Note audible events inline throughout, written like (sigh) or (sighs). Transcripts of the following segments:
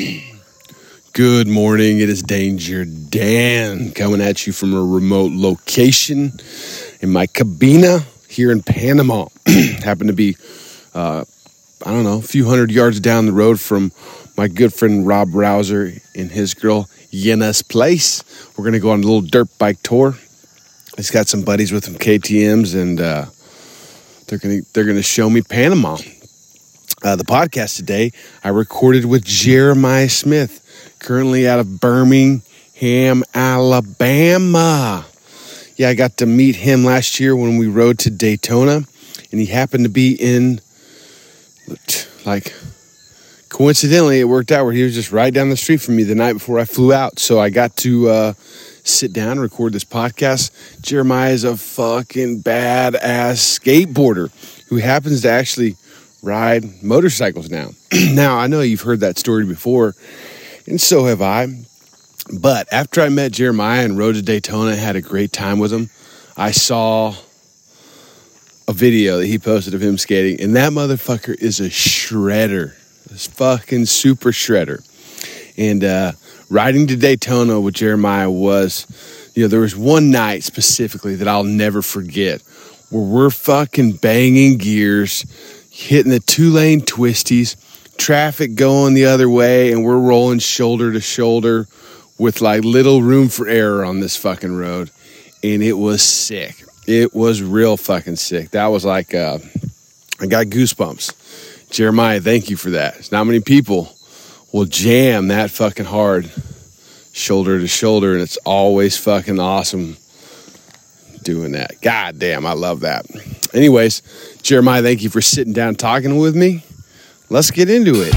(clears throat) Good morning. It is Danger Dan coming at you from a remote location in my cabina here in Panama. (clears throat) Happen to be, uh, I don't know, a few hundred yards down the road from my good friend Rob Rouser and his girl Yena's place. We're going to go on a little dirt bike tour. He's got some buddies with him, KTM's, and uh, they're going to they're going to show me Panama. Uh, the podcast today I recorded with Jeremiah Smith, currently out of Birmingham, Alabama. Yeah, I got to meet him last year when we rode to Daytona, and he happened to be in, like, coincidentally, it worked out where he was just right down the street from me the night before I flew out. So I got to uh, sit down and record this podcast. Jeremiah is a fucking badass skateboarder who happens to actually ride motorcycles now. (clears throat) now, I know you've heard that story before, and so have I. But after I met Jeremiah and rode to Daytona, had a great time with him, I saw a video that he posted of him skating, and that motherfucker is a shredder. This fucking super shredder. And uh, riding to Daytona with Jeremiah was, you know, there was one night specifically that I'll never forget where we're fucking banging gears hitting the two lane twisties, traffic going the other way, and we're rolling shoulder to shoulder with like little room for error on this fucking road. And it was sick. It was real fucking sick. That was like, uh, I got goosebumps. Jeremiah, thank you for that. It's not many people will jam that fucking hard shoulder to shoulder, and it's always fucking awesome doing that. God damn, I love that. Anyways, Jeremiah, thank you for sitting down talking with me. Let's get into it.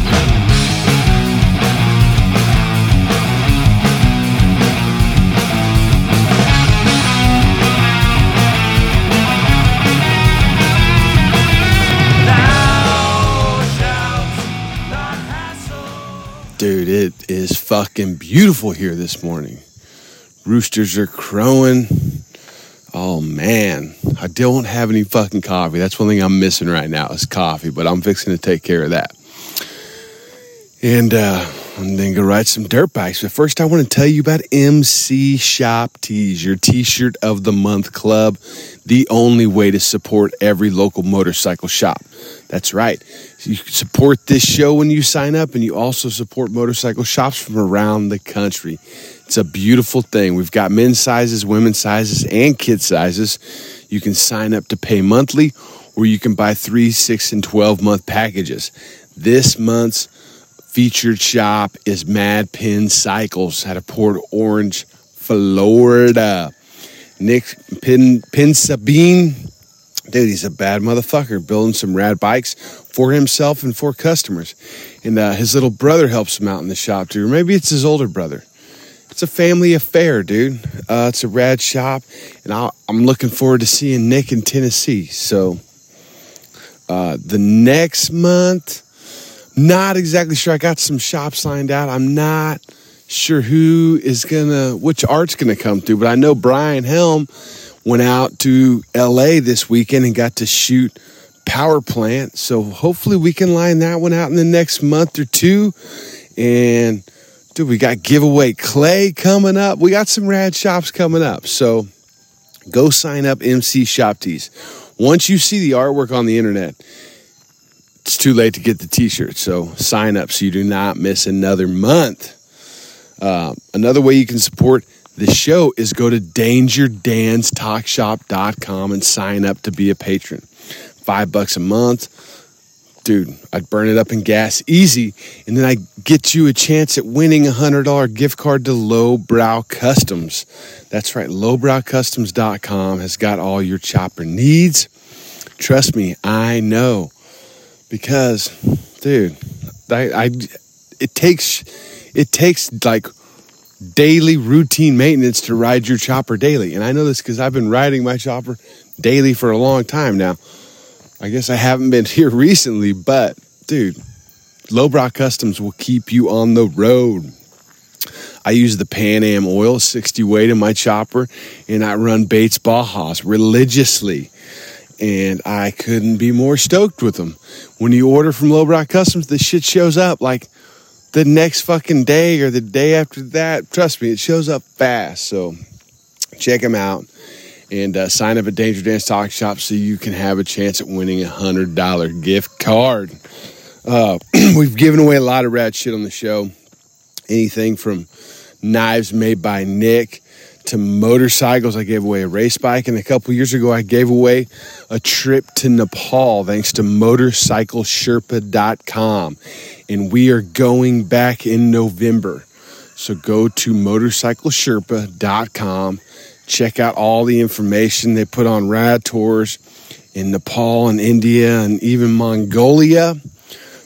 Dude, it is fucking beautiful here this morning. Roosters are crowing. Oh man, I don't have any fucking coffee. That's one thing I'm missing right now is coffee, but I'm fixing to take care of that. And uh, I'm then go ride some dirt bikes. But first, I want to tell you about MC Shop Tees, your T-shirt of the month club, the only way to support every local motorcycle shop. That's right. You support this show when you sign up, and you also support motorcycle shops from around the country. It's a beautiful thing. We've got men's sizes, women's sizes, and kid sizes. You can sign up to pay monthly, or you can buy three, six, and 12 month packages. This month's featured shop is Mad Pin Cycles out of Port Orange, Florida. Nick Pin, Pin Sabine, dude, he's a bad motherfucker building some rad bikes for himself and for customers. And uh, his little brother helps him out in the shop too. Or maybe it's his older brother it's a family affair, dude. Uh, it's a rad shop, and i am looking forward to seeing Nick in Tennessee. So uh, the next month, not exactly sure. I got some shops lined out. I'm not sure who is gonna, which art's gonna come through, but I know Brian Helm went out to LA this weekend and got to shoot Power Plant. So hopefully we can line that one out in the next month or two, and Dude, we got giveaway clay coming up. We got some rad shops coming up. So go sign up MC Shop Tees. Once you see the artwork on the internet, it's too late to get the t-shirt. So sign up so you do not miss another month. Uh, another way you can support the show is go to dangerdanstalkshop.com and sign up to be a patron. Five bucks a month dude, I'd burn it up in gas easy, and then I get you a chance at winning a hundred dollar gift card to Lowbrow Customs. That's right, lowbrowcustoms.com has got all your chopper needs. Trust me, I know because, dude, I, I it takes it takes like daily routine maintenance to ride your chopper daily, and I know this because I've been riding my chopper daily for a long time now. I guess I haven't been (laughs) here recently, but dude, Lowbrow Customs will keep you on the road. I use the Pan Am oil, 60 weight in my chopper, and I run Bates Bajas religiously. And I couldn't be more stoked with them. When you order from Lowbrow Customs, the shit shows up like the next fucking day or the day after that. Trust me, it shows up fast. So check them out and uh, sign up at Danger Dan's Talk Shop so you can have a chance at winning a hundred dollar gift card. Uh, (clears throat) we've given away a lot of rad shit on the show. Anything from knives made by Nick to motorcycles. I gave away a race bike, and a couple years ago, I gave away a trip to Nepal thanks to motorcyclesherpa.com. And we are going back in November. So go to motorcyclesherpa.com, check out all the information. They put on rad tours in Nepal and India and even Mongolia.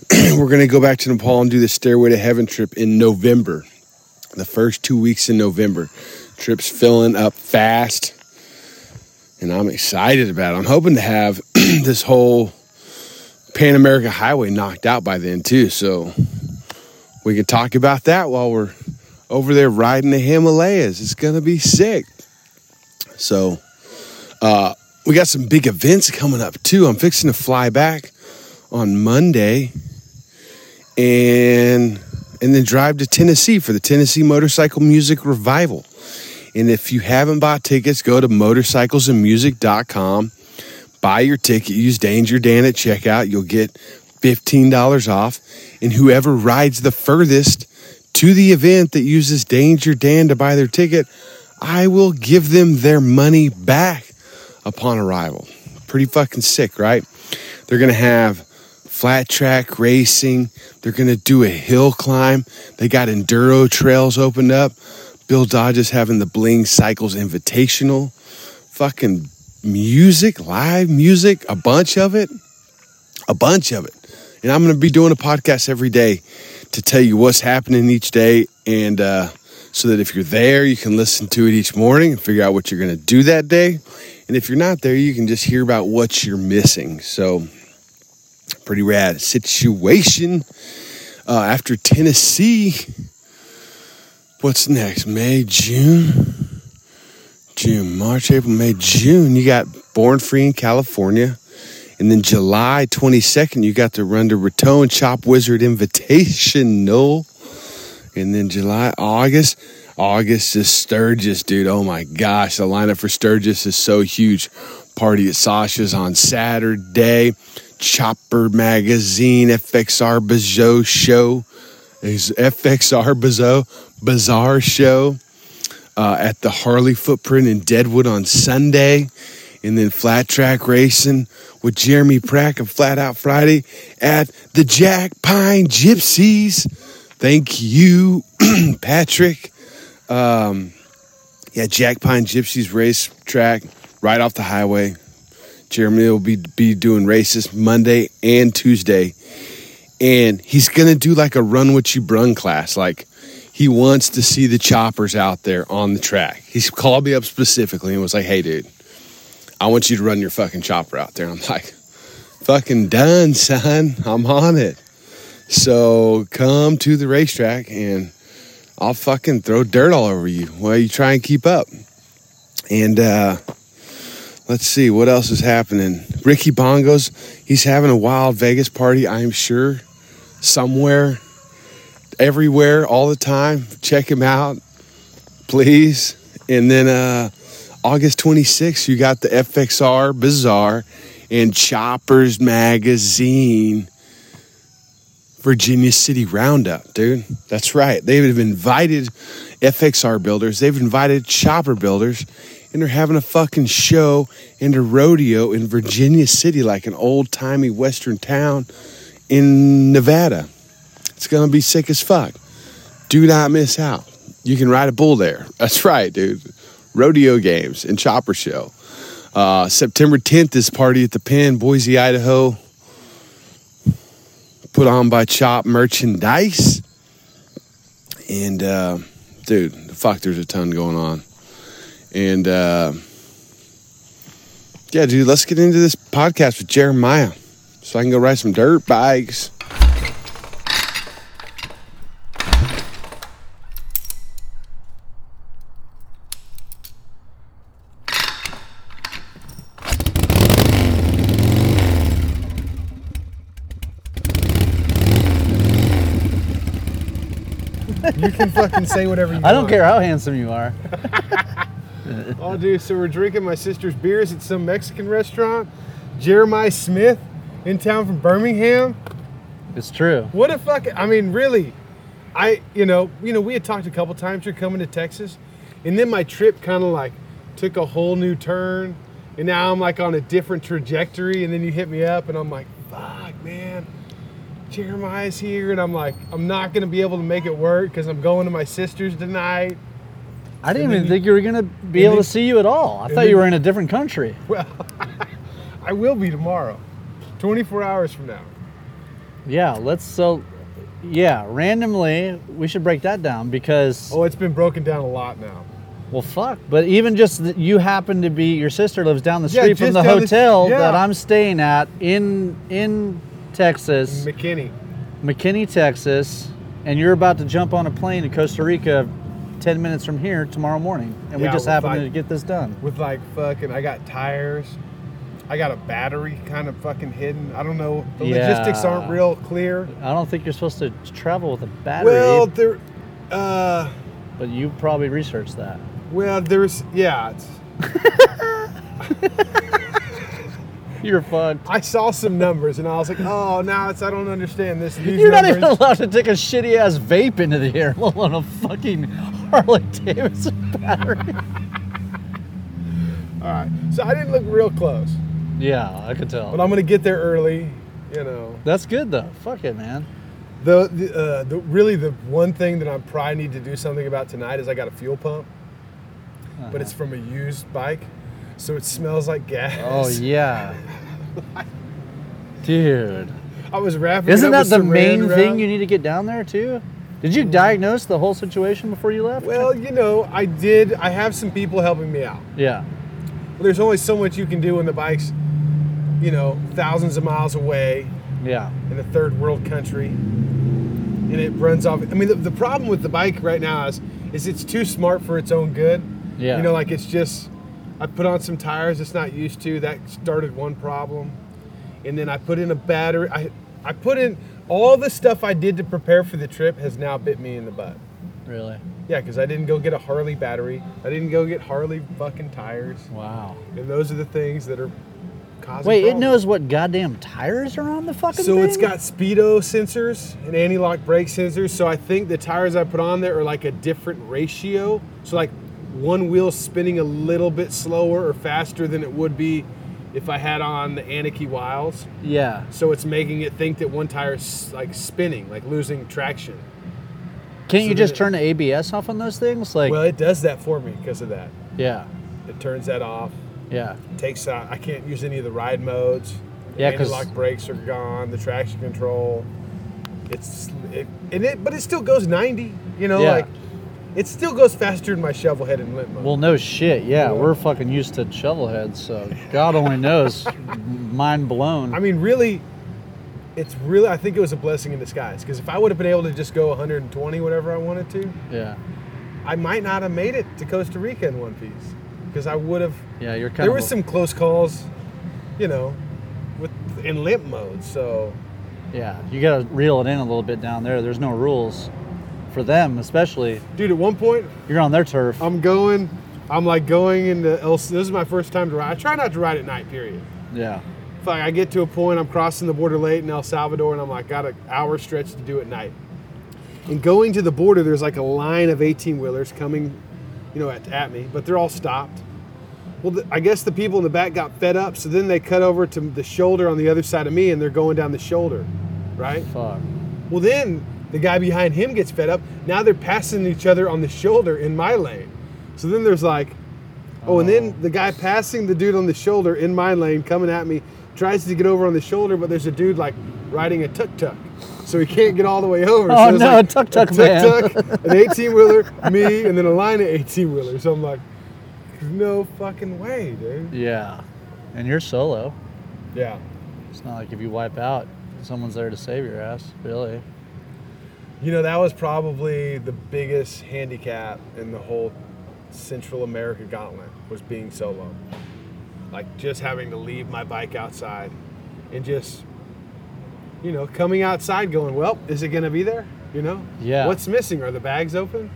(clears throat) We're going to go back to Nepal and do the Stairway to Heaven trip in November, the first two weeks in November. Trip's filling up fast, and I'm excited about it. I'm hoping to have (clears throat) this whole Pan America Highway knocked out by then, too. So we can talk about that while we're over there riding the Himalayas. It's to be sick. So, uh, we got some big events coming up, too. I'm fixing to fly back on Monday and and then drive to Tennessee for the Tennessee Motorcycle Music Revival. And if you haven't bought tickets, go to motorcyclesandmusic.com. Buy your ticket. Use Danger Dan at checkout. You'll get $15 off. And whoever rides the furthest to the event that uses Danger Dan to buy their ticket, I will give them their money back upon arrival. Pretty fucking sick, right? They're going to have flat track racing. They're going to do a hill climb. They got enduro trails opened up. Bill Dodge is having the Bling Cycles Invitational. Fucking music, live music, a bunch of it. A bunch of it. And I'm going to be doing a podcast every day to tell you what's happening each day. And uh, so that if you're there, you can listen to it each morning and figure out what you're going to do that day. And if you're not there, you can just hear about what you're missing. So, pretty rad situation. Uh, after Tennessee, what's next? May, June, June, March, April, May, June. You got Born Free in California. And then July 22nd, you got the Run to Raton Chop Wizard Invitational. And then July, August, August is Sturgis, dude. Oh my gosh, the lineup for Sturgis is so huge. Party at Sasha's on Saturday. Chopper Magazine, FXR Bazo Show, is FXR Bazo Bazaar Show uh, at the Harley Footprint in Deadwood on Sunday, and then Flat Track Racing with Jeremy Prack and Flat Out Friday at the Jack Pine Gypsies. Thank you, (clears throat) Patrick. Um, yeah, Jack Pine Gypsies race track right off the highway. Jeremy will be be doing races Monday and Tuesday, and he's gonna do like a run what you brung class. Like he wants to see the choppers out there on the track. He called me up specifically and was like, "Hey, dude, I want you to run your fucking chopper out there." I'm like, "Fucking done, son. I'm on it." So come to the racetrack and I'll fucking throw dirt all over you while you try and keep up. And uh, let's see what else is happening. Ricky Bongos, he's having a wild Vegas party, I'm sure, somewhere, everywhere, all the time. Check him out, please. And then uh, August 26th, you got the FXR Bazaar and Choppers Magazine. Virginia City Roundup, dude. That's right. They've invited FXR builders, they've invited chopper builders, and they're having a fucking show and a rodeo in Virginia City, like an old timey western town in Nevada. It's gonna be sick as fuck. Do not miss out. You can ride a bull there. (laughs) That's right, dude. Rodeo games and chopper show. Uh, September 10th is party at the Pen, Boise, Idaho put on by Chop Merchandise. And, uh, dude, fuck, there's a ton going on. And, uh, yeah, dude, let's get into this podcast with Jeremiah so I can go ride some dirt bikes. You can fucking say whatever you want. I don't want. care how handsome you are. (laughs) Oh, dude, so we're drinking my sister's beers at some Mexican restaurant. Jeremiah Smith in town from Birmingham. It's true. What a fucking, I mean, really, I, you know, you know, we had talked a couple times you're coming to Texas, and then my trip kind of like took a whole new turn, and now I'm like on a different trajectory, and then you hit me up, and I'm like, fuck, man, Jeremiah's here, and I'm like, I'm not gonna be able to make it work because I'm going to my sister's tonight. I didn't even then think you were gonna be able then- to see you at all. I thought then- you were in a different country. Well, (laughs) I will be tomorrow, 24 hours from now. Yeah, let's so yeah, randomly we should break that down because Oh, it's been broken down a lot now. well fuck. But even just that you happen to be your sister lives down the Yeah, street from the down the- hotel yeah. that I'm staying at in in Texas, McKinney. McKinney, Texas, and you're about to jump on a plane to Costa Rica 10 minutes from here tomorrow morning. And we just with happen like- to get this done. with like fucking I got tires. I got a battery kind of fucking hidden. I don't know. The logistics aren't real clear. I don't think you're supposed to travel with a battery, Well, there uh but you probably researched that. well there's yeah, it's, (laughs) You're fun. I saw some numbers and I was like, "Oh, now it's I don't understand this these You're not even allowed to take a shitty ass vape into the air, (laughs) let alone a fucking Harley Davidson battery. All right. So I didn't look real close. yeah, I could tell. But I'm going to get there early, you know. That's good though. Fuck it, man. The, the, uh, the really the one thing that I probably need to do something about tonight is I got a fuel pump, but it's from a used bike, so it smells like gas. Oh yeah, (laughs) dude. I was wrapping. Isn't that the main thing wrap. you need to get down there too? Did you diagnose the whole situation before you left? Well, you know, I did. I have some people helping me out. yeah, But there's only so much you can do when the bike's, you know, thousands of miles away yeah, in a third world country, and it runs off. I mean, the, the problem with the bike right now is, is it's too smart for its own good. Yeah. You know, like it's just. I put on some tires it's not used to. That started one problem, and then I put in a battery. I I put in all the stuff I did to prepare for the trip has now bit me in the butt. really. Yeah, because I didn't go get a Harley battery. I didn't go get Harley fucking tires. Wow. And those are the things that are causing Wait, it knows what goddamn tires are on the fucking So thing? it's got speedo sensors and anti-lock brake sensors. So I think the tires I put on there are like a different ratio. So like one wheel spinning a little bit slower or faster than it would be if I had on the Anakee Wilds. yeah. So it's making it think that one tire's like spinning, like losing traction. Can't So you just then turn the ABS off on those things? Like, Well, it does that for me because of that. yeah, It turns that off. yeah, It takes out. I can't use any of the ride modes. The Yeah, 'cause- anti-lock brakes are gone. The traction control. It's it, and it, but it still goes 90. You know, Yeah. like it still goes faster than my shovel head and limp mode. Well, no shit. Yeah, we're fucking used to shovel heads, so God only knows. (laughs) Mind blown. I mean, really, it's really. I think it was a blessing in disguise because if I would have been able to just go 120 whatever I wanted to, yeah, I might not have made it to Costa Rica in one piece because I would have. yeah. You're kind There was some close calls, you know, with in limp mode. So Yeah, you gotta reel it in a little bit down there. There's no rules for them, especially. dude, at one point You're on their turf. I'm going. I'm like going into El. This is my first time to ride. I try not to ride at night. Period. yeah, If I, I get to a point, I'm crossing the border late in El Salvador, and I'm like got an hour stretch to do at night. And going to the border, there's like a line of 18 wheelers coming, you know, at, at me, but they're all stopped. Well, the, I guess the people in the back got fed up, so then they cut over to the shoulder on the other side of me, and they're going down the shoulder, right? fuck. Well, then the guy behind him gets fed up. Now they're passing each other on the shoulder in my lane. So then there's like, oh, and then the guy oh. passing the dude on the shoulder in my lane coming at me tries to get over on the shoulder, but there's a dude like riding a tuk tuk. So he can't get all the way over. Oh, so no, like a tuk-tuk a man. tuk-tuk, an 18 wheeler, (laughs) me, and then a line of 18 wheelers. So I'm like, no fucking way, dude. Yeah, and you're solo. Yeah. It's not like if you wipe out, someone's there to save your ass. Really. You know, that was probably the biggest handicap in the whole Central America gauntlet was being solo. Like just having to leave my bike outside and just you know, coming outside going, well, is it going to be there? You know? Yeah. What's missing? Are the bags open?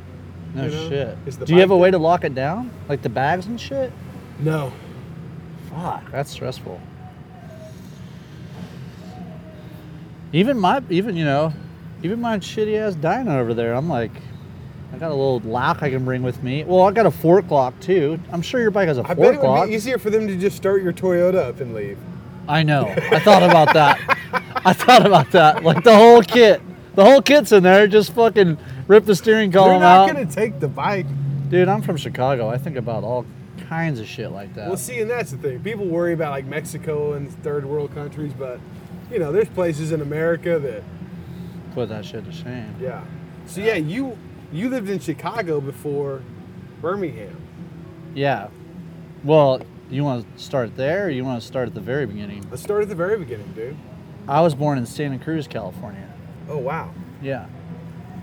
No You know? shit. Is the Do you have a bike way to lock it down? Like the bags and shit? No. Fuck, that's stressful. Even my, even you know, even my shitty ass Dyna over there. I'm like, I got a little lock I can bring with me. Well, I got a fork lock too. I'm sure your bike has a I bet fork it would lock. be easier for them to just start your Toyota up and leave. I know. I thought about that. (laughs) I thought about that. Like the whole kit, the whole kit's in there. Just fucking rip the steering They're column not out. to take the bike. Dude, I'm from Chicago. I think about all kinds of shit like that. Well, see, and that's the thing. People worry about like Mexico and third world countries, but you know, there's places in America that, Put that shit to shame. yeah. So yeah, you you lived in Chicago before Birmingham. Yeah. Well, you want to start there or you want to start at the very beginning? Let's start at the very beginning, dude. I was born in Santa Cruz, California. Oh wow, Yeah.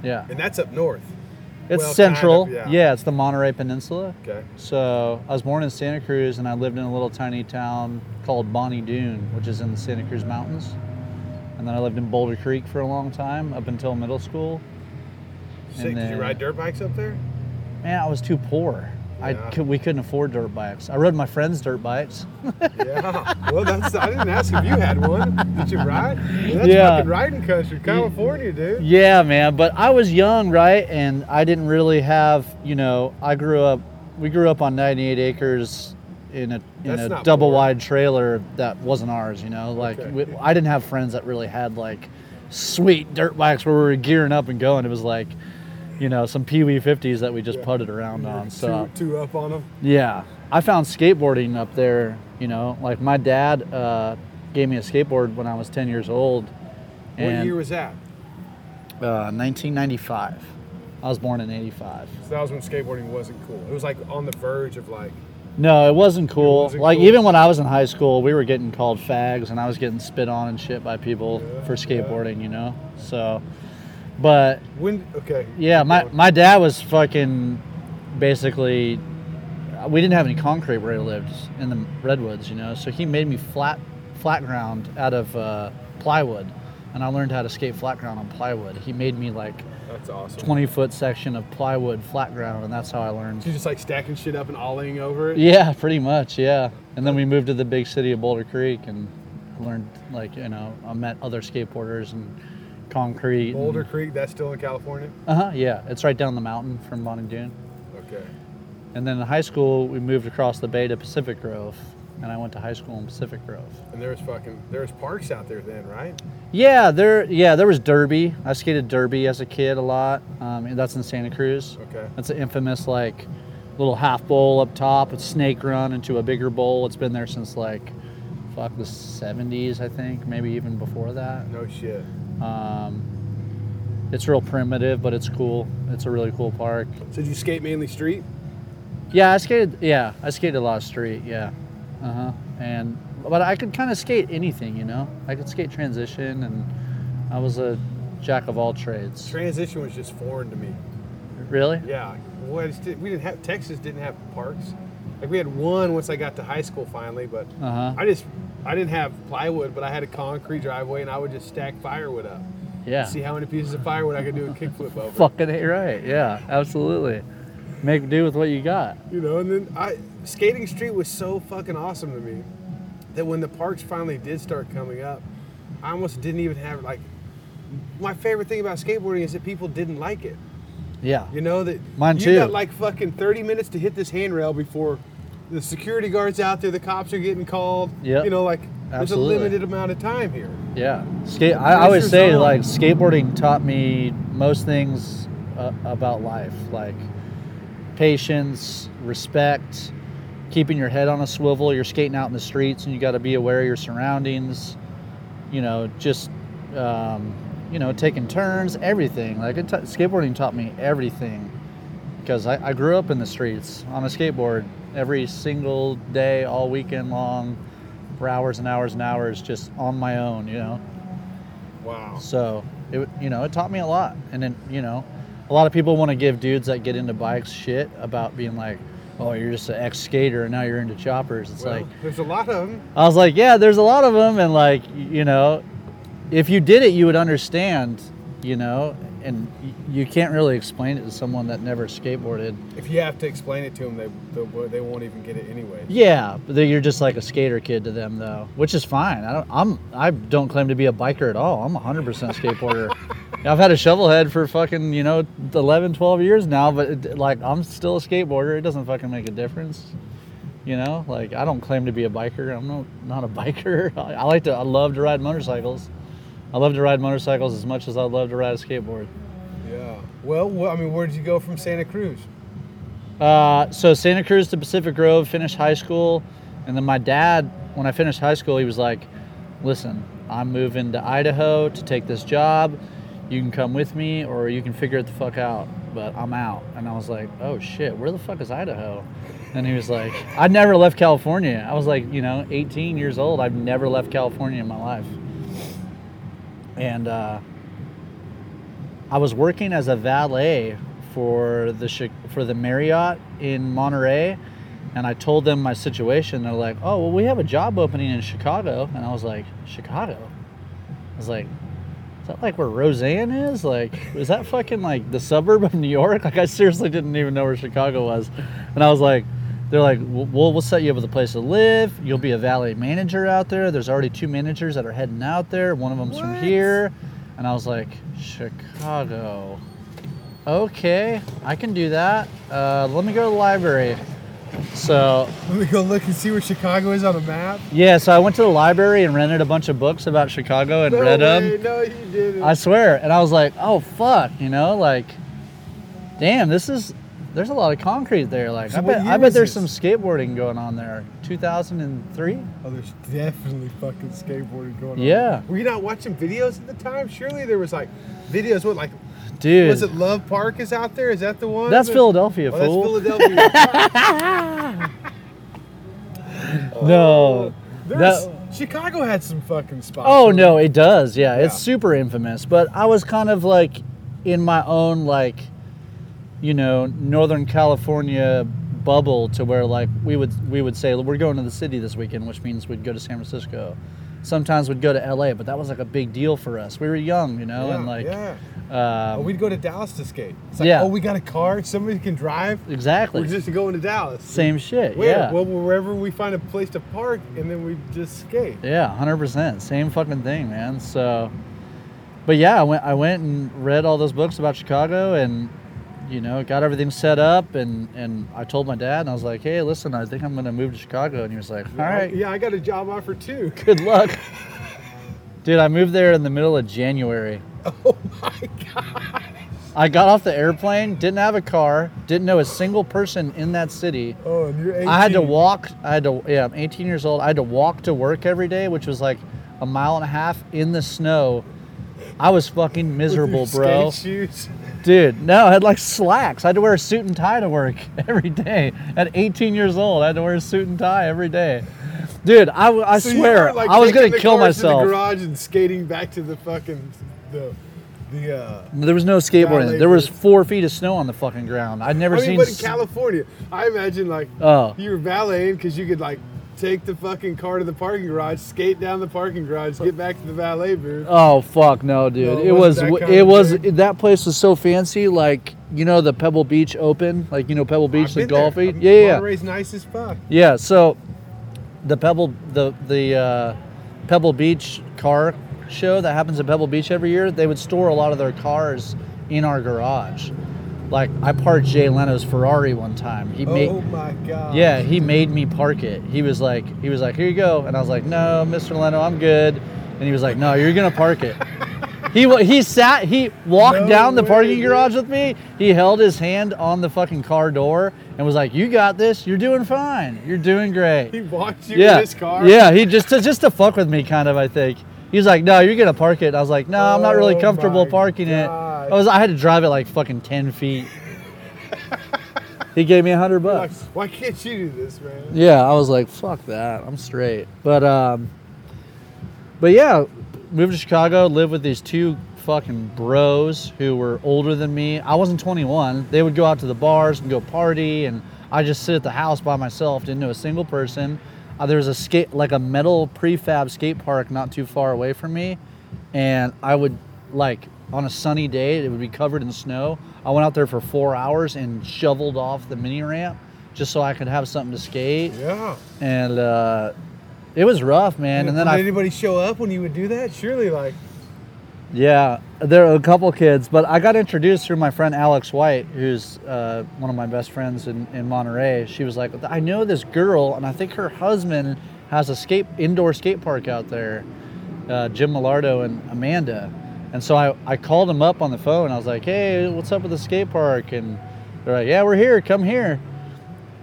Yeah. and that's up north. It's well, kind central. of, yeah. yeah, it's the Monterey Peninsula. Okay. So I was born in Santa Cruz and I lived in a little tiny town called Bonny Doon, which is in the Santa Cruz Mountains. And then I lived in Boulder Creek for a long time up until middle school. Sick. Did you ride dirt bikes up there? Man, I was too poor. Yeah. could, we couldn't afford dirt bikes. I rode my friends' dirt bikes. (laughs) Yeah. Well, that's. I didn't ask if you had one. Did you ride? Well, that's Yeah. fucking riding country, California, dude. Yeah, man. But I was young, right? And I didn't really have, you know, I grew up, we grew up on 98 acres in a in That's a not double poor. wide trailer that wasn't ours, you know. Like Okay. we, I didn't have friends that really had like sweet dirt bikes where we were gearing up and going. It was like, you know, some Pee Wee 50s that we just Yeah. putted around on. So two, two up on them. yeah, I found skateboarding up there. You know, like my dad uh, gave me a skateboard when I was 10 years old. What year was that? uh, 1995. I was born in 85. So that was when skateboarding wasn't cool. It was like on the verge of like. No, it wasn't cool. wasn't like cool? even when I was in high school, we were getting called fags, and I was getting spit on and shit by people Yeah, for yeah. skateboarding. You know, so. But When okay. yeah, my my dad was fucking basically. We didn't have any concrete where he lived in the redwoods, you know, so he made me flat flat ground out of uh, plywood, and I learned how to skate flat ground on plywood. He made me like That's awesome. 20 foot section of plywood flat ground, and that's how I learned. So you just like stacking shit up and ollieing over it. Yeah, pretty much. Yeah, and then we moved to the big city of Boulder Creek and learned, like, you know, I met other skateboarders and concrete. Boulder Creek, that's still in California. Uh huh. Yeah, it's right down the mountain from Bonny Doon. Okay. And then in high school, we moved across the bay to Pacific Grove, and I went to high school in Pacific Grove. And there was fucking there was parks out there then, right? Yeah, there. Yeah, there was Derby. I skated Derby as a kid a lot. Um, and that's in Santa Cruz. Okay. That's an infamous like little half bowl up top. It's snake run into a bigger bowl. It's been there since like fuck the 70s, I think, maybe even before that. No shit. Um, it's real primitive, but it's cool. It's a really cool park. So did you skate mainly street? Yeah, I skated. Yeah, I skated a lot of street. Yeah, uh huh. And but I could kind of skate anything, you know. I could skate transition, and I was a jack of all trades. Transition was just foreign to me. Really? Yeah. Well, I just did, we didn't have Texas didn't have parks. Like we had one once I got to high school finally, but Uh huh. I just I didn't have plywood, but I had a concrete driveway and I would just stack firewood up. Yeah. See how many pieces of firewood I could do a kickflip over. Fucking right. Yeah, absolutely. Make do with what you got. You know, and then I skating street was so fucking awesome to me that when the parks finally did start coming up, I almost didn't even have like my favorite thing about skateboarding is that people didn't like it. Yeah. You know that Mine you too. got like fucking 30 minutes to hit this handrail before the security guards out there, the cops are getting called. Yeah. You know, like there's Absolutely. a limited amount of time here. Yeah. Skate. I, I always say on. like skateboarding taught me most things uh, about life, like patience, respect, keeping your head on a swivel. You're skating out in the streets, and you got to be aware of your surroundings. You know, just um, you know, taking turns, everything. Like it ta skateboarding taught me everything because I, I grew up in the streets on a skateboard every single day, all weekend long, for hours and hours and hours, just on my own. You know. Wow. So it you know it taught me a lot, and then you know, a lot of people want to give dudes that get into bikes shit about being like, oh, you're just an ex skater and now you're into choppers. It's Well, like there's a lot of them. I was like, yeah, there's a lot of them, and like you know, if you did it, you would understand, you know, and you can't really explain it to someone that never skateboarded. If you have to explain it to them, they they, won't even get it anyway. Yeah, but you're just like a skater kid to them though, which is fine. I don't I'm I don't claim to be a biker at all. I'm a 100% (laughs) skateboarder. I've had a shovel head for fucking, you know, 11, 12 years now, but it, like I'm still a skateboarder. It doesn't fucking make a difference. You know, like I don't claim to be a biker. I'm not not a (laughs) biker. I, I like to I love to ride motorcycles. I love to ride motorcycles as much as I love to ride a skateboard. Yeah. Well, well, I mean, where did you go from Santa Cruz? Uh, so Santa Cruz to Pacific Grove, finished high school, and then my dad, when I finished high school, he was like, "Listen, I'm moving to Idaho to take this job. You can come with me, or you can figure it the fuck out. But I'm out." And I was like, "Oh shit, where the fuck is Idaho?" And he was like, "I never left California. I was like, you know, 18 years old. I've never left California in my life." And uh, I was working as a valet for the for the Marriott in Monterey, and I told them my situation. They're like, "Oh, well, we have a job opening in Chicago," and I was like, "Chicago?" I was like, "Is that like where Roseanne is? Like, is that fucking like the suburb of New York?" Like, I seriously didn't even know where Chicago was, and I was like. They're like, well, we'll set you up with a place to live. You'll be a valet manager out there. There's already two managers that are heading out there. One of them's from here. And I was like, Chicago. Okay, I can do that. Uh, let me go to the library. So, Let me go look and see where Chicago is on a map. yeah, so I went to the library and rented a bunch of books about Chicago and No read way, them. No, you didn't. I swear. And I was like, oh, fuck, you know, like, damn, this is, there's a lot of concrete there. Like, So I bet, I bet there's this? some skateboarding going on there. 2003? oh, there's definitely fucking skateboarding going on. Yeah. Were you not watching videos at the time? Surely there was like videos. with like Dude. was it? Love Park is out there. Is that the one? That's Philadelphia, Oh, that's fool. Philadelphia. (laughs) (laughs) no. Oh. There's- That- Chicago had some fucking spots. Oh no, it does. Yeah, it's super infamous. But I was kind of like in my own like, you know, Northern California bubble to where like we would we would say we're going to the city this weekend, which means we'd go to San Francisco. Sometimes we'd go to LA, but that was like a big deal for us. We were young, you know, Yeah, and like yeah. um, Oh, we'd go to Dallas to skate. It's like, Yeah. oh, we got a car. Somebody can drive. exactly We're just going to Dallas. same shit. Where? Yeah. Well, wherever we find a place to park, and then we just skate. Yeah, hundred percent, same fucking thing, man. So, but yeah, I went, I went and read all those books about Chicago, and you know, got everything set up, and and I told my dad, and I was like, hey, listen, I think I'm gonna move to Chicago, and he was like, all right, Yeah, I got a job offer too. (laughs) good luck, dude. I moved there in the middle of January. Oh my god. I got off the airplane, didn't have a car, didn't know a single person in that city. Oh, and you're 18. I had to walk. I had to. Yeah, I'm 18 years old. I had to walk to work every day, which was like a mile and a half in the snow. I was fucking With miserable, your bro. skate shoes. Dude, no, I had like slacks. I had to wear a suit and tie to work (laughs) every day. At 18 years old, I had to wear a suit and tie every day. Dude, I So swear, like, I was gonna the kill to myself. the garage and skating back to the fucking the the. uh There was no skateboarding. There was four feet of snow on the fucking ground. I'd never I mean, seen. but in California, I imagine like Oh. you were valeting because you could like take the fucking car to the parking garage, skate down the parking garage, get back to the valet booth. Oh fuck no, dude! No, it was it was thing? that place was so fancy. Like you know the Pebble Beach Open, like you know Pebble Beach, the golf Yeah, yeah, yeah. Monterey's nice as fuck. Yeah, So the Pebble the the uh, Pebble Beach car show that happens at Pebble Beach every year, they would store a lot of their cars in our garage. Like I parked Jay Leno's Ferrari one time. He made oh my god. yeah, he made me park it. He was like, he was like, here you go, and I was like, no, Mr. Leno, I'm good. And he was like, no, you're gonna park it. (laughs) he he sat, he walked No down the parking dude. garage with me. He held his hand on the fucking car door and was like, you got this. You're doing fine. You're doing great. He walked you yeah, in his car. yeah. He just to, just to fuck with me, kind of. I think. He was like, no, you're gonna park it. And I was like, no, I'm not really Oh comfortable parking it. I was, I had to drive it like fucking ten feet. he gave me a hundred Like, bucks. why can't you do this, man? Yeah, I was like, fuck that. I'm straight. But um but yeah, moved to Chicago, lived with these two fucking bros who were older than me. I wasn't 21. They would go out to the bars and go party and I just sit at the house by myself, didn't know a single person. Uh, there was a skate like a metal prefab skate park not too far away from me and I would like on a sunny day it would be covered in snow. I went out there for four hours and shoveled off the mini ramp just so I could have something to skate, Yeah. and uh, it was rough, man. And then did I anybody show up when you would do that? Surely, like, Yeah, there are a couple kids, but I got introduced through my friend Alex White, who's uh, one of my best friends in, in Monterey. She was like, I know this girl, and I think her husband has a skate indoor skate park out there, uh, Jim Millardo and Amanda. And so I, I called him up on the phone. I was like, hey, what's up with the skate park? And they're like, yeah, we're here. Come here.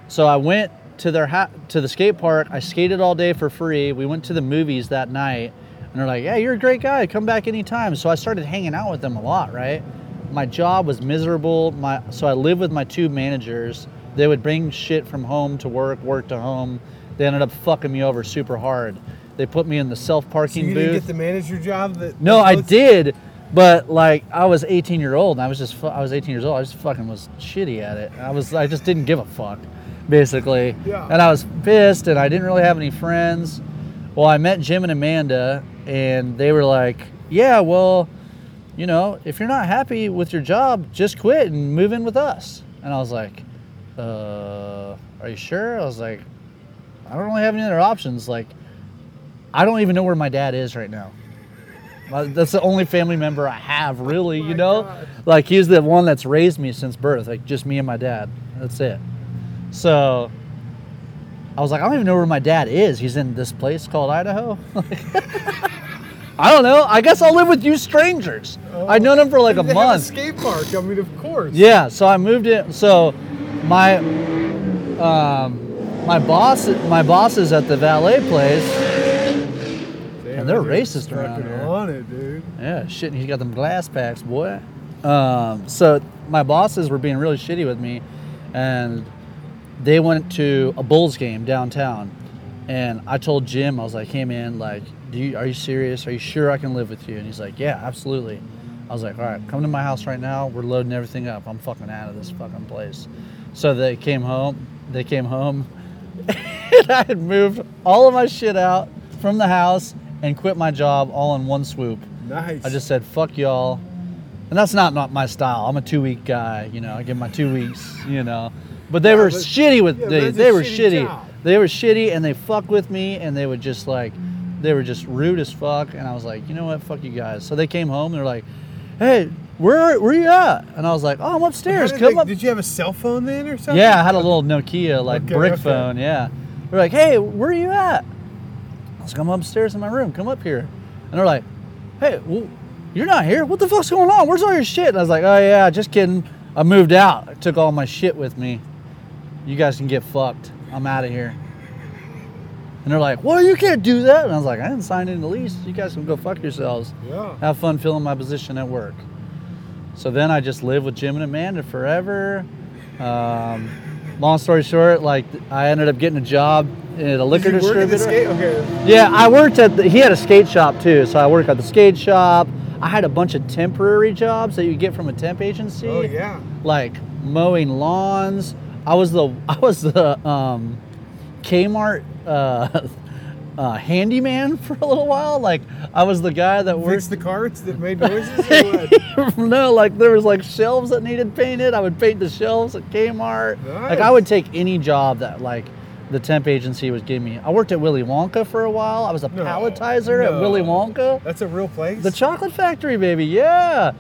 So I went to their ha- to the skate park. I skated all day for free. We went to the movies that night, and they're like, "Yeah, you're a great guy. Come back anytime." So I started hanging out with them a lot. Right. My job was miserable. My so I lived with my two managers. They would bring shit from home to work, work to home. They ended up fucking me over super hard. They put me in the self so parking you booth. didn't get the manager job that. No, I did, but like I was 18 year old, and I was just I was 18 years old. I just fucking was shitty at it. I was I just didn't give a fuck, basically. Yeah. And I was pissed, and I didn't really have any friends. Well, I met Jim and Amanda, and they were like, "Yeah, well, you know, if you're not happy with your job, just quit and move in with us." And I was like, "Uh, are you sure?" I was like, "I don't really have any other options. Like, I don't even know where my dad is right now." That's the only family member I have, really. my you know, God. like he's the one that's raised me since birth. Like just me and my dad. That's it. So I was like, I don't even know where my dad is. He's in this place called Idaho. (laughs) I don't know. I guess I'll live with you strangers. I'd known him for like (laughs) a month. skate park. I mean, of course. Yeah, so I moved in. So my um, my boss my boss is at the valet place. And they're racist around here. on it, dude. Yeah, shit. And He's got them glass packs, boy. Um, so my bosses were being really shitty with me, and they went to a Bulls game downtown, and I told Jim, I was like, "Hey man, like, do you are you serious? Are you sure I can live with you?" And he's like, "Yeah, absolutely." I was like, "All right, come to my house right now. We're loading everything up. I'm fucking out of this fucking place." So they came home. They came home, (laughs) and I had moved all of my shit out from the house and quit my job all in one swoop. Nice. I just said, fuck y'all. And that's not, not my style. I'm a two week guy, you know, I give my two weeks, you know. But they Yeah, were but- shitty with yeah, they, but it's a they were shitty job. They were shitty and they fucked with me and they would just like they were just rude as fuck and I was like, you know what, fuck you guys. So they came home and they're like, Hey, where where you at? And I was like, Oh, I'm upstairs. did, Come they- up. Did you have a cell phone then or something? Yeah, I had a little Nokia like Okay, brick okay. phone. Yeah, they're like, "Hey, where are you at?" I was like, "I'm upstairs in my room. Come up here." And they're like, "Hey, well, you're not here. What the fuck's going on? Where's all your shit?" And I was like, "Oh yeah, just kidding. I moved out. I took all my shit with me. You guys can get fucked. I'm out of here." And they're like, "Well, you can't do that." And I was like, "I didn't sign any lease. You guys can go fuck yourselves." Yeah. have fun filling my position at work. So then I just lived with Jim and Amanda forever. Um, long story short, like I ended up getting a job at a liquor Did you work at the distributor. skate? Okay. Yeah, I worked at. The, he had a skate shop too, so I worked at the skate shop. I had a bunch of temporary jobs that you get from a temp agency Oh yeah. like mowing lawns. I was the (laughs) I was the um, Kmart uh, uh, handyman (laughs) for a little while. Like I was the guy that Fix worked. the carts that made (laughs) noises. or what? (laughs) no, like there was like shelves that needed painted. I would paint the shelves at Kmart. Like I would take any job that like the temp agency was giving me. I worked at Willy Wonka for a while. I was a No, palletizer at. Willy Wonka. That's a real place. The chocolate factory, baby. Yeah.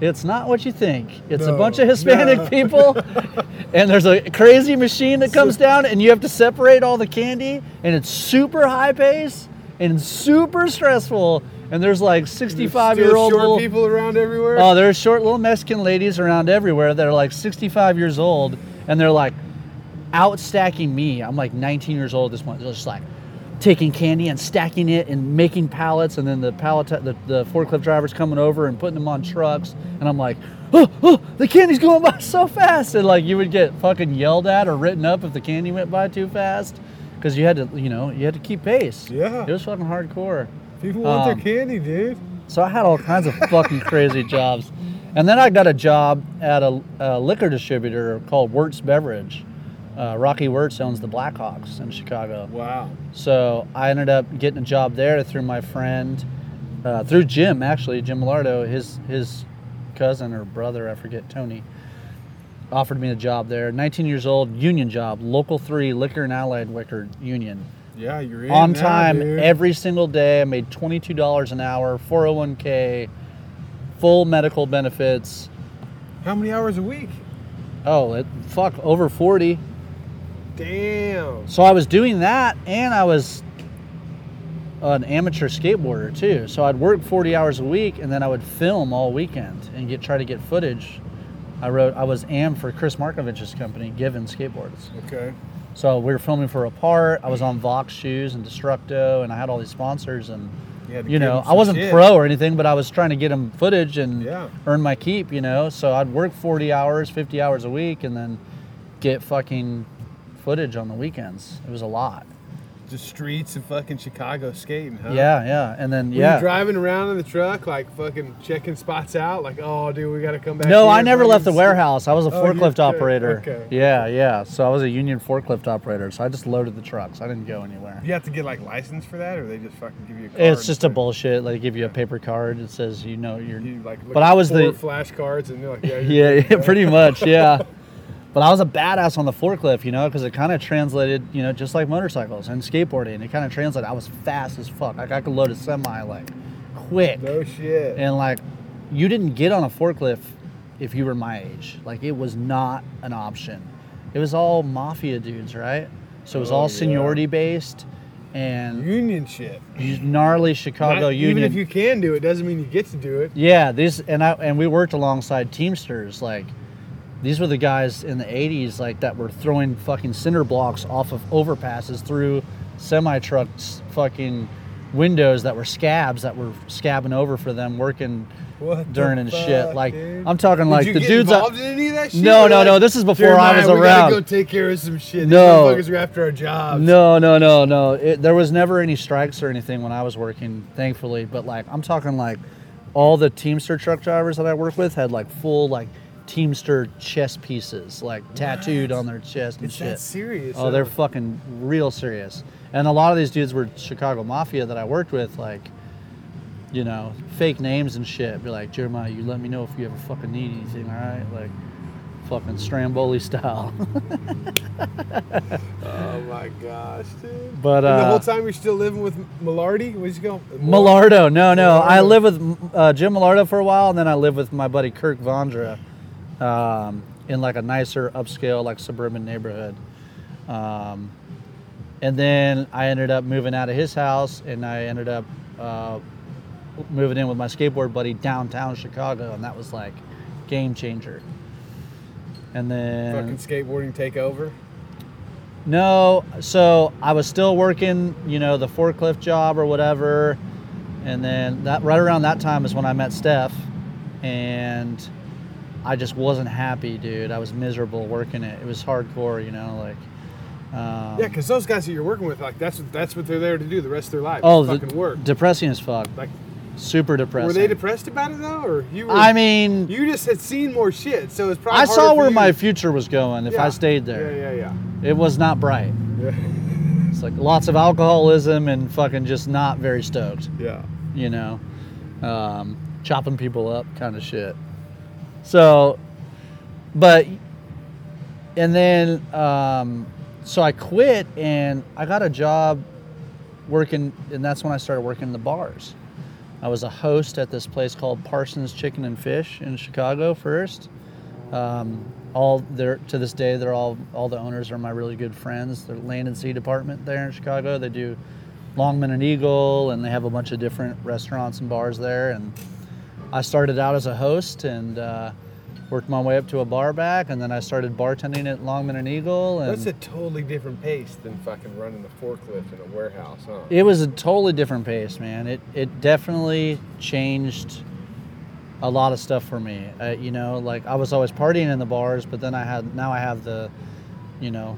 It's not what you think. It's a bunch of Hispanic no. people, (laughs) and there's a crazy machine that comes down, and you have to separate all the candy, and it's super high pace and super stressful. And there's like There's 65 still year old short little, people around everywhere. Oh, there's short little Mexican ladies around everywhere that are like 65 years old, and they're like out stacking me. I'm like 19 years old. at This one, they're just like taking candy and stacking it and making pallets, and then the pallet, the, the forklift drivers coming over and putting them on trucks, and I'm like, oh, oh, the candy's going by (laughs) so fast, and like you would get fucking yelled at or written up if the candy went by too fast, because you had to, you know, you had to keep pace. Yeah. it was fucking hardcore. people want um, their candy, dude. So I had all kinds of fucking crazy (laughs) jobs. And then I got a job at a, a liquor distributor called Wirtz Beverage. Uh, Rocky Wirtz owns the Blackhawks in Chicago. Wow. So I ended up getting a job there through my friend uh, through Jim actually, Jim Millardo, his his cousin or brother, I forget, Tony, offered me a job there. 19 years old, union job, local three, liquor and allied liquor union. Yeah, you're in On now, time dude. every single day. I made $22 an hour, 401k, full medical benefits. How many hours a week? Oh, it, fuck, over 40. Damn. So I was doing that, and I was an amateur skateboarder too. So I'd work 40 hours a week, and then I would film all weekend and get try to get footage. I wrote, I was AM for Chris Markovich's company, Given Skateboards. Okay. So we were filming for a part. I was on Vox shoes and Destructo, and I had all these sponsors, and You you know, I wasn't shit. pro or anything, but I was trying to get them footage and Yeah. earn my keep, you know. So I'd work 40 hours, 50 hours a week, and then get fucking footage on the weekends. It was a lot. Just streets of fucking Chicago skating, huh? Yeah, yeah, and then Were you yeah. driving around in the truck, like fucking checking spots out, like, oh, dude, we got to come back. No, here I never left the see-" warehouse. I was a Oh, forklift operator. Okay. Yeah, yeah. So I was a union forklift operator. So I just loaded the trucks. I didn't go anywhere. You have to get like license for that, or they just fucking give you a card. It's just a bullshit. They give you a paper card. It says you know you're. You like, But I was the- flashcards, and they're like, yeah, (laughs) Yeah, yeah, pretty much, yeah. (laughs) But I was a badass on the forklift, you know, because it kind of translated, you know, just like motorcycles and skateboarding. It kind of translated. I was fast as fuck. Like I could load a semi like quick, No shit. and like you didn't get on a forklift if you were my age. Like it was not an option. It was all mafia dudes, right? So it was Oh, all yeah. seniority based, and Union shit. gnarly Chicago Not- union. Even if you can do it, doesn't mean you get to do it. Yeah, these and I and we worked alongside Teamsters. Like these were the guys in the '80s, like that were throwing fucking cinder blocks off of overpasses through semi trucks, fucking windows that were scabs that were scabbing over for them working What during and shit. Like dude? I'm talking Did like you the get dudes. involved That, in any of that shit? No, no, like, no, this is before I Jeremiah, was we around. gotta go take care of some shit. These No. motherfuckers are after our jobs. no, no, no, no. It, there was never any strikes or anything when I was working, thankfully. But like I'm talking like all the Teamster truck drivers that I work with had like full like Teamster chess pieces, like tattooed on their chest and It's shit. that serious. Oh, they're fucking real serious. And a lot of these dudes were Chicago Mafia that I worked with, like, you know, fake names and shit. Be like, Jeremiah, you let me know if you ever fucking need anything, all right? Like, fucking Stramboli style. (laughs) Oh my gosh, dude. But, And the uh, whole time you're still living with Millardy? Where's he go? Millardo, no, no. I Millardo. lived with uh, Jim Millardo for a while, and then I lived with my buddy Kirk Vondra um, in like a nicer, upscale, like suburban neighborhood. Um, and then I ended up moving out of his house, and I ended up uh, moving in with my skateboard buddy downtown Chicago, and that was like game changer. And then Fucking skateboarding take over. no, so I was still working, you know, the forklift job or whatever, and then that right around that time is when I met Steph, and I just wasn't happy, dude. I was miserable working it. It was hardcore, you know, like. Um, Yeah, because those guys that you're working with, like that's that's what they're there to do the rest of their life. oh, fucking work. depressing as fuck. Like, Super depressing. were they depressed about it though, or you? Were, I mean, you just had seen more shit, so it's probably. I saw where my future was going if I stayed there. Yeah, yeah, yeah, It was not bright. yeah, It's like lots of alcoholism and fucking just not very stoked. yeah. you know, um, chopping people up kind of shit. So, but, and then, um, so I quit and I got a job working, and that's when I started working in the bars. I was a host at this place called Parsons Chicken and Fish in Chicago first. Um, all they're to this day, they're all all the owners are my really good friends. They're land and sea department there in Chicago. They do Longman and Eagle, and they have a bunch of different restaurants and bars there. And I started out as a host and uh, worked my way up to a bar back, and then I started bartending at Longman and Eagle. And That's a totally different pace than fucking running a forklift in a warehouse, huh? it was a totally different pace, man. It it definitely changed a lot of stuff for me. Uh, you know, like I was always partying in the bars, but then I had now I have the, you know,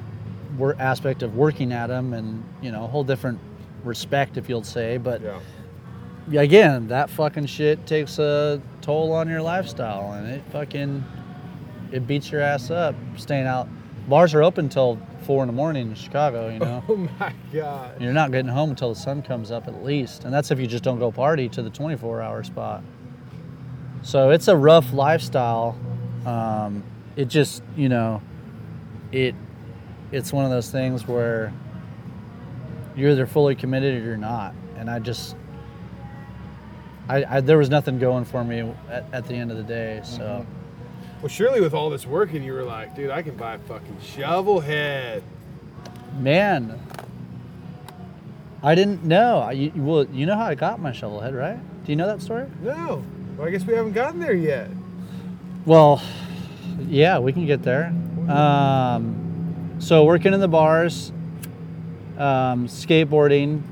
work aspect of working at them, and you know, a whole different respect, if you'll say. But yeah. Again, that fucking shit takes a toll on your lifestyle, and it fucking it beats your ass up staying out. Bars are open till four in the morning in Chicago. You know, (laughs) Oh my god. You're not getting home until the sun comes up at least, and that's if you just don't go party to the 24-hour spot. So it's a rough lifestyle. Um, it just, you know, it it's one of those things where you're either fully committed or you're not, and I just. I, I, there was nothing going for me at, at the end of the day, so Well, surely with all this working, you were like, dude, I can buy a fucking shovel head. Man, I didn't know. I- You, well, you know how I got my shovel head, right? Do you know that story? No. Well, I guess we haven't gotten there yet. Well, yeah, we can get there. Um, so working in the bars, um, skateboarding.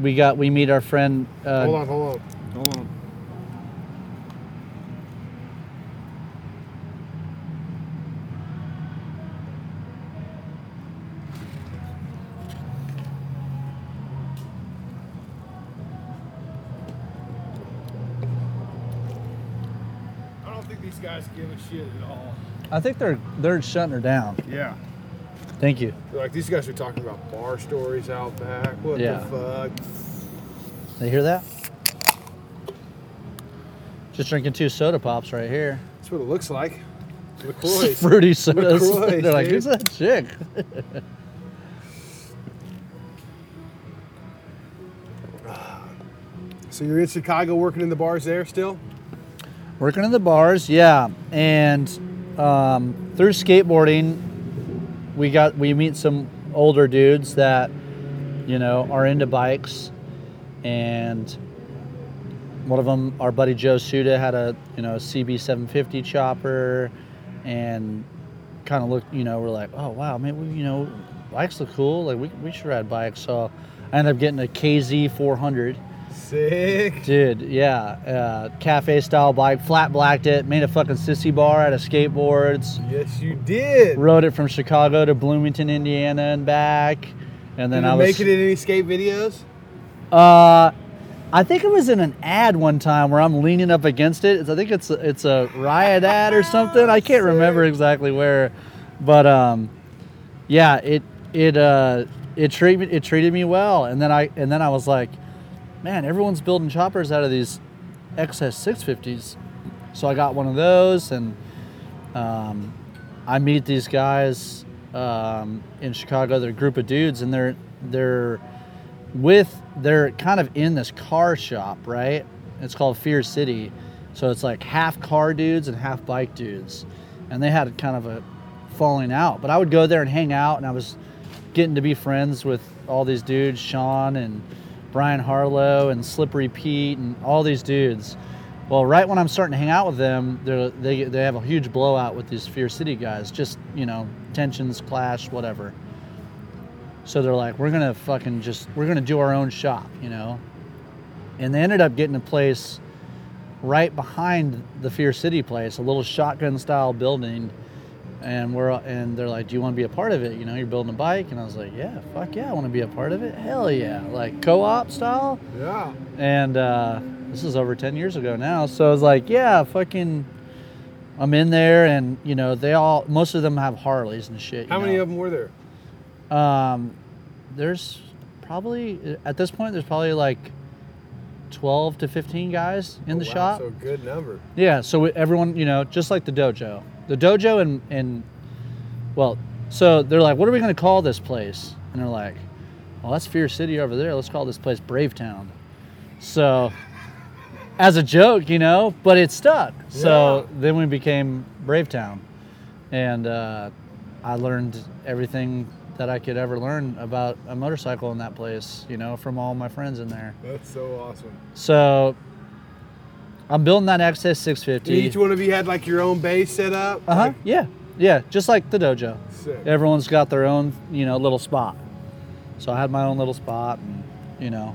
We got we meet our friend. Uh, hold on, hold on. Hold on. I don't think these guys give a shit at all. I think they're they're shutting her down. Yeah. Thank you. Like these guys are talking about bar stories out back. What Yeah. the fuck? They hear that? Just drinking two soda pops right here. That's what it looks like. (laughs) LaCroix. Fruity sodas. LaCroix, (laughs) They're like, dude. who's that chick? (laughs) So you're in Chicago working in the bars there still? Working in the bars, yeah. And um, through skateboarding, we got we meet some older dudes that you know are into bikes, and one of them, our buddy Joe Suda, had a you know CB 750 chopper, and kind of looked, you know, we're like, oh wow, man, we, you know, bikes look cool. Like we we should ride bikes. So I ended up getting a KZ 400. Sick. Dude, yeah, uh, cafe style bike, flat blacked it, made a fucking sissy bar out of skateboards, Yes, you did. rode it from Chicago to Bloomington, Indiana, and back, and then Did I you was. make it in any skate videos? uh, I think it was in an ad one time where I'm leaning up against it. I think it's a, it's a riot ad or something. I can't remember exactly where, but um, yeah, it it uh it treated it treated me well, and then I and then I was like, man, everyone's building choppers out of these XS 650s, so I got one of those, and um, I meet these guys um, in Chicago. They're a group of dudes, and they're they're with they're kind of in this car shop, right? It's called Fear City, so it's like half car dudes and half bike dudes, and they had kind of a falling out. But I would go there and hang out, and I was getting to be friends with all these dudes, Sean and Brian Harlow and Slippery Pete and all these dudes. Well, right when I'm starting to hang out with them, they they have a huge blowout with these Fear City guys. Just you know, tensions, clash, whatever. So they're like, we're gonna fucking just we're gonna do our own shop, you know. And they ended up getting a place right behind the Fear City place, a little shotgun style building. And we're and they're like, do you want to be a part of it? You know, you're building a bike, and I was like, yeah, fuck yeah, I want to be a part of it. Hell yeah, like co-op style Yeah. and uh, this is over 10 years ago now so i was like yeah fucking i'm in there and you know they all most of them have harleys and shit How many of them were there? um, there's probably at this point there's probably like 12 to 15 guys in the Oh, wow, shop So good number. yeah, so we- everyone, you know, just like the dojo. The dojo and and well, so they're like, what are we gonna call this place? And they're like, well, that's Fear City over there. Let's call this place Brave Town. So, as a joke, you know, but it stuck. So then we became Brave Town, and uh, I learned everything that I could ever learn about a motorcycle in that place. You know, from all my friends in there. That's so awesome. So. I'm building that XS 650. Each one of you had like your own base set up. Uh huh. Like, Yeah. Yeah. Just like the dojo. sick. Everyone's got their own, you know, little spot. So I had my own little spot, and you know,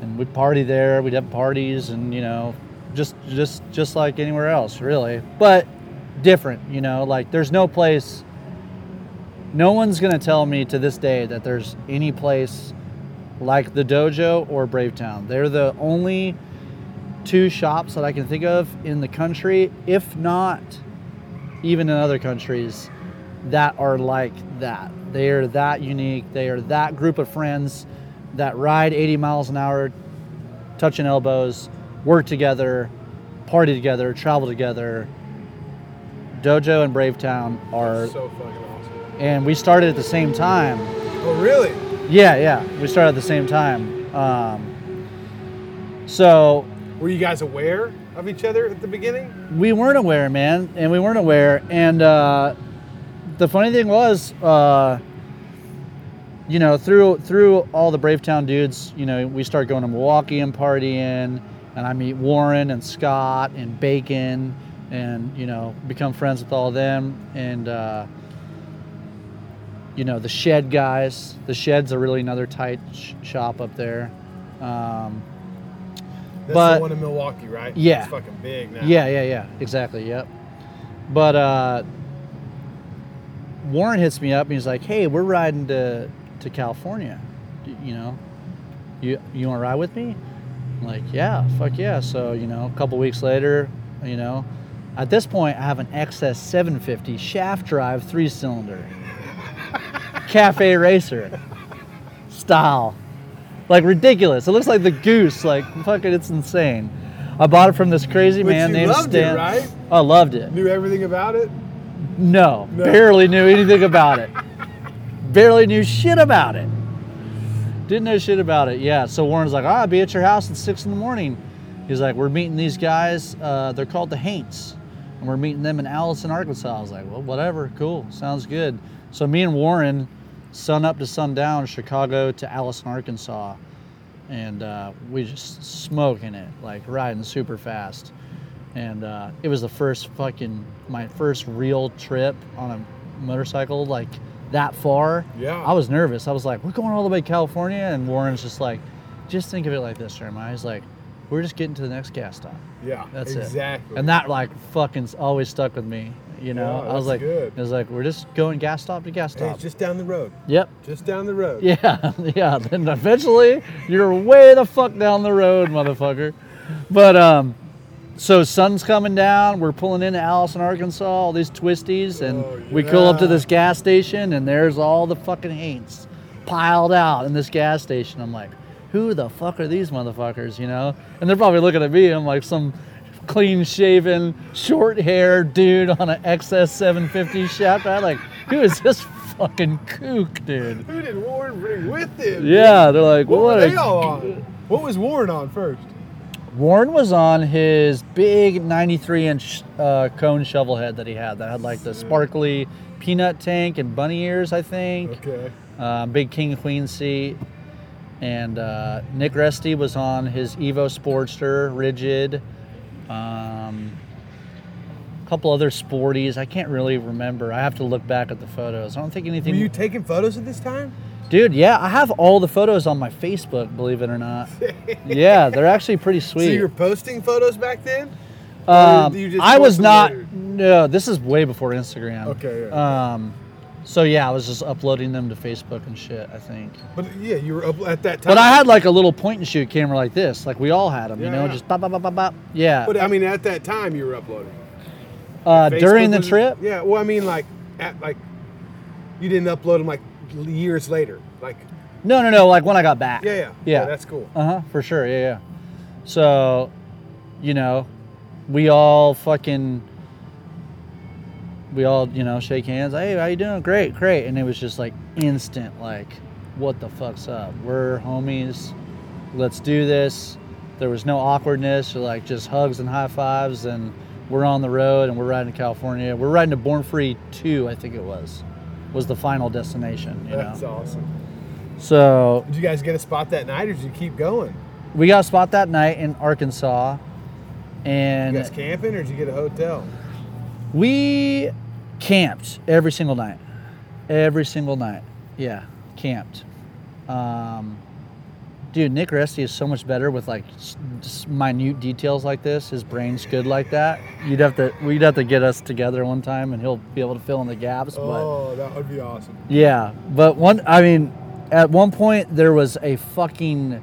and we'd party there. We'd have parties, and you know, just just just like anywhere else, really, but different. You know, like there's no place. No one's gonna tell me to this day that there's any place like the dojo or Bravetown. They're the only two shops that I can think of in the country, if not even in other countries, that are like that. They are that unique. They are that group of friends that ride 80 miles an hour, touching elbows, work together, party together, travel together. Dojo and Bravetown are, so fucking awesome. and we started at the same time. Oh, really? Yeah, yeah, we started at the same time. Um, so Were you guys aware of each other at the beginning? we weren't aware, man, and we weren't aware. And uh, the funny thing was, uh, you know, through through all the Bravetown dudes, you know, we start going to Milwaukee and partying, and I meet Warren and Scott and Bacon, and you know, become friends with all of them, and uh, you know, the Shed guys. The Shed's a really another tight sh- shop up there. Um, That's But- the one in Milwaukee, right? Yeah. It's fucking big now. Yeah, yeah, yeah. Exactly. Yep. But uh, Warren hits me up and he's like, "Hey, we're riding to to California. You know, you you want to ride with me?" I'm like, "Yeah, fuck yeah." So you know, a couple weeks later, you know, at this point, I have an XS 750 shaft drive three cylinder (laughs) cafe racer style like ridiculous. It looks like the goose. Like fucking, it's insane. I bought it from this crazy man you named loved it, Stan. right? I loved it. Knew everything about it? No, No. barely knew anything about it. (laughs) barely knew shit about it. Didn't know shit about it. Yeah. So Warren's like, "Ah, I'll be at your house at six in the morning." He's like, "We're meeting these guys. Uh, they're called the Haints, and we're meeting them in Allison, Arkansas." I was like, "Well, whatever. Cool. Sounds good." So me and Warren, sun up to sundown, Chicago to Allison, Arkansas, and uh, we just smoking it, like riding super fast. And uh, it was the first fucking my first real trip on a motorcycle like that far. Yeah. I was nervous. I was like, "We're going all the way to California," and Warren's just like, "Just think of it like this, Jeremiah." He's like, "We're just getting to the next gas stop." Yeah. That's it. exactly. And that like fucking always stuck with me. You know, Yeah, I was like, good. it was like, we're just going gas stop to gas Hey, stop. it's just down the road. yep. Just down the road. (laughs) Yeah, yeah. Then eventually you're way the fuck down the road, motherfucker. But um, so sun's coming down. We're pulling into Allison, Arkansas. All these twisties, and Oh, we pull up to this gas station, and there's all the fucking haints piled out in this gas station. I'm like, who the fuck are these motherfuckers? You know? And they're probably looking at me. I'm like some clean shaven, short hair dude on an XS 750 shaft. I'm like, who is this fucking kook, dude? Who did Warren bring with him? Yeah, they're like, What, what, were they all on? What was Warren on first? Warren was on his big 93 inch uh, cone shovel head that he had that had like the sparkly peanut tank and bunny ears, I think. Okay. Uh, big king and queen seat. And uh, Nick Resty was on his Evo Sportster, rigid. Um, a couple other sporties. I can't really remember. I have to look back at the photos. I don't think anything. Were you taking photos at this time? Dude, yeah, I have all the photos on my Facebook, believe it or not. (laughs) yeah, they're actually pretty sweet. So you were posting photos back then? Um, you just I was not. later? No, this is way before Instagram. Okay, yeah. Um, so yeah, I was just uploading them to Facebook and shit. I think. But yeah, you were up at that time. But I had like a little point and shoot camera like this, like we all had them. you Yeah, know, yeah. just bop bop bop bop bop. Yeah. But I mean, at that time, you were uploading. uh, Facebook during the was- trip, Yeah. Well, I mean, like, at like, you didn't upload them like years later. Like, no, no, no. Like when I got back. yeah, yeah, Yeah. that's cool. Uh huh. For sure. Yeah, yeah. So, you know, we all fucking, we all, you know, shake hands. Hey, how you doing? Great, great. And it was just like instant, like, what the fuck's up? We're homies. Let's do this. There was no awkwardness or like just hugs and high fives. And we're on the road and we're riding to California. We're riding to Born Free 2, I think it was, was the final destination, you That's know? awesome. So Did you guys get a spot that night, or did you keep going? we got a spot that night in Arkansas, and You guys camping, or did you get a hotel? we camped every single night. Every single night, yeah, camped. Um, dude, Nick Resty is so much better with like minute details like this. His brain's good like that. You'd have to, we'd have to get us together one time, and he'll be able to fill in the gaps. But Oh, that would be awesome. Yeah, but one, I mean, at one point there was a fucking,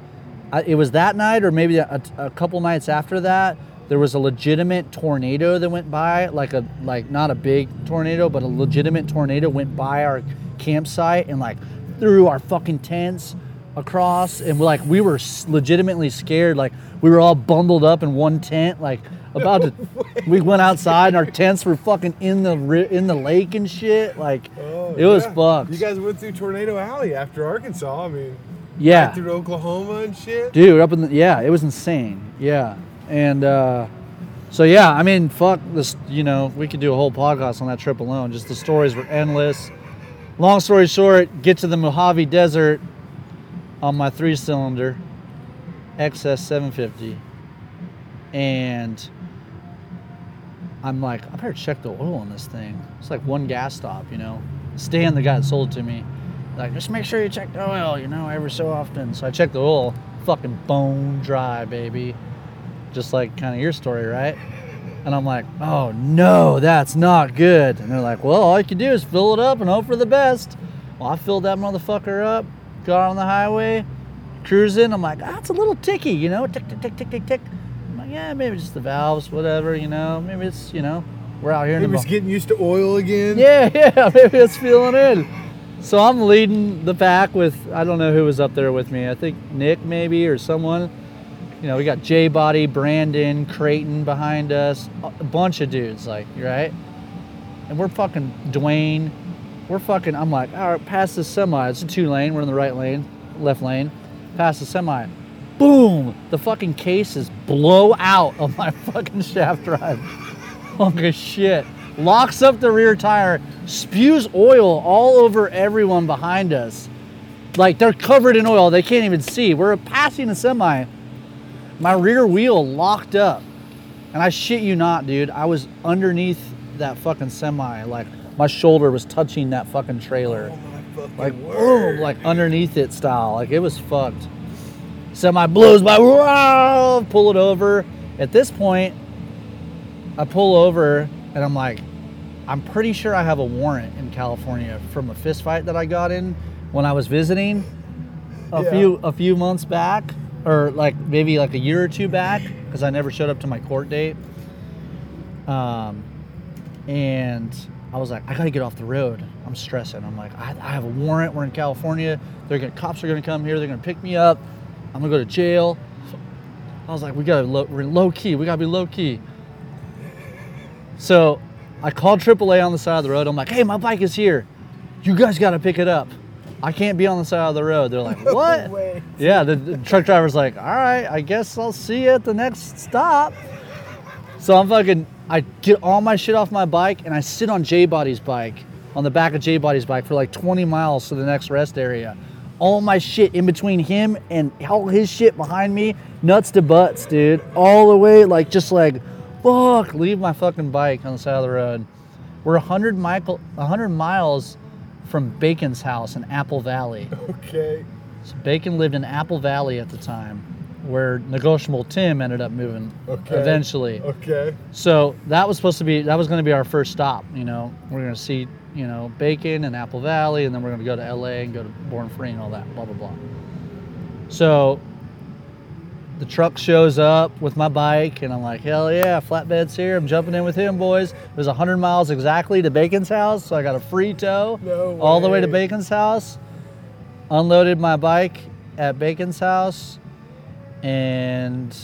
it was that night or maybe a, a couple nights after that. There was a legitimate tornado that went by, like a like not a big tornado, but a legitimate tornado went by our campsite and like threw our fucking tents across, and we're like we were legitimately scared, like we were all bundled up in one tent, like about to. (laughs) We went outside and our tents were fucking in the in the lake and shit, like Oh, it was yeah. fucked. You guys went through Tornado Alley after Arkansas. I mean, yeah, through Oklahoma and shit. dude up in the yeah it was insane yeah and uh so yeah i mean fuck this you know we could do a whole podcast on that trip alone. Just the stories were endless. Long story short get to the mojave desert on my three cylinder xs 750 and i'm like i better check the oil on this thing. It's like one gas stop you know? Stan the guy that sold it to me like just make sure you check the oil you know every so often. So i checked the oil. Fucking bone dry baby just like kind of your story right and i'm like oh no that's not good and they're like well all you can do is fill it up and hope for the best well i filled that motherfucker up got on the highway cruising i'm like ah, it's a little ticky you know tick tick tick tick tick tick i'm like yeah maybe just the valves whatever you know maybe it's you know we're out here the was getting used to oil again. yeah, (laughs) yeah, maybe it's feeling in. So I'm leading the pack with I don't know who was up there with me. I think Nick maybe or someone. You know, we got J Body, Brandon, Creighton behind us, a bunch of dudes like right, and we're fucking Dwayne. We're fucking. I'm like, all right, pass the semi. It's a two lane. We're in the right lane, left lane. Pass the semi. Boom! The fucking cases blow out of my (laughs) fucking shaft drive of shit. Locks up the rear tire, spews oil all over everyone behind us. Like they're covered in oil, they can't even see. We're passing a semi. My rear wheel locked up. And I shit you not, dude. I was underneath that fucking semi. Like my shoulder was touching that fucking trailer. Oh my fucking Like word. like underneath it style. Like it was fucked. Semi blows by, wow, pull it over. At this point, I pull over and I'm like, I'm pretty sure I have a warrant in California from a fist fight that I got in when I was visiting a Yeah. few a few months back, or like maybe like a year or two back, because I never showed up to my court date. Um, and I was like, I gotta get off the road. I'm stressing. I'm like, I, I have a warrant. We're in California. They're gonna cops are gonna come here. They're gonna pick me up. I'm gonna go to jail. I was like, we gotta low, we're low key. We gotta be low key. So I called AAA on the side of the road. I'm like, hey, my bike is here. You guys gotta pick it up. I can't be on the side of the road. They're like, (laughs) what? way. Yeah, the, the truck driver's like, all right, I guess I'll see you at the next stop. So I'm fucking, I get all my shit off my bike and I sit on J Body's bike, on the back of J Body's bike for like 20 miles to the next rest area. All my shit in between him and all his shit behind me, nuts to butts, dude. All the way, like, just like, fuck, leave my fucking bike on the side of the road. We're 100, Michael, 100 miles from Bacon's house in Apple Valley. Okay. So Bacon lived in Apple Valley at the time, where negotiable Tim ended up moving Okay. eventually. Okay. So that was supposed to be that was going to be our first stop. You know, we're going to see you know Bacon and Apple Valley, and then we're going to go to L.A. and go to Born Free and all that. Blah blah blah. So the truck shows up with my bike, and I'm like, hell yeah, flatbed's here. I'm jumping in with him, boys. It was 100 miles exactly to Bacon's house, so I got a free tow No all the way to. Bacon's house. Unloaded my bike at Bacon's house, and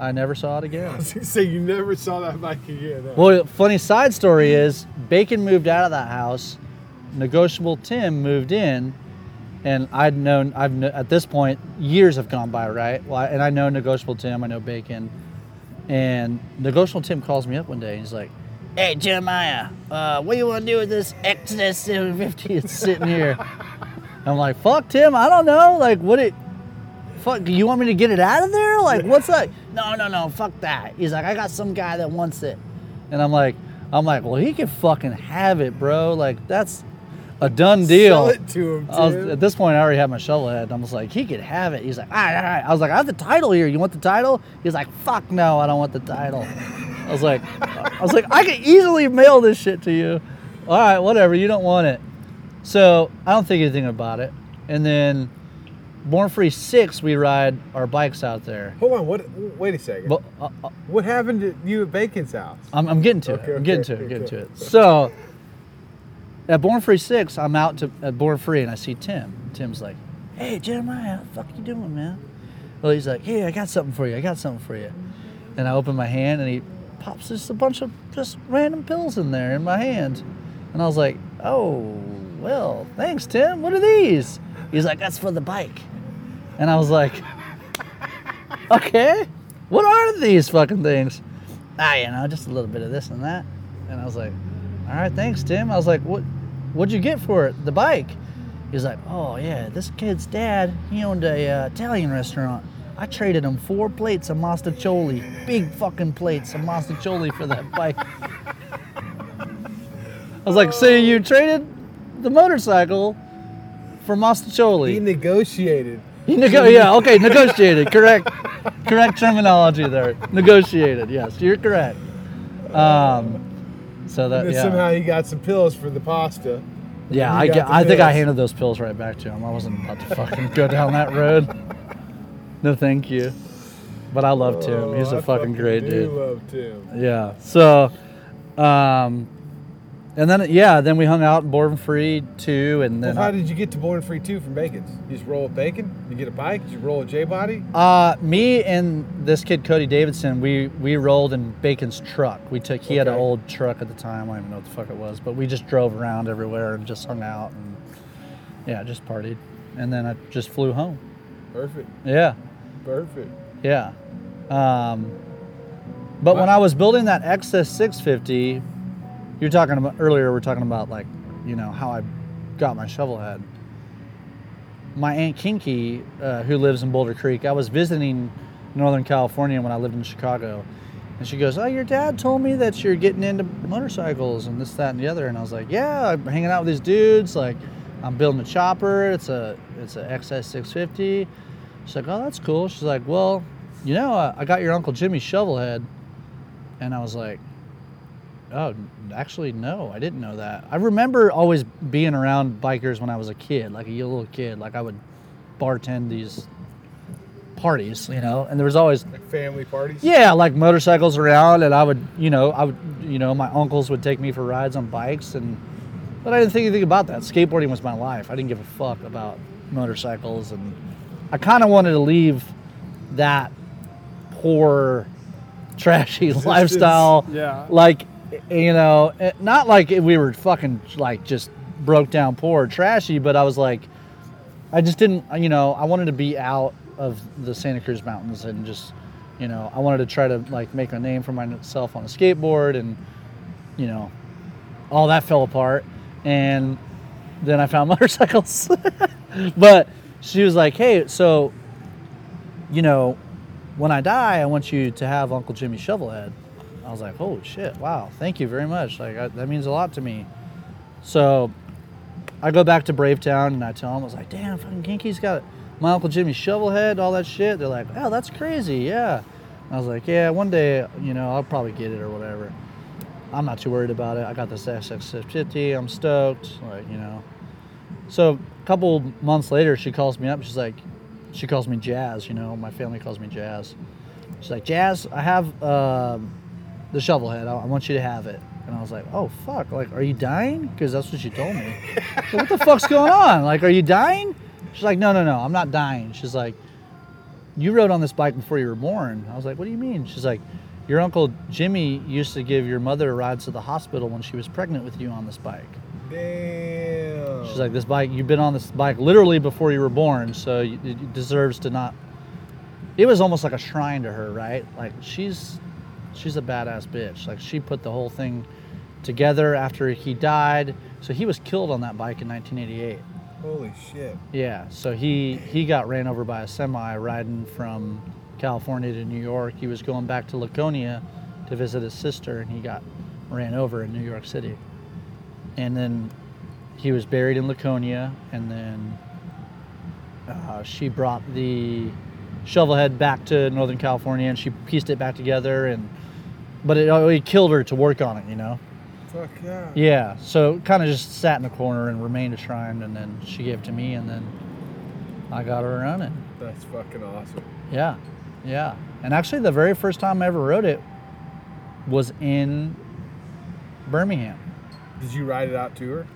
I never saw it (laughs) I again. was gonna say you never saw that bike again. huh? Well, funny side story is Bacon moved out of that house. Negotiable Tim moved in, and I'd known I've kn- at this point years have gone by, right? Well, I- and I know Negotiable Tim, I know Bacon, and Negotiable Tim calls me up one day and he's like, "Hey Jeremiah, uh, what do you want to do with this Exodus 750 that's sitting here?" (laughs) I'm like, "Fuck Tim, I don't know. Like, what it." Fuck, you want me to get it out of there? Like, what's that? (laughs) No, no, no, fuck that. He's like, I got some guy that wants it. And I'm like, I'm like, well, he can fucking have it, bro. Like, that's a done deal. Sell it to him, was, at this point, I already had my shovel head. I was like, he could have it. He's like, all right, all right. I was like, I have the title here. You want the title? He's like, fuck no, I don't want the title. I was like, I was like, I could easily mail this shit to you. All right, whatever. You don't want it. So I don't think anything about it. And then Born Free Six, we ride our bikes out there. Hold on. What? Wait a second. But uh, uh, what happened to you at Bacon's house? I'm, I'm getting to Okay, it. I'm getting okay, to it. Getting okay. to it. So at Born Free Six, I'm out to at Born Free and I see Tim. Tim's like, "Hey Jeremiah, how the fuck you doing, man?" Well, he's like, "Hey, I got something for you. I got something for you." And I open my hand and he pops just a bunch of just random pills in there in my hand, and I was like, "Oh, well, thanks, Tim. What are these?" He's like, "That's for the bike," and I was like, (laughs) "Okay." What are these fucking things? ah, you know, just a little bit of this and that. And I was like, all right, thanks, Tim. I was like, what, what'd you get for it? The bike. He's like, oh yeah, this kid's dad, he owned a uh, Italian restaurant. I traded him four plates of mostaccioli, big fucking plates of mostaccioli for that bike. I was like, so you traded the motorcycle for mostaccioli? He negotiated. You nego- yeah, okay, negotiated. Correct, correct terminology there. Negotiated. Yes, you're correct. Um, so that yeah, somehow you got some pills for the pasta. yeah. I, get, I think I handed those pills right back to him. I wasn't about to fucking go down that road. No, thank you. But I love Tim. He's Oh, a I fucking great dude. love Tim. Yeah. So, um, and then yeah, then we hung out in Born Free too, and Well, then how I- did you get to Born Free 2 from Bacon's? You just roll with Bacon? You get a bike? Did you roll a J body? Uh, me and this kid Cody Davidson, we we rolled in Bacon's truck. We took he had an old truck at the time. I don't even know what the fuck it was, but we just drove around everywhere and just hung out and yeah, just partied. And then I just flew home. Perfect. Yeah, Perfect. yeah. Um, but when I was building that XS 650, you're talking about earlier. We are talking about like, you know, how I got my shovel head. My aunt Kinky, uh, who lives in Boulder Creek, I was visiting Northern California when I lived in Chicago, and she goes, "Oh, your dad told me that you're getting into motorcycles and this, that, and the other." And I was like, "Yeah, I'm hanging out with these dudes. Like, I'm building a chopper. It's a it's a XS 650." She's like, "Oh, that's cool." She's like, "Well, you know, I, I got your uncle Jimmy's shovel head," and I was like, "Oh, actually, no, I didn't know that." I remember always being around bikers when I was a kid, like a little kid. Like I would bartend these parties, you know, and there was always Like family parties? yeah, like motorcycles around, and I would, you know, I would, you know, my uncles would take me for rides on bikes, and but I didn't think anything about that. Skateboarding was my life. I didn't give a fuck about motorcycles, and I kind of wanted to leave that poor, trashy lifestyle. Yeah. Like, you know, eh, not like we were fucking like just broke down poor, or trashy, but I was like, I just didn't, you know, I wanted to be out of the Santa Cruz Mountains and just, you know, I wanted to try to like make a name for myself on a skateboard and, you know, all that fell apart. And then I found (laughs) motorcycles. (laughs) but she was like, hey, so, you know, when I die, I want you to have Uncle Jimmy Shovelhead. I was like, holy shit, wow, thank you very much. Like, I, that means a lot to me. So I go back to Bravetown and I tell them, I was like, damn, fucking Kinky's got my Uncle Jimmy Shovelhead, all that shit. They're like, oh, that's crazy, yeah. I was like, yeah, one day, you know, I'll probably get it or whatever. I'm not too worried about it. I got this SX650. I'm stoked, like, you know. So a couple months later, she calls me up. She's like, she calls me Jazz, you know, my family calls me Jazz. She's like, Jazz, I have um the Shovelhead. I, I want you to have it. And I was like, oh, fuck. Like, are you dying? Because that's what she told me. So what the fuck's going on? Like, are you dying? She's like, no, no, no, I'm not dying. She's like, you rode on this bike before you were born. I was like, what do you mean? She's like, your uncle Jimmy used to give your mother rides to the hospital when she was pregnant with you on this bike. Damn. She's like, this bike, you've been on this bike literally before you were born, so it deserves to not. It was almost like a shrine to her, right? Like she's, she's a badass bitch. Like she put the whole thing together after he died. So he was killed on that bike in 1988. Holy shit. Yeah, so he he got ran over by a semi riding from California to New York. He was going back to Laconia to visit his sister, and he got ran over in New York City. And then he was buried in Laconia, and then uh, she brought the shovelhead back to Northern California, and she pieced it back together. And but it, oh, it killed her to work on it, you know. Fuck yeah. Yeah, so kind of just sat in the corner and remained a shrine, and then she gave it to me, and then I got her running. That's fucking awesome. Yeah, yeah. And actually, the very first time I ever rode it was in Birmingham. Did you ride it out to her?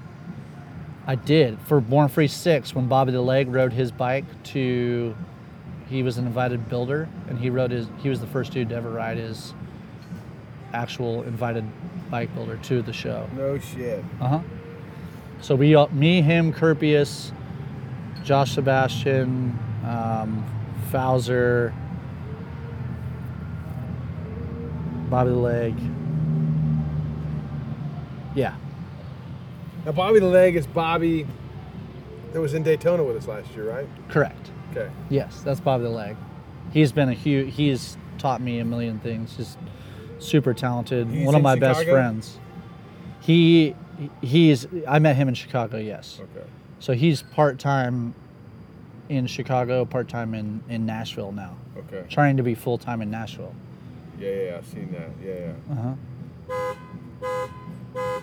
I did for Born Free Six when Bobby the Leg rode his bike to. He was an invited builder, and he rode his. He was the first dude to ever ride his actual invited bike builder to the show. No shit. Uh huh. So we, all, me, him, Kirpius, Josh Sebastian, um, Fowler, Bobby the Leg. Yeah, Now Bobby the Leg is Bobby that was in Daytona with us last year, right? correct. Okay. Yes, that's Bobby the Leg. He's been a huge. He's taught me a million things. Just super talented. He's One of my best friends. He he's. I met him in Chicago. Yes. Okay. So he's part time in Chicago, part time in in Nashville now. Okay. Trying to be full time in Nashville. Yeah, yeah, I've seen that. Yeah, yeah. Uh huh.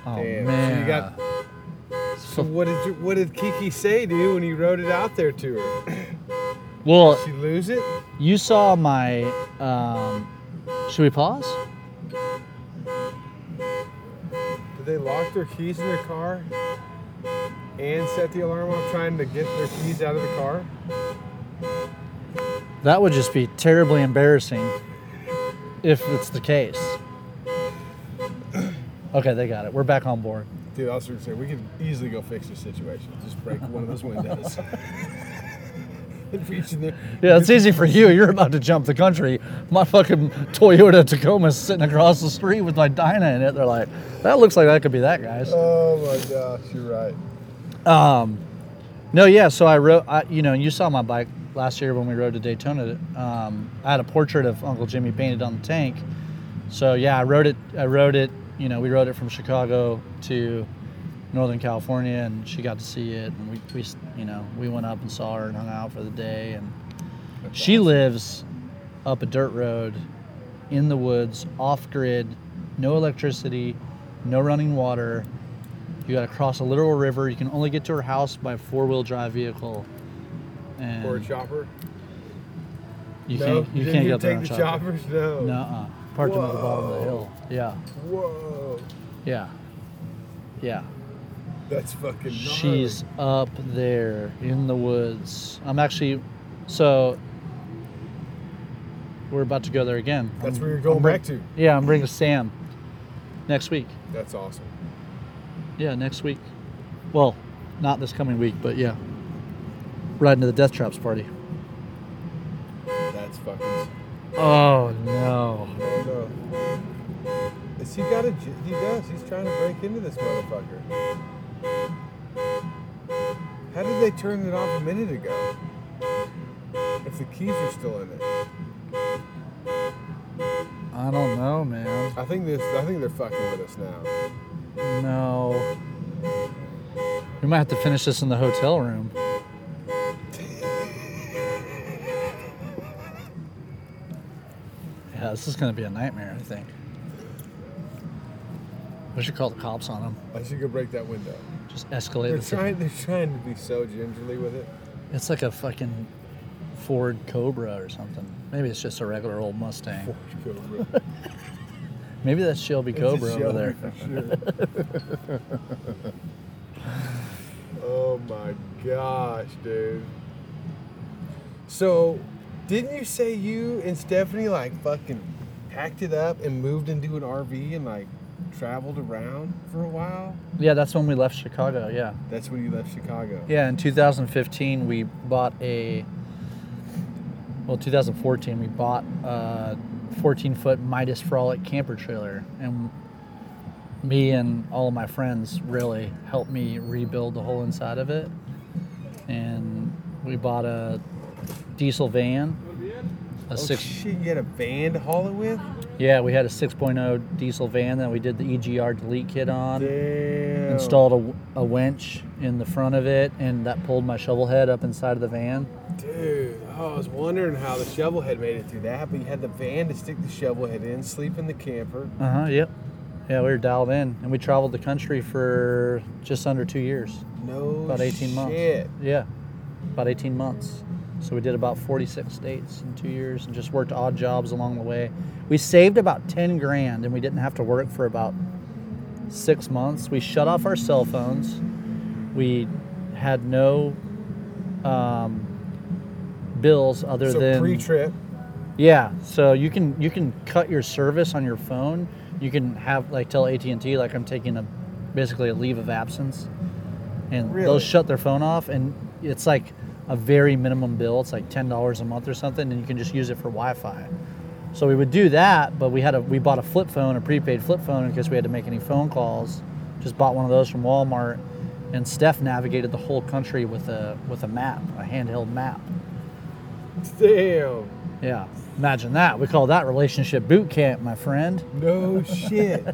Oh Damn. So man. you got- So what did you, what did Kiki say to you when you wrote it out there to her? well, Did she lose it? you saw my. Um, should we pause? Did they lock their keys in their car and set the alarm off trying to get their keys out of the car? That would just be terribly embarrassing if it's the case. (clears throat) Okay, they got it. We're back on board. Dude, I was going to say, we could easily go fix this situation. Just break one of those windows. (laughs) there. Yeah, it's easy for you. You're about to jump the country. My fucking Toyota Tacoma's sitting across the street with my Dyna in it. They're like, that looks like that could be that guy's. Oh my gosh, you're right. Um, no, yeah. So I wrote, I, you know, you saw my bike last year when we rode to Daytona. Um, I had a portrait of Uncle Jimmy painted on the tank. So yeah, I wrote it. I wrote it. You know, we rode it from Chicago to Northern California, and she got to see it. And we, we, you know, we went up and saw her and hung out for the day. And That's she awesome. lives up a dirt road in the woods, off grid, no electricity, no running water. You got to cross a literal river. You can only get to her house by four wheel drive vehicle. And Or a chopper? you no, can't you can't get there take on the chopper. choppers? No. No, parked them at the bottom of the hill. Yeah, Whoa. yeah, yeah. That's fucking gnarly. She's up there in the woods. I'm actually, so we're about to go there again. That's I'm- where you're going bring- back to. Yeah, I'm bringing Sam next week. That's awesome. Yeah, next week. Well, not this coming week, but yeah. Riding to the Death Traps party. That's fucking. Oh no. Oh no. Has he got a? He does. He's trying to break into this motherfucker. How did they turn it off a minute ago? If the keys are still in it, I don't know, man. I think this. I think they're fucking with us now. No. We might have to finish this in the hotel room. Yeah, this is going to be a nightmare, I think. We should call the cops on them. I should go break that window. Just escalate They're the trying. They're trying to be so gingerly with it. It's like a fucking Ford Cobra or something. Maybe it's just a regular old Mustang. Ford Cobra. (laughs) Maybe that's Shelby It's Cobra over there. for sure. (laughs) oh my gosh, dude. So, didn't you say you and Stephanie like fucking packed it up and moved into an RV and like traveled around for a while? Yeah, that's when we left Chicago. Yeah. That's when you left Chicago. Yeah, in 2015 we bought a. Well, 2014 we bought a 14 foot Midas Frolic camper trailer, and me and all of my friends really helped me rebuild the whole inside of it. And we bought a diesel van, a Oh six. shit! You had a van to haul it with? Yeah, we had a 6.0 diesel van that we did the EGR delete kit on. Damn. Installed a, a winch in the front of it, and that pulled my shovel head up inside of the van. Dude, I was wondering how the shovel head made it through that, but you had the van to stick the shovel head in, sleep in the camper. Uh huh. Yep. Yeah, we were dialed in, and we traveled the country for just under two years, No about 18 months. Yeah. about 18 months. So we did about 46 states in two years and just worked odd jobs along the way. We saved about 10 grand and we didn't have to work for about six months. We shut off our cell phones. We had no um, bills other So than pre-trip. yeah, so you can you can cut your service on your phone. You can have like tell AT and T like I'm taking a basically a leave of absence, and Really? they'll shut their phone off, and it's like a very minimum bill. It's like ten dollars a month or something, and you can just use it for Wi-Fi. So we would do that, but we had a we bought a flip phone, a prepaid flip phone, in case we had to make any phone calls. Just bought one of those from Walmart, and Steph navigated the whole country with a with a map, a handheld map. Damn. Yeah, imagine that. We call that relationship boot camp, my friend. No shit.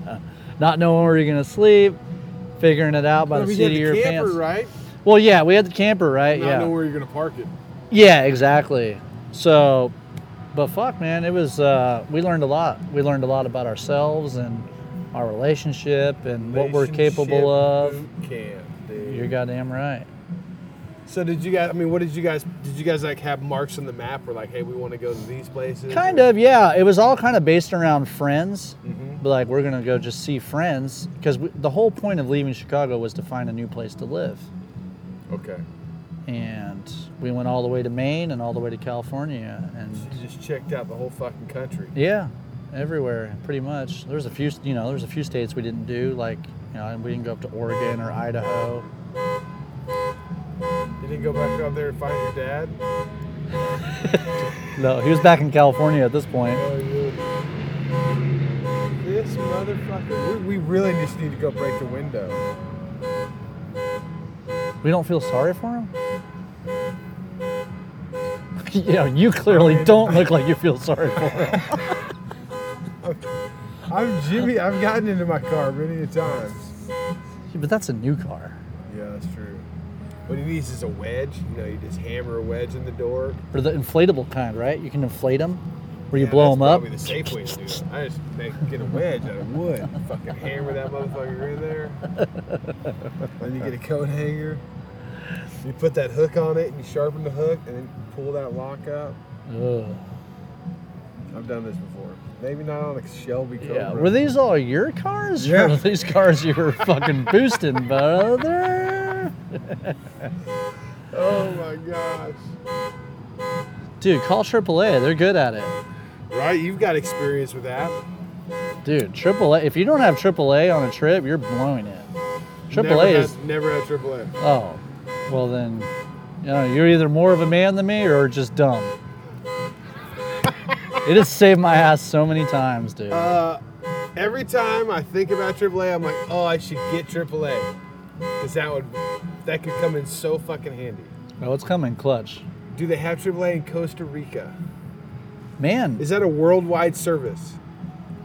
(laughs) Not knowing where you're gonna sleep, figuring it out by Well, the seat of your camper, pants. right? Well, yeah, we had the camper, right? Not yeah, I know where you're gonna park it. yeah, exactly. So, but fuck, man, it was. Uh, we learned a lot. We learned a lot about ourselves and our relationship and what we're capable of. Relationship Camp, dude. You're goddamn right. So did you guys? I mean, what did you guys? Did you guys like have marks on the map? or like, hey, we want to go to these places. Kind of, yeah. It was all kind of based around friends. Mhm. But like, we're gonna go just see friends because the whole point of leaving Chicago was to find a new place to live. Okay. and we went all the way to Maine and all the way to California and You just checked out the whole fucking country. yeah, everywhere pretty much. There's a few, you know, there's a few states we didn't do like, you know, we didn't go up to Oregon or Idaho. You didn't go back up there and find your dad. (laughs) No, he was back in California at this point. Oh, yeah. This motherfucker. We, we really just need to go break the window. We don't feel sorry for him. (laughs) yeah, you clearly don't look like you feel sorry for him. (laughs) I'm Jimmy. I've gotten into my car many a times. but that's a new car. Yeah, that's true. What he needs is a wedge. You know, you just hammer a wedge in the door. Or the inflatable kind, right? You can inflate them, where you Yeah, blow them up. Probably the safe way to do. I just make, get a wedge out of wood. Fucking hammer that motherfucker in there. (laughs) then you get a coat hanger. You put that hook on it, and you sharpen the hook, and then pull that lock up. Ugh. I've done this before. Maybe not on a Shelby Cobra. Yeah, were these all your cars? Yeah. Or were these cars you were fucking (laughs) boosting, brother? (laughs) Oh my gosh. Dude, call AAA. They're good at it. Right? You've got experience with that. Dude, AAA. If you don't have AAA on a trip, you're blowing it. Never AAA had, is. never had AAA. Oh, well then, you know, you're either more of a man than me or just dumb. it has saved my ass so many times, dude. Uh, every time I think about AAA, I'm like, oh, I should get AAA, because that would that could come in so fucking handy. oh, it's coming clutch. Do they have AAA in Costa Rica? Man, Is that a worldwide service?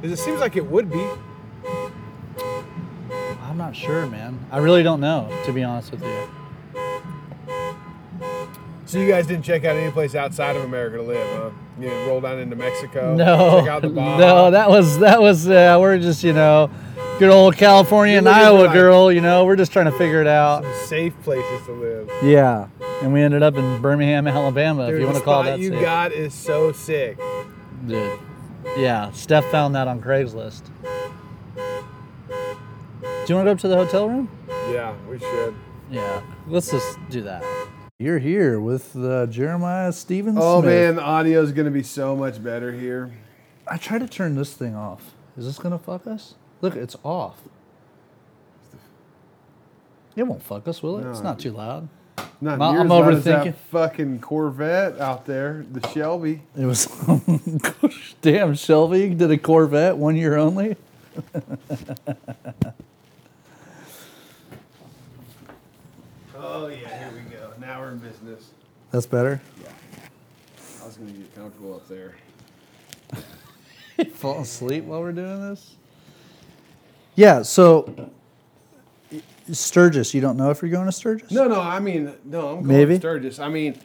'Cause it seems like it would be. I'm not sure, man. I really don't know, to be honest with you. So you guys didn't check out any place outside of America to live, huh? You didn't roll down into Mexico. No, Check out the Baja. (laughs) no, that was that was uh, we're just you know, good old California and You're looking for, Iowa like- girl. You know, we're just trying to figure it out. Some safe places to live. Yeah, and we ended up in Birmingham, Alabama. Dude, if you want to call spot that you safe. got is so sick. Dude. Yeah, Steph found that on Craigslist. Do you want to go up to the hotel room? Yeah, we should. Yeah, let's just do that. You're here with uh, Jeremiah Stevens. Oh Smith. man, the audio is gonna be so much better here. I tried to turn this thing off. Is this gonna fuck us? Look, it's off. It won't fuck us, will it? It's not too loud. Not I'm- near I'm as loud as overthinking. that fucking Corvette out there, the Shelby. It was (laughs) damn Shelby did a Corvette one year only. (laughs) Oh yeah, here we go. Now we're in business. That's better. Yeah. I was gonna get comfortable up there. (laughs) Fall asleep while we're doing this. Yeah. So Sturgis, you don't know if you're going to Sturgis? No, no, I mean, no, I'm going Maybe? to Sturgis. I mean,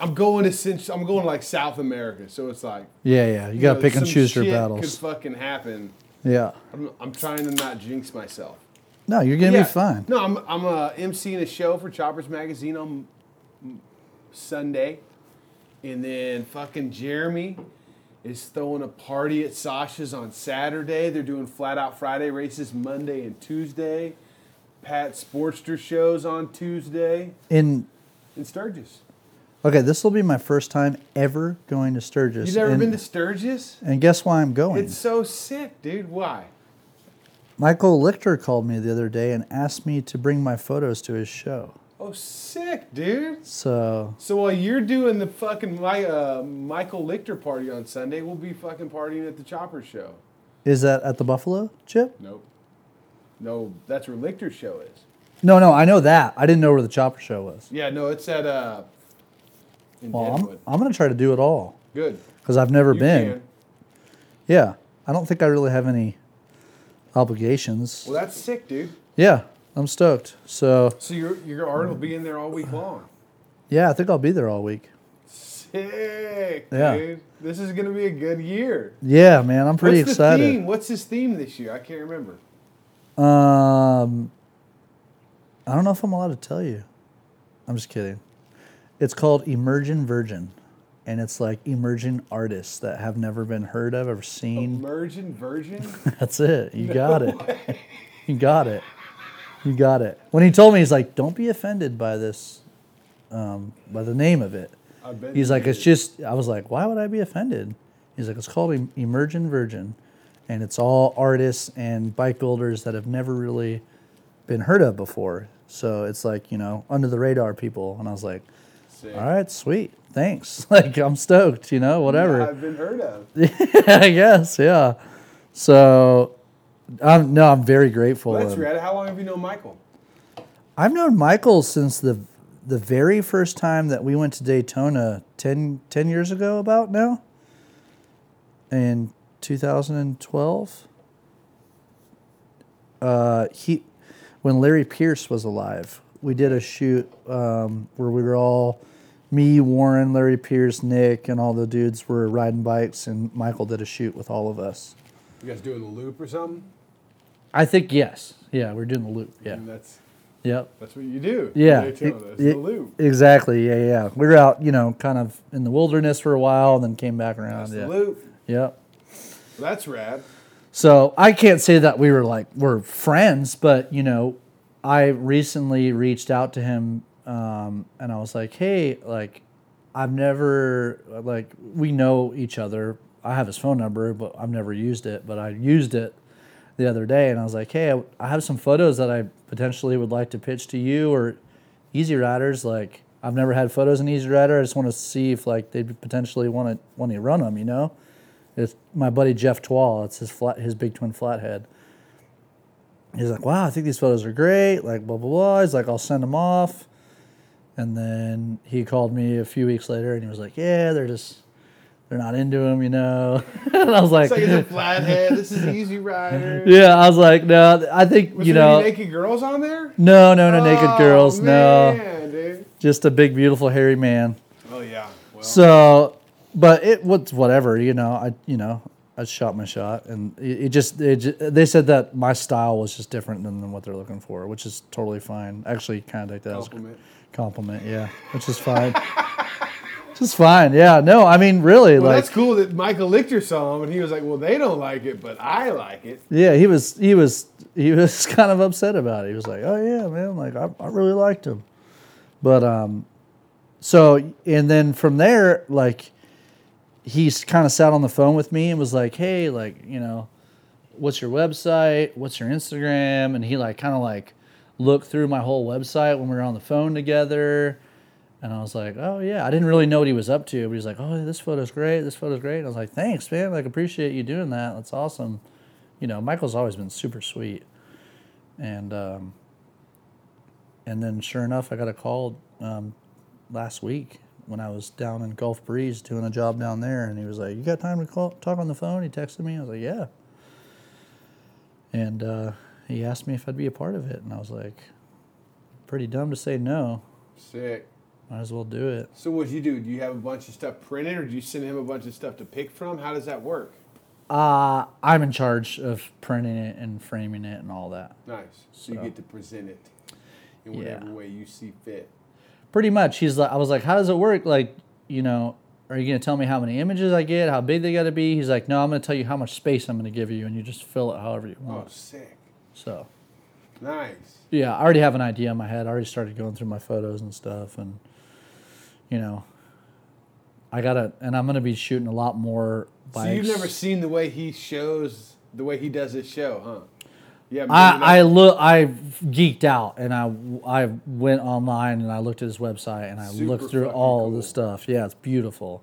I'm going to Cent- I'm going to like South America, so it's like Yeah, yeah. You gotta know, pick and some choose your shit battles. Could fucking happen. Yeah. I'm, I'm trying to not jinx myself. No, you're gonna Yeah. be fine. No, I'm I'm uh, emceeing a show for Choppers Magazine on Sunday, and then fucking Jeremy is throwing a party at Sasha's on Saturday. They're doing flat out Friday races Monday and Tuesday. Pat Sportster shows on Tuesday In in Sturgis. okay, this will be my first time ever going to Sturgis. You've never and, been to Sturgis? and guess why I'm going? It's so sick, dude. Why? Michael Lichter called me the other day and asked me to bring my photos to his show. Oh, sick, dude. So So while you're doing the fucking my, uh, Michael Lichter party on Sunday, we'll be fucking partying at the Chopper show. is that at the Buffalo Chip? Nope. No, that's where Lichter's show is. No, no, I know that. I didn't know where the Chopper Show was. Yeah, no, it's at uh in Well, I'm, I'm going to try to do it all Good. because I've never You been. can. Yeah, I don't think I really have any obligations. Well, that's sick, dude. Yeah, I'm stoked. So So your your art will be in there all week long. yeah, I think I'll be there all week. Sick, Yeah. dude. This is gonna be a good year. Yeah, man, I'm pretty What's excited. the theme? What's his theme this year? I can't remember. Um, I don't know if I'm allowed to tell you. I'm just kidding. It's called Emerging Virgin, and it's like emerging artists that have never been heard of or seen. Emergent Virgin. (laughs) That's it. You got it. You got it. You got it. When he told me, he's like, "Don't be offended by this, um, by the name of it." He's like. "It's just." I was like, "Why would I be offended?" He's like, "It's called Emergent Virgin, and it's all artists and bike builders that have never really been heard of before. So it's like you know, under the radar people." And I was like, Sick. "All right, sweet, thanks. (laughs) Like I'm stoked. You know, whatever." Yeah, I've been heard of. (laughs) I guess, yeah. So, I'm no, I'm very grateful. Well, that's rad. How long have you known Michael? I've known Michael since the the very first time that we went to Daytona 10, 10 years ago, about now, in 2012. Uh, he, when Larry Pierce was alive, we did a shoot um, where we were all, me, Warren, Larry Pierce, Nick, and all the dudes were riding bikes, and Michael did a shoot with all of us. You guys doing the loop or something? I think yes, yeah, we're doing the loop. Yeah, And that's yep. that's what you do. Yeah, the loop. Exactly. Yeah, yeah. We were out, you know, kind of in the wilderness for a while, and then came back around. That's yeah. the loop. Yep. That's rad. So I can't say that we were like we're friends, but you know, I recently reached out to him, um, and I was like, hey, like, I've never like we know each other. I have his phone number, but I've never used it. But I used it the other day, and I was like, hey, I, have some photos that I potentially would like to pitch to you or Easy Riders. Like, I've never had photos in Easy Rider. I just want to see if like they potentially want to want to run them. You know, it's my buddy Jeff Twall. It's his flat, his big twin flathead. He's like, wow, I think these photos are great. Like, blah blah blah. He's like, I'll send them off. And then he called me a few weeks later, and he was like, yeah, they're just they're not into him, you know. (laughs) and I was like, It's like it's a (laughs) flathead. This is Easy Rider. yeah, I was like, no, I think Was you there know, any naked girls on there? no, no, no, naked Oh, girls, no, dude. just a big, beautiful, hairy man. Oh yeah. Well, So, but it was whatever, you know. I you know I shot my shot, and it, it just it, they said that my style was just different than, than what they're looking for, which is totally fine. Actually, kind of like that compliment. compliment, yeah, which is fine. (laughs) just fine, yeah. No, I mean really, Well, like that's cool that Michael Lichter saw him and he was like, "Well, they don't like it, but I like it." yeah, he was he was he was (laughs) kind of upset about it. He was like, "Oh yeah, man, like I, I really liked him," but um, so and then from there, like he's kind of sat on the phone with me and was like, "Hey, like you know, what's your website? What's your Instagram?" And he like kind of like looked through my whole website when we were on the phone together. And I was like, oh yeah, I didn't really know what he was up to, but he's like, oh, this photo's great, this photo's great. And I was like, thanks, man, like appreciate you doing that. That's awesome. You know, Michael's always been super sweet. And um, and then sure enough, I got a call um, last week when I was down in Gulf Breeze doing a job down there, and he was like, "You got time to call, talk on the phone?" He texted me. I was like, "Yeah." And uh, he asked me if I'd be a part of it, and I was like, "Pretty dumb to say no. Sick. Might as well do it." So what do you do? Do you have a bunch of stuff printed, or do you send him a bunch of stuff to pick from? How does that work? Uh, I'm in charge of printing it and framing it and all that. Nice. So, you get to present it in Yeah. whatever way you see fit. pretty much. He's like, I was like, how does it work? Like, you know, are you gonna tell me how many images I get, how big they got to be? He's like, no, I'm gonna tell you how much space I'm gonna give you, and you just fill it however you want. Oh, sick. So. Nice. Yeah, I already have an idea in my head. I already started going through my photos and stuff, and you know, I gotta, and I'm gonna be shooting a lot more bikes. So you've never seen the way he shows, the way he does his show, huh? Yeah. I I look, I geeked out, and I I went online and I looked at his website and I Super looked through all cool. the stuff. Yeah, it's beautiful.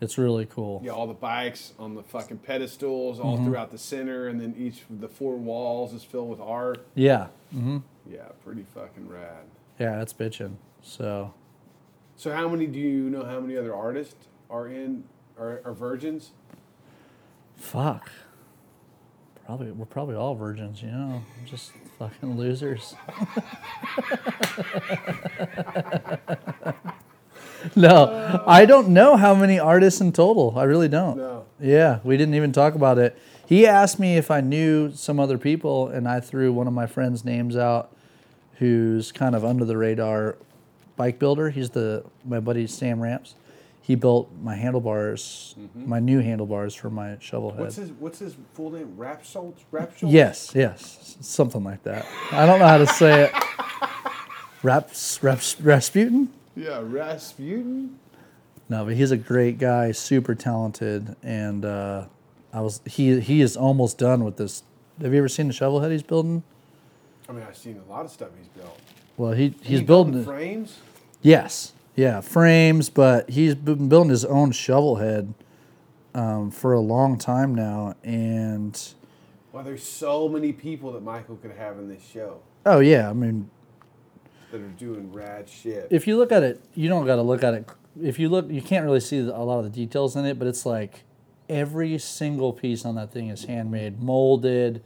It's really cool. Yeah, all the bikes on the fucking pedestals all Mm-hmm. throughout the center, and then each of the four walls is filled with art. Yeah, hmm Yeah, pretty fucking rad. yeah, that's bitching. So So, how many do you know? How many other artists are in are, are virgins? fuck. Probably we're probably all virgins, you know, just fucking losers. (laughs) no, I don't know how many artists in total. I really don't. No. Yeah, we didn't even talk about it. He asked me if I knew some other people, and I threw one of my friends' names out, who's kind of under the radar bike builder. He's the my buddy Sam Ramps. He built my handlebars, my new handlebars for my shovel head. What's his What's his full name? Rap Schultz. Rap Schultz. Yes, yes, something like that. I don't know how to say it. Raps, Raps, Rasputin? Yeah, Rasputin. No, but he's a great guy, super talented, and uh, I was he he is almost done with this. Have you ever seen the shovel head he's building? I mean, I've seen a lot of stuff he's built. Well, he he's He building. frames. Yes, yeah, frames, but he's been building his own shovel head um, for a long time now, and Well, there's so many people that Michael could have in this show oh yeah, I mean that are doing rad shit. if you look at it, you don't got to look at it. If you look, you can't really see a lot of the details in it, but it's like every single piece on that thing is handmade, molded,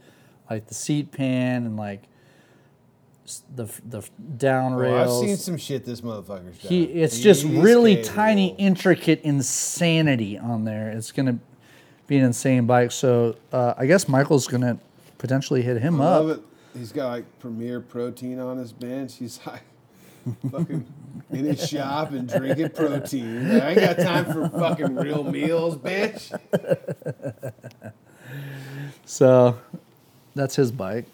like the seat pan and like the the down Well, rails. I've seen some shit this motherfucker's done. he, it's just really tiny, intricate insanity on there. It's gonna be an insane bike. So uh, I guess Michael's gonna potentially hit him I up. love it. He's got like Premier Protein on his bench. He's like (laughs) fucking in his shop and drinking protein. I ain't got time for fucking real meals, bitch. (laughs) So that's his bike.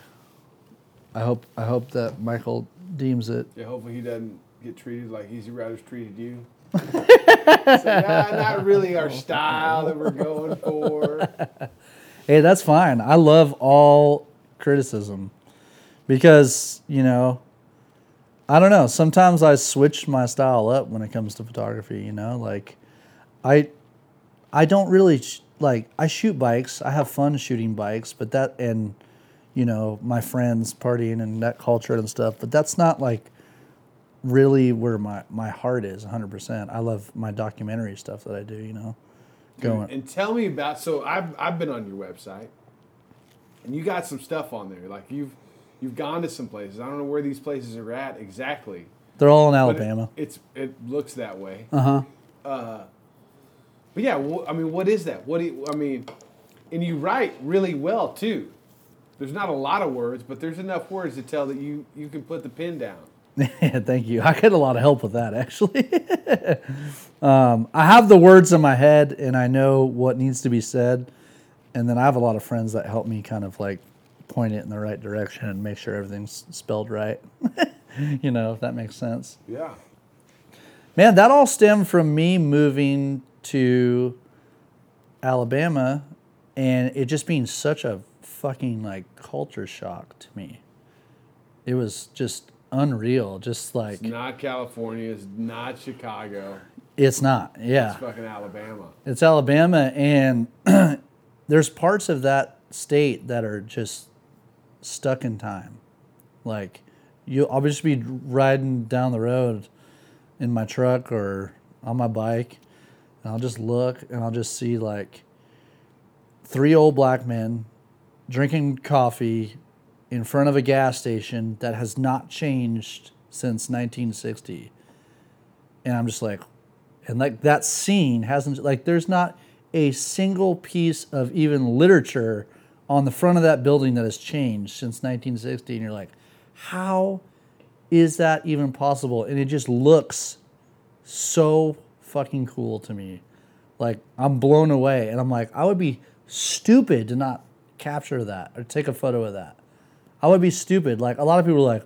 I hope I hope that Michael deems it. Yeah, hopefully he doesn't get treated like Easy Riders treated you. (laughs) so, nah, not really our style that we're going for. (laughs) Hey, that's fine. I love all criticism because, you know, I don't know. Sometimes I switch my style up when it comes to photography, you know? Like I I don't really sh- like I shoot bikes. I have fun shooting bikes, but that and you know, my friends partying and that culture and stuff, but that's not like really where my my heart is 100%. I love my documentary stuff that I do, you know. Going And tell me about. So I've I've been on your website, and you got some stuff on there. Like you've you've gone to some places. I don't know where these places are at exactly. They're all in but it- Alabama. it's it looks that way. Uh-huh. Uh But yeah, wh- I mean, what is that? What do you, I mean? And you write really well too. There's not a lot of words, but there's enough words to tell that you you can put the pin down. (laughs) Yeah, Thank you. I get a lot of help with that actually. (laughs) um, I have the words in my head and I know what needs to be said, and then I have a lot of friends that help me kind of like point it in the right direction and make sure everything's spelled right. (laughs) you know, if that makes sense. Yeah. Man, that all stemmed from me moving to Alabama and it just being such a fucking like culture shock to me. It was just unreal. Just like It's not California. It's not Chicago. it's not. Yeah. It's fucking Alabama. It's Alabama, and (clears throat) there's parts of that state that are just stuck in time. Like, you, I'll just be riding down the road in my truck or on my bike, and I'll just look and I'll just see like three old black men drinking coffee in front of a gas station that has not changed since 1960. And I'm just like, and like that scene hasn't like there's not a single piece of even literature on the front of that building that has changed since 1960 and you're like how is that even possible? And it just looks so fucking cool to me. Like I'm blown away, and I'm like, I would be stupid to not capture that or take a photo of that. I would be stupid. Like a lot of people are like,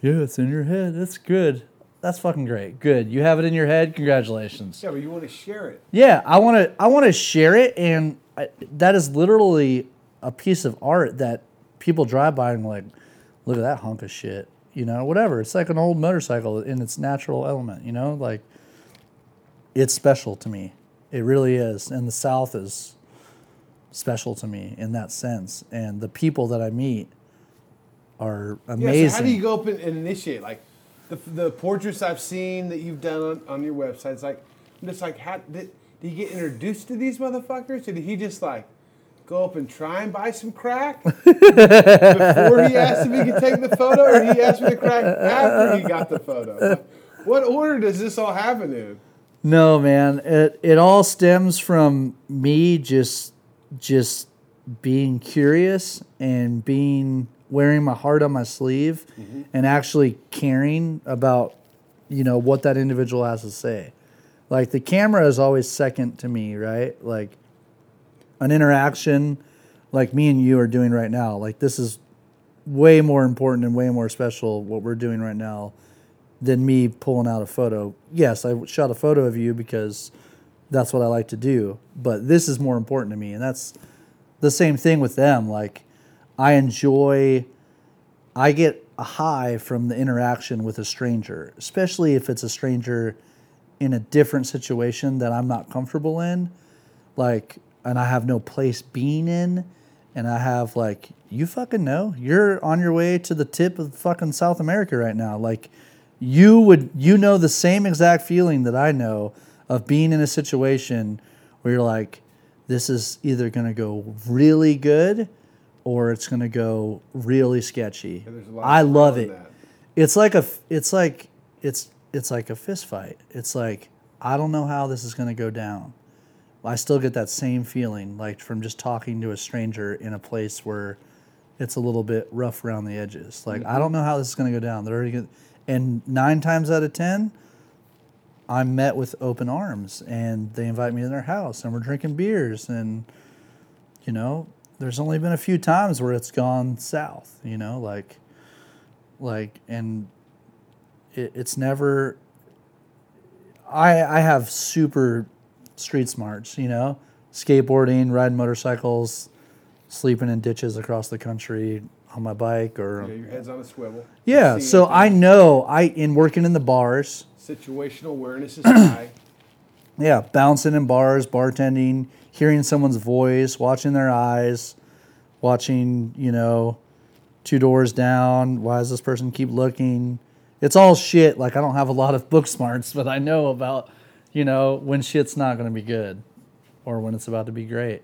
yeah, it's in your head. That's good. That's fucking great. Good. You have it in your head. Congratulations. Yeah, but you want to share it. Yeah, I want to. I want to share it, and I, that is literally a piece of art that people drive by and like, look at that hunk of shit. You know, whatever. It's like an old motorcycle in its natural element. You know, like it's special to me. It really is, and the South is special to me in that sense. And the people that I meet are amazing. Yeah, so how do you go up and, and initiate? Like the, the portraits I've seen that you've done on, on your website, it's like, I'm just like, how did, did you get introduced to these motherfuckers? Or did he just like go up and try and buy some crack (laughs) before he asked if he could take the photo, or he asked for the crack after he got the photo? What order does this all happen in? No, man. It it all stems from me just just being curious and being wearing my heart on my sleeve mm-hmm. and actually caring about you know what that individual has to say. Like the camera is always second to me, right? Like an interaction like me and you are doing right now. Like this is way more important and way more special what we're doing right now than me pulling out a photo. Yes, I shot a photo of you because that's what I like to do, but this is more important to me. And that's the same thing with them. Like, I enjoy, I get a high from the interaction with a stranger, especially if it's a stranger in a different situation that I'm not comfortable in. Like, and I have no place being in. And I have, like, you fucking know, you're on your way to the tip of fucking South America right now. Like, you would you know the same exact feeling that I know of being in a situation where you're like, this is either going to go really good or it's going to go really sketchy. there's a lot of I love it. It's like a it's like it's it's like a fist fight. It's like I don't know how this is going to go down. I still get that same feeling like from just talking to a stranger in a place where it's a little bit rough around the edges. Like I mm-hmm. don't know how this is going to go down. They're already gonna, and nine times out of ten, I'm met with open arms, and they invite me to their house, and we're drinking beers, and you know, there's only been a few times where it's gone south. You know, like, like, and it, it's never. I I have super street smarts. You know, skateboarding, riding motorcycles, sleeping in ditches across the country on my bike or Yeah, your head's on a swivel. yeah, so I know I in working in the bars, situational awareness is (clears throat) high. yeah, bouncing in bars, bartending, hearing someone's voice, watching their eyes, watching, you know, two doors down, why does this person keep looking? It's all shit. Like I don't have a lot of book smarts, but I know about, you know, when shit's not going to be good or when it's about to be great.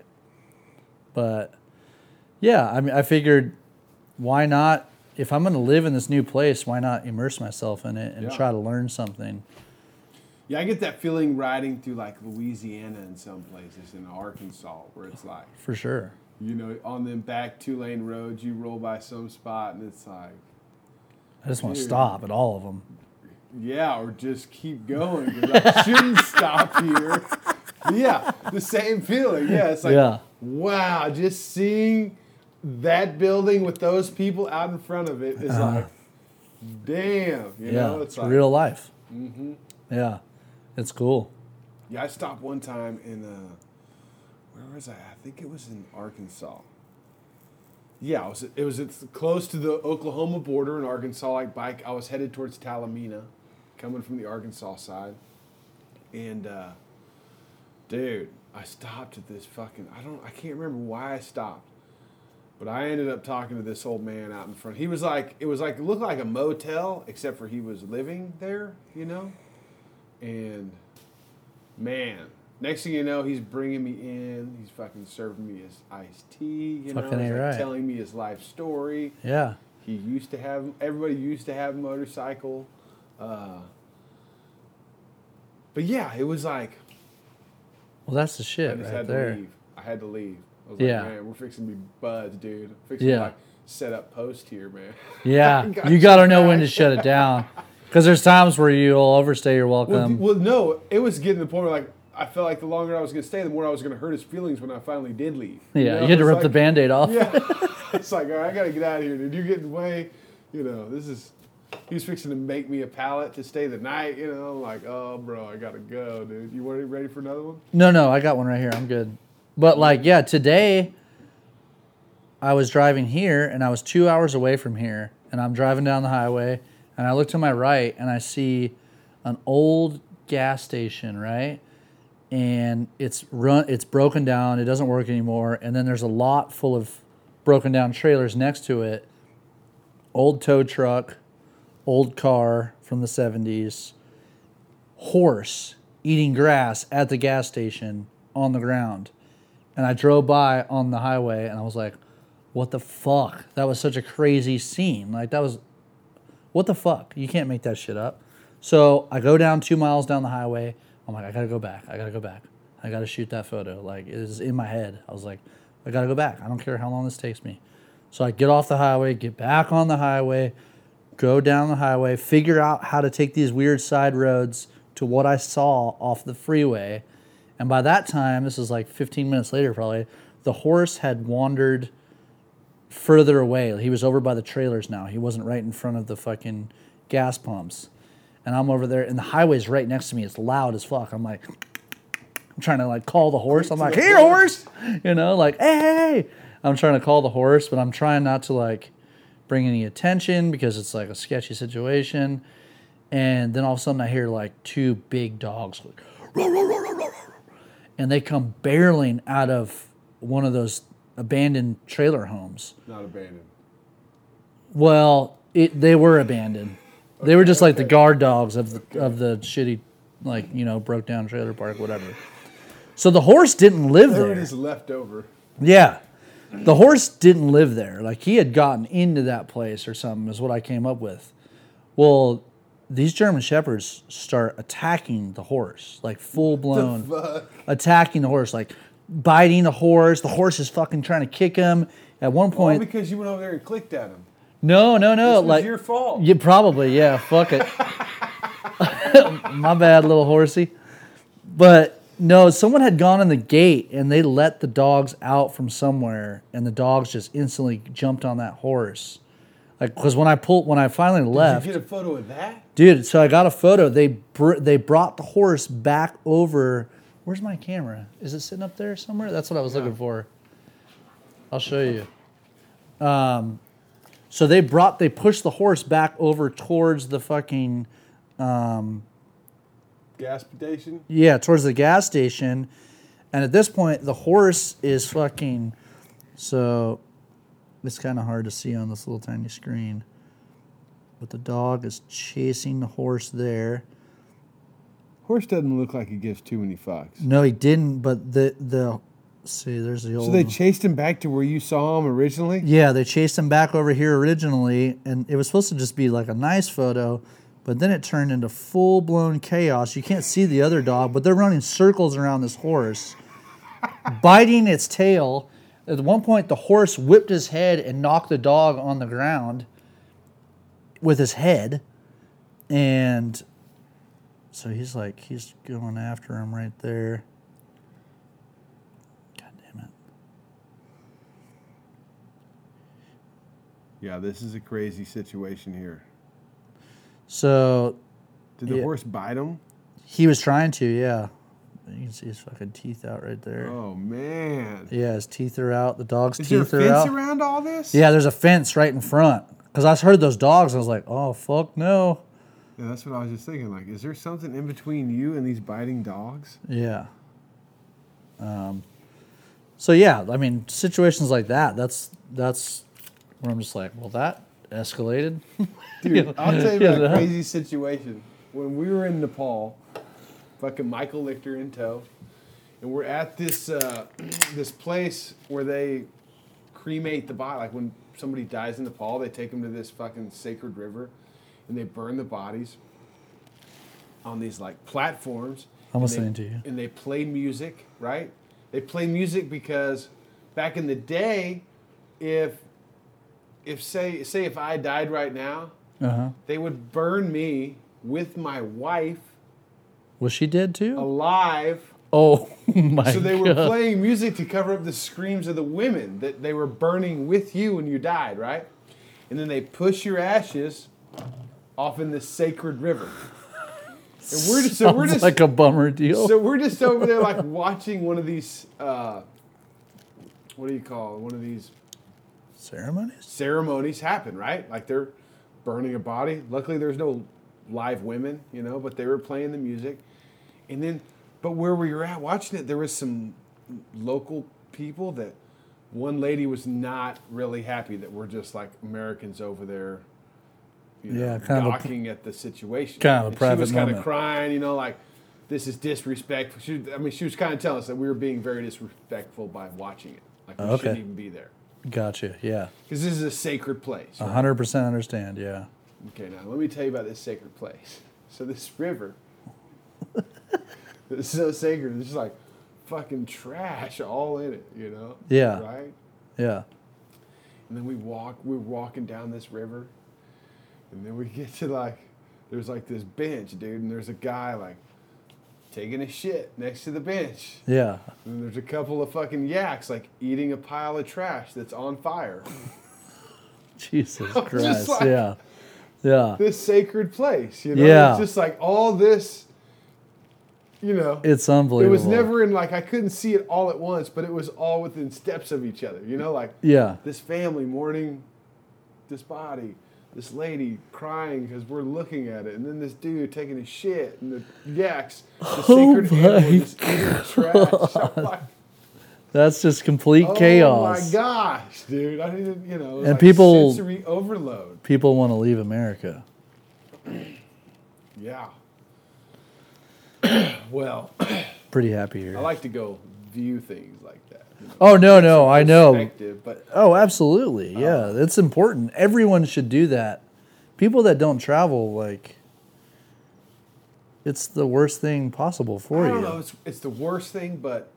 But yeah, I mean I figured why not if I'm going to live in this new place, why not immerse myself in it and Yeah. try to learn something? Yeah, I get that feeling riding through like Louisiana in some places in Arkansas where it's like, For sure. you know, on them back two lane roads, you roll by some spot and it's like, I just want to stop at all of them. yeah, or just keep going because I shouldn't stop here. Yeah, the same feeling. Yeah, it's like, Yeah. wow, just seeing that building with those people out in front of it is like, damn, you yeah, know, it's it's like, real life. Mm-hmm. Yeah, it's cool. Yeah, I stopped one time in uh, where was I? I think it was in Arkansas. Yeah, it was. It was it's close to the Oklahoma border in Arkansas. Like bike, I was headed towards Talimena, coming from the Arkansas side, and uh, dude, I stopped at this fucking. I don't. I can't remember why I stopped, but I ended up talking to this old man out in front. He was like, it was like it looked like a motel, except for he was living there, you know, and man, next thing you know, he's bringing me in. He's fucking serving me his iced tea. You know, Fucking he's A like right. telling me his life story. Yeah, He used to have everybody used to have a motorcycle, uh, but yeah, it was like well, that's the I shit just right had there. to leave. I had to leave. I was Yeah. like, man, we're fixing to be buds, dude. Fixing Yeah. to like set up post here, man. (laughs) Yeah, (laughs) Got you got to you know when to shut it down. (laughs) Because there's times where you'll overstay your welcome. well, no, it was getting to the point where like I felt like the longer I was going to stay, the more I was going to hurt his feelings when I finally did leave. yeah, know? you had to rip the like- band aid off. Yeah, it's like all right, I got to get out of here, dude. You're getting way, you know. This is. He was fixing to make me a pallet to stay the night, you know. Like, oh, bro, I gotta go, dude. You ready for another one? No, no, I got one right here. I'm good. But like, yeah, today I was driving here and I was two hours away from here, and I'm driving down the highway, and I look to my right and I see an old gas station, right? And it's run, it's broken down. It doesn't work anymore. And then there's a lot full of broken down trailers next to it. Old tow truck, old car from the 70s horse eating grass at the gas station on the ground. And I drove by on the highway and I was like, what the fuck? That was such a crazy scene. Like, that was, what the fuck? You can't make that shit up. So I go down two miles down the highway. I'm like, I gotta go back. I gotta go back. I gotta shoot that photo. Like, it was in my head. I was like, I gotta go back. I don't care how long this takes me. So I get off the highway, get back on the highway, go down the highway, figure out how to take these weird side roads to what I saw off the freeway. And by that time, this is like 15 minutes later probably, the horse had wandered further away. He was over by the trailers now. He wasn't right in front of the fucking gas pumps. And I'm over there, and the highway's right next to me. It's loud as fuck. I'm like, I'm trying to like call the horse. I'm like, here, horse." You know, like, hey, hey. I'm trying to call the horse, but I'm trying not to like bring any attention because it's like a sketchy situation. And then all of a sudden I hear like two big dogs like. And they come barreling out of one of those abandoned trailer homes. Not abandoned. Well, it, they were abandoned. they were just like the guard dogs of the, of the shitty, like you know, broke down trailer park, whatever. So the horse didn't live there. just left over. Yeah. The horse didn't live there. Like he had gotten into that place or something, is what I came up with. Well, these German Shepherds start attacking the horse, like full blown attacking the horse, like biting the horse. The horse is fucking trying to kick him. At one All point, because you went over there and clicked at him. no, no, no, This was like your fault. yeah, probably, yeah. Fuck it. (laughs) My bad, little horsey. But no, someone had gone in the gate and they let the dogs out from somewhere, and the dogs just instantly jumped on that horse. Like, because when I pulled, when I finally left, Did you get a photo of that? dude. So I got a photo. They br- they brought the horse back over. Where's my camera? Is it sitting up there somewhere? That's what I was looking for. I'll show you. Um, so they brought they pushed the horse back over towards the fucking Gas station. yeah towards the gas station, and at this point the horse is fucking. So, it's kind of hard to see on this little tiny screen. But the dog is chasing the horse there. Horse doesn't look like he gives too many fucks. No, he didn't. But the the see, there's the old. So they chased him back to where you saw him originally. yeah, they chased him back over here originally, and it was supposed to just be like a nice photo, but then it turned into full blown chaos. You can't see the other dog, but they're running circles around this horse, (laughs) biting its tail. At one point, the horse whipped his head and knocked the dog on the ground with his head, and so he's like he's going after him right there. God damn it. Yeah, this is a crazy situation here. So Did the Yeah. horse bite him? he was trying to, yeah. You can see his fucking teeth out right there. Oh man! Yeah, his teeth are out. The dog's Is there a teeth are fence out. around all this? Yeah, there's a fence right in front. Because I heard those dogs, I was like, oh fuck no. Yeah, that's what I was just thinking. Like, is there something in between you and these biting dogs? Yeah. Um, so yeah, I mean, situations like that. That's that's where I'm just like, well, that escalated. (laughs) Dude, I'll tell you about a crazy situation. When we were in Nepal, fucking Michael Lichter in tow, and we're at this uh, (clears throat) this place where they cremate the body. Like when somebody dies in Nepal, they take them to this fucking sacred river, and they burn the bodies on these like platforms. I'm and they- listening to you. And they play music, right? They play music because back in the day, if if say say if I died right now, Uh huh. they would burn me with my wife Was she dead too? alive. Oh (laughs) my So they were God. playing music to cover up the screams of the women that they were burning with you when you died, right? And then they push your ashes off in this sacred river. And we're just so we're just like a bummer deal. so we're just over there like watching one of these uh, what do you call it? one of these Ceremonies? ceremonies happen, right? Like they're burning a body. Luckily, there's no live women, you know, but they were playing the music. And then, but where we were at watching it, there was some local people that one lady was not really happy that we're just like Americans over there, you know, Yeah, kind of a- at the situation. kind of a And private She was kind of crying, you know, like this is disrespectful. She, I mean, she was kind of telling us that we were being very disrespectful by watching it. Like we Okay. shouldn't even be there Gotcha. Yeah. because this is a sacred place. Right? hundred percent understand. Yeah. Okay, now let me tell you about this sacred place. (laughs) So this river, it's so sacred. It's just like fucking trash all in it, you know? Yeah. Right. Yeah. And then we walk. We're walking down this river, and then we get to like, there's like this bench, dude, and there's a guy like taking a shit next to the bench. Yeah. And there's a couple of fucking yaks like eating a pile of trash that's on fire. (laughs) Jesus (laughs) Christ. like- yeah. Yeah. this sacred place. You know, Yeah. it's just like all this. You know, It's unbelievable. it was never in like I couldn't see it all at once, but it was all within steps of each other. You know, like Yeah. this family mourning this body, this lady crying because we're looking at it, and then this dude taking a shit, and the yaks, the oh sacred Oh my animal just eating trash. That's just complete oh chaos. Oh my gosh, dude! I didn't, you know, And like people- sensory overload. People want to leave America. (clears throat) Yeah. (clears throat) well, (clears throat) Pretty happy here. I like to go view things like that. you know, oh no, no, I know. But Oh, absolutely. Uh, Yeah, it's important. Everyone should do that. People that don't travel, like, it's the worst thing possible for I you. know. It's, it's the worst thing, but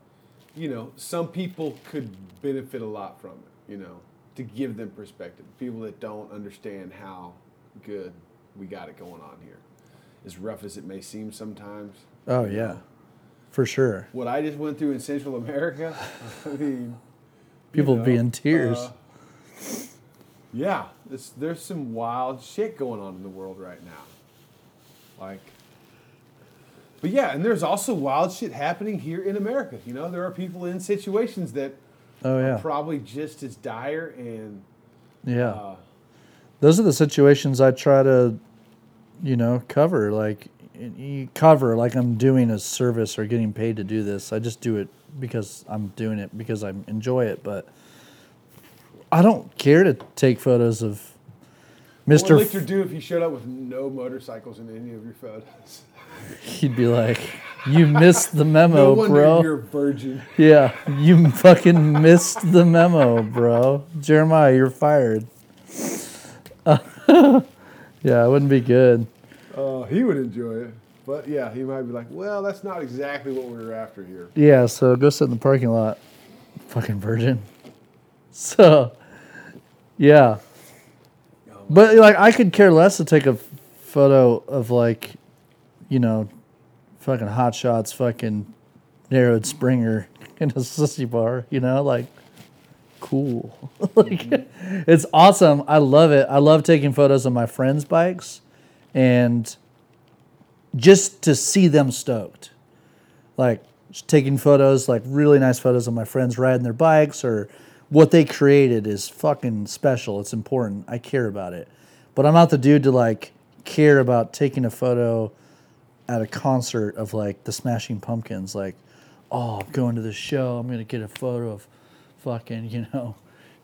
you know, some people could benefit a lot from it. You know, to give them perspective. People that don't understand how good we got it going on here, as rough as it may seem sometimes. Oh yeah, for sure. What I just went through in Central America, (laughs) I mean, People know, be in tears. uh, yeah, it's, there's some wild shit going on in the world right now. Like, but yeah, and there's also wild shit happening here in America. You know, there are people in situations that oh are probably just as dire and yeah. uh, Those are the situations I try to, you know, cover. Like, cover like I'm doing a service or getting paid to do this. I just do it because I'm doing it because I enjoy it. But I don't care to take photos of Mr. what would Lichter do if he showed up with no motorcycles in any of your photos? He'd be like, "You missed the memo, wonder bro." you're a virgin. Yeah, you fucking missed the memo, bro. Jeremiah, you're fired. (laughs) yeah, it wouldn't be good. Uh, he would enjoy it, but yeah, he might be like, "Well, that's not exactly what we were after here." Yeah, so go sit in the parking lot. Fucking virgin. (laughs) So, yeah. But like, I could care less to take a photo of like, you know, fucking hot shots, fucking narrowed Springer (laughs) in a sissy bar. You know, like, cool. (laughs) like, mm-hmm. it's awesome. I love it. I love taking photos of my friends' bikes, and just to see them stoked like just taking photos, like really nice photos of my friends riding their bikes or what they created is fucking special. It's important. I care about it. But I'm not the dude to like care about taking a photo at a concert of like the Smashing Pumpkins. Like, oh, I'm going to the show. I'm gonna get a photo of fucking, you know,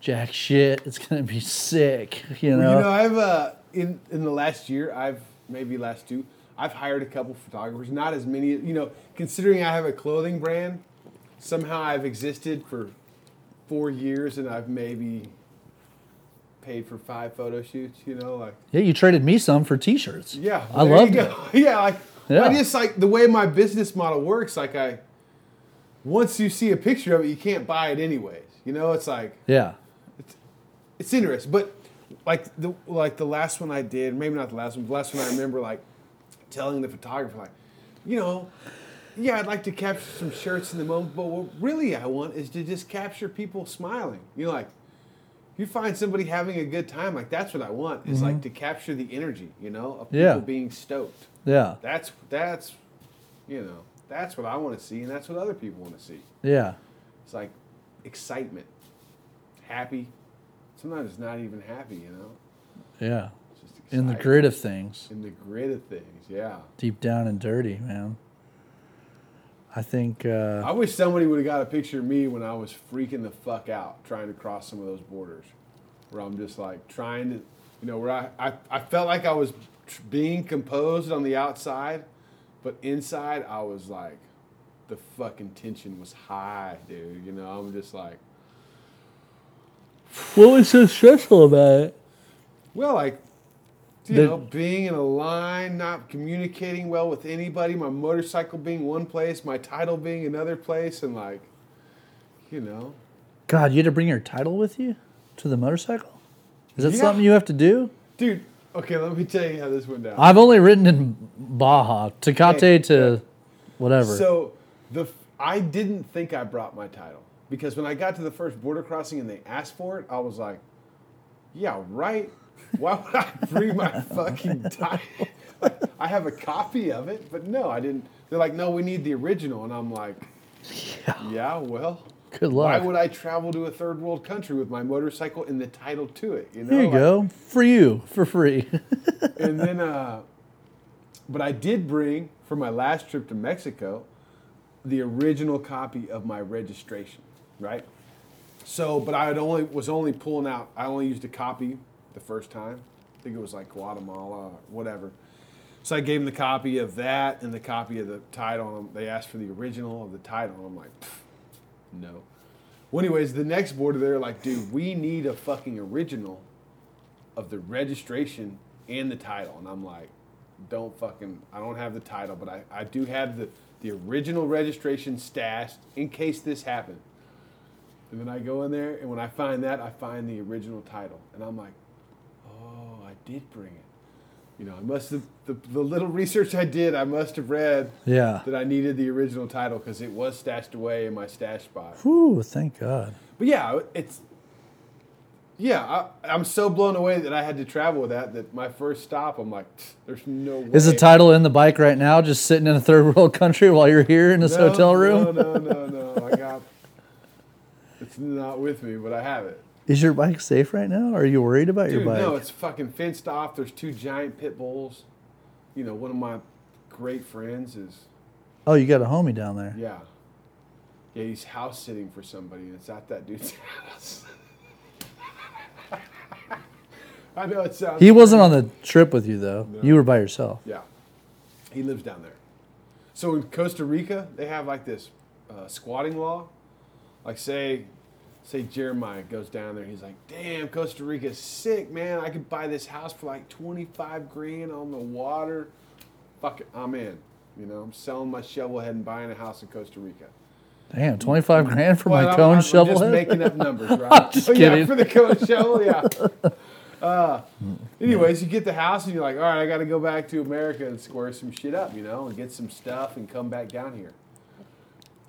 jack shit. It's gonna be sick. You know. Well, you know, I've uh, in in the last year, I've maybe last two, I've hired a couple photographers. Not as many, you know, considering I have a clothing brand. Somehow I've existed for four years, and I've maybe paid for five photo shoots. You know, like yeah, you traded me some for T-shirts. yeah, I loved it. (laughs) Yeah, like Yeah. I just like the way my business model works. Like I, once you see a picture of it, you can't buy it anyways. You know, it's like Yeah. it's interesting. But like the like the last one I did, maybe not the last one, but the last one I remember like telling the photographer like, you know, yeah, I'd like to capture some shirts in the moment, but what really I want is to just capture people smiling. You know, like you find somebody having a good time, like that's what I want is like mm-hmm. to capture the energy, you know, of people Yeah. being stoked. Yeah. That's that's you know, that's what I want to see and that's what other people want to see. Yeah. It's like excitement, happy. Sometimes it's not even happy, you know. Yeah. In the grit of things, in the grit of things. Yeah. deep down and dirty, man. I think. Uh, I wish somebody would have got a picture of me when I was freaking the fuck out trying to cross some of those borders, where I'm just like trying to, you know, where I I, I felt like I was tr- being composed on the outside, but inside I was like, the fucking tension was high, dude. You know, I'm just like. what was so stressful about it? Well, like, you The- know, being in a line, not communicating well with anybody, my motorcycle being one place, my title being another place, and like, you know, God, you had to bring your title with you to the motorcycle? Is that Yeah. something you have to do? dude. Okay, let me tell you how this went down. I've only ridden in Baja, Tecate Hey, to whatever. So the I didn't think I brought my title because when I got to the first border crossing and they asked for it, I was like, "Yeah, right. Why would I bring my fucking title? I have a copy of it, but no, I didn't." They're like, "No, we need the original," and I'm like, "Yeah, yeah well." Good luck. Why would I travel to a third world country with my motorcycle and the title to it? You know, Here you Like, go. For you, for free. (laughs) and then uh but I did bring for my last trip to Mexico the original copy of my registration, right? So, but I had only was only pulling out. I only used a copy the first time. I think it was like Guatemala, or whatever. So I gave them the copy of that and the copy of the title. And they asked for the original of the title. I'm like, no. Well, anyways, the next border, they're like, dude, we need a fucking original of the registration and the title. And I'm like, don't fucking, I don't have the title, but I, I do have the, the original registration stashed in case this happened. And then I go in there, and when I find that, I find the original title. And I'm like, did bring it. You know, I must have, the, the little research I did, I must have read yeah. that I needed the original title because it was stashed away in my stash spot. Whew, thank God. But yeah, it's yeah. I, I'm so blown away that I had to travel with that. That my first stop, I'm like, there's no way. Is the title in the bike right now, just sitting in a third (laughs) world country while you're here in this No, hotel room? No, no, no, no. I got. It's not with me, but I have it. Is your bike safe right now? Are you worried about your Dude, bike? no, it's fucking fenced off. There's two giant pit bulls. You know, one of my great friends is oh, you got a homie down there. yeah. Yeah, he's house sitting for somebody, and it's at that dude's (laughs) house. I know it sounds. He wasn't on the trip with you though. You were by yourself. Yeah, he lives down there. So in Costa Rica, they have like this uh, squatting law. Like say, say Jeremiah goes down there. He's like, "Damn, Costa Rica's sick, man. I could buy this house for like twenty five grand on the water. Fuck it, I'm in. You know, I'm selling my shovel head and buying a house in Costa Rica. Damn, twenty five grand for Well, my I'm- cone I'm, shovel just head? making up numbers, (laughs) right? Just Oh, yeah, for the cone (laughs) shovel, yeah. Uh, anyways, you get the house and you're like, all right, I got to go back to America and square some shit up, you know, and get some stuff and come back down here.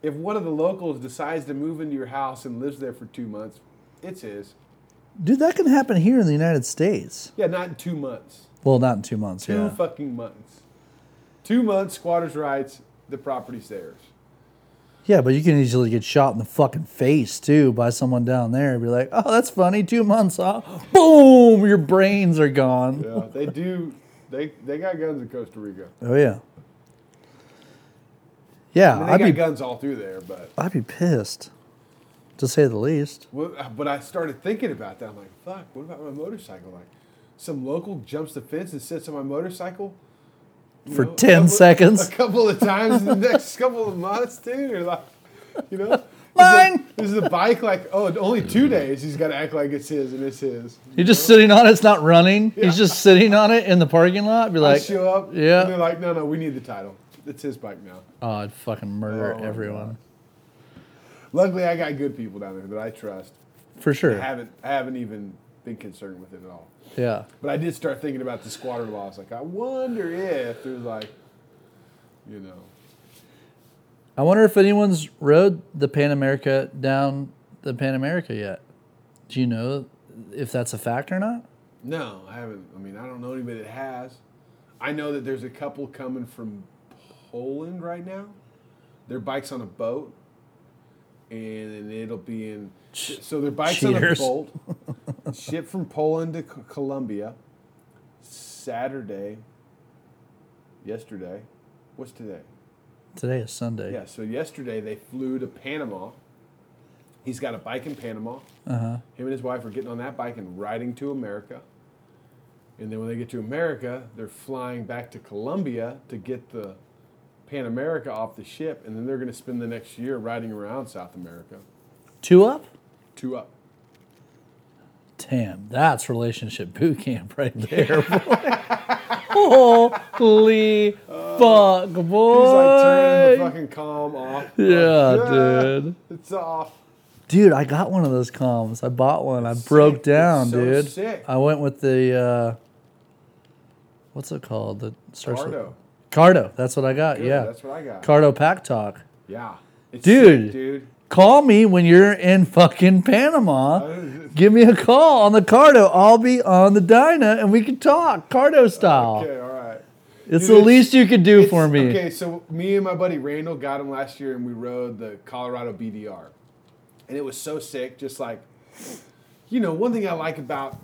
If one of the locals decides to move into your house and lives there for two months, it's his. Dude, that can happen here in the United States. Yeah, not in two months. Well, not in two months. Two yeah. fucking months. Two months, squatters' rights, the property's theirs. Yeah, but you can easily get shot in the fucking face too by someone down there and be like, oh, that's funny. Two months, huh? Boom, your brains are gone. Yeah, they do. They they got guns in Costa Rica. Oh yeah. Yeah, I mean, I'd got be guns all through there, but I'd be pissed, to say the least. Well, uh, but I started thinking about that. I'm like, fuck, what about my motorcycle? Like, some local jumps the fence and sits on my motorcycle you For know, 10 couple- seconds. A couple of times in the next couple of months, dude. Or like, you know, Mine. This is a bike like, oh, only two days. He's got to act like it's his and it's his. You're just sitting on it. It's not running. He's just sitting on it in the parking lot. Be I like, show up, yeah. and they're like, no, no, we need the title. It's his bike now. oh, I'd fucking murder Oh, everyone Luckily, I got good people down there that I trust. for I sure. haven't, I haven't even been concerned with it at all. Yeah. But I did start thinking about the squatter laws. Like, I wonder if there's like, you know, I wonder if anyone's rode the Pan America down the Pan America yet. Do you know if that's a fact or not? no, I haven't. I mean, I don't know anybody that has. I know that there's a couple coming from Poland right now. Their bike's on a boat, and it'll be in. So their bike's on a boat, (laughs) shipped from Poland to Co- Colombia. Saturday. Yesterday, what's today? Today is Sunday. Yeah, so yesterday they flew to Panama. He's got a bike in Panama. Uh huh. Him and his wife are getting on that bike and riding to America. And then when they get to America, they're flying back to Colombia to get the Pan America off the ship, and then they're going to spend the next year riding around South America. Two up? Two up. Damn, that's relationship boot camp right (laughs) there. boy. Holy fuck, boy. He's like turning the fucking comm off. Yeah, Like, "Ah, dude. It's off. Dude, I got one of those comms. I bought one. I broke sick. down, It's so dude. sick. I went with the uh what's it called? The starts with- Cardo. That's what I got. Good, yeah. That's what I got. Cardo Pack Talk. yeah. It's Dude. sick, dude. Call me when you're in fucking Panama. Uh, Give me a call on the Cardo. I'll be on the Dyna and we can talk Cardo style. Okay, all right. It's Dude, the least you could do for me. Okay, so me and my buddy Randall got him last year, and we rode the Colorado BDR, and it was so sick. Just like, you know, one thing I like about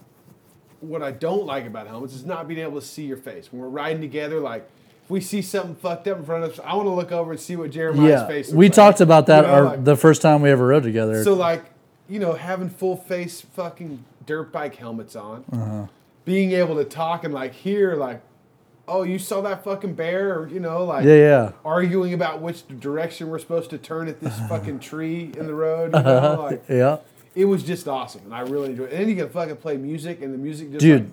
what I don't like about helmets is not being able to see your face when we're riding together. Like, we see something fucked up in front of us, I want to look over and see what Jeremiah's Yeah, face. we like. talked about that You know, our, like- the first time we ever rode together. so like, you know, having full face fucking dirt bike helmets on, Uh-huh. being able to talk and like hear like, oh, you saw that fucking bear, or you know, like yeah, yeah. arguing about which direction we're supposed to turn at this (laughs) fucking tree in the road. You know? like, Yeah. it was just awesome, and I really enjoyed it. And then you can fucking play music, and the music just Dude. like,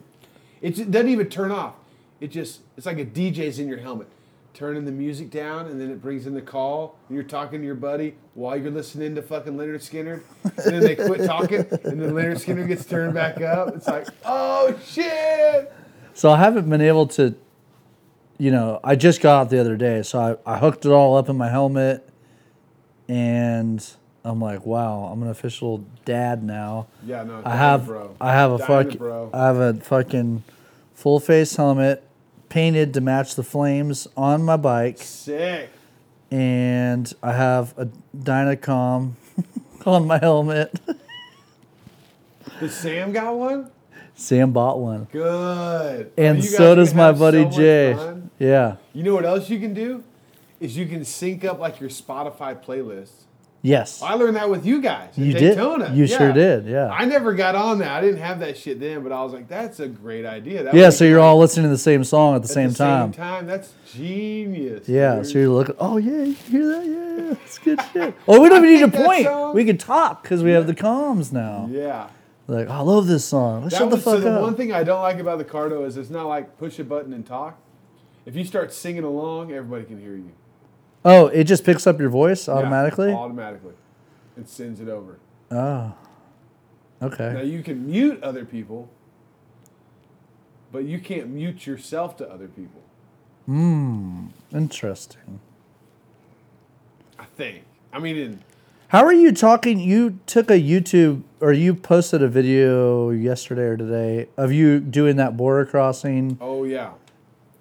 it just doesn't even turn off. It just it's like a DJ's in your helmet, turning the music down, and then it brings in the call, and you're talking to your buddy while you're listening to fucking Lynyrd Skynyrd, and then they quit talking, and then Lynyrd Skynyrd gets turned back up. It's like, oh shit! So I haven't been able to, you know, I just got out the other day, so I, I hooked it all up in my helmet, and I'm like, wow, I'm an official dad now. Yeah, no, I have, bro. I have a Dyna, fuck, bro. I have a fucking full face helmet, painted to match the flames on my bike, Sick. and I have a Dynacom (laughs) on my helmet. Does Sam got one? Sam bought one, Good. and so does my buddy so Jay. fun. Yeah. You know what else you can do? Is you can sync up like your Spotify playlists. Yes. I learned that with you guys. You did? Daytona. You sure did, yeah. I never got on that. I didn't have that shit then, but I was like, that's a great idea. That Yeah, so you're great. all listening to the same song at the At same the time. Same time. That's genius. Yeah, dude. so you're looking. Oh yeah, you hear that? Yeah, yeah, it's good (laughs) shit. Oh, we don't even need to point. song- We can talk because we have the comms now. Yeah. Like, I love this song. Let's That shut the was, so fuck the one thing I don't like about the Cardo is it's not like push a button and talk. If you start singing along, everybody can hear you. Oh, it just picks up your voice Yeah, automatically. automatically. And sends it over. oh, okay. Now you can mute other people, but you can't mute yourself to other people. Hmm. Interesting. I think. I mean, in, How are you talking? You took a YouTube or you posted a video yesterday or today of you doing that border crossing. oh yeah,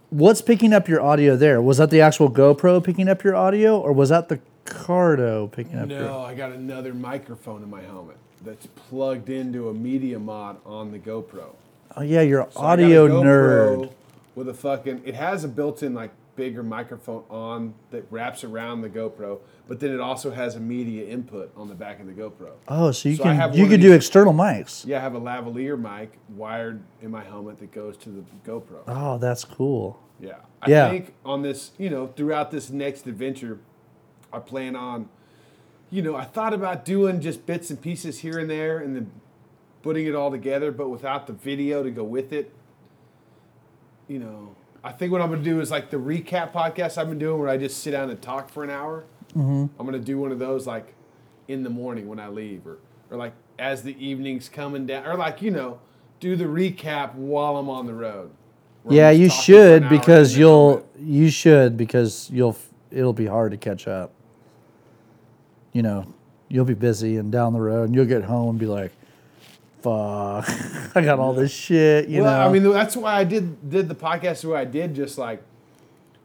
What's picking up your audio there? Was that the actual GoPro picking up your audio, or was that the Cardo picking up your? no, I got another microphone in my helmet that's plugged into a media mod on the GoPro. Oh yeah, you're an So I got a audio nerd. With a fucking, it has a built-in like bigger microphone on that wraps around the GoPro, but then it also has a media input on the back of the GoPro. Oh, so you So can you can do external mics. Yeah, I have a lavalier mic wired in my helmet that goes to the GoPro. Oh, that's cool. Yeah. I Yeah. think on this, you know, throughout this next adventure, I plan on, you know, I thought about doing just bits and pieces here and there and then putting it all together, but without the video to go with it. You know, I think what I'm going to do is like the recap podcast I've been doing where I just sit down and talk for an hour. Mm-hmm. I'm going to do one of those like in the morning when I leave or, or like as the evening's coming down or like, you know, do the recap while I'm on the road. Yeah, you talking for an should because you'll you should because you'll it'll be hard to catch up. You know, you'll be busy and down the road, and you'll get home and be like, "Fuck, (laughs) I got all this shit." You know. well, know, I mean, that's why I did did the podcast way I did. Just like,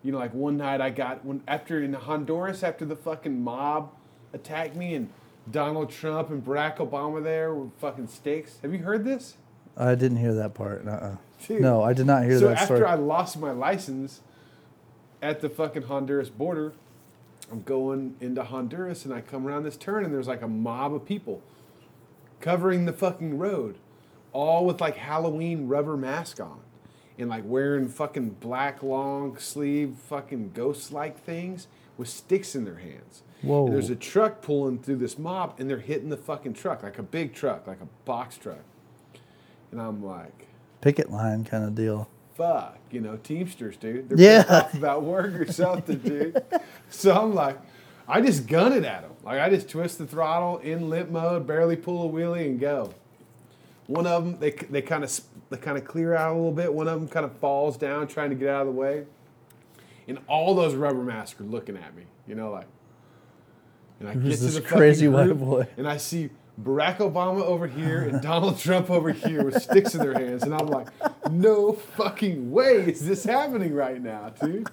you know, like one night I got when after in Honduras after the fucking mob attacked me and Donald Trump and Barack Obama there were fucking stakes. Have you heard this? I didn't hear that part. Uh-uh. Dude. No, I did not hear so that So after story. I lost my license at the fucking Honduras border, I'm going into Honduras and I come around this turn and there's like a mob of people covering the fucking road, all with like Halloween rubber mask on and like wearing fucking black long sleeve fucking ghost like things with sticks in their hands. Whoa. And there's a truck pulling through this mob and they're hitting the fucking truck, like a big truck, like a box truck. And I'm like, Picket line kind of deal. fuck, you know, Teamsters, dude. They're Yeah. about work or something, dude. (laughs) so I'm like, I just gun it at them. Like I just twist the throttle in limp mode, barely pull a wheelie and go. One of them, they they kind of they kind of clear out a little bit. One of them kind of falls down, trying to get out of the way. And all those rubber masks are looking at me, you know, like. And I Who's get to this the crazy white boy? and I see Barack Obama over here and Donald Trump over here with sticks in their hands, and I'm like, no fucking way is this happening right now, dude.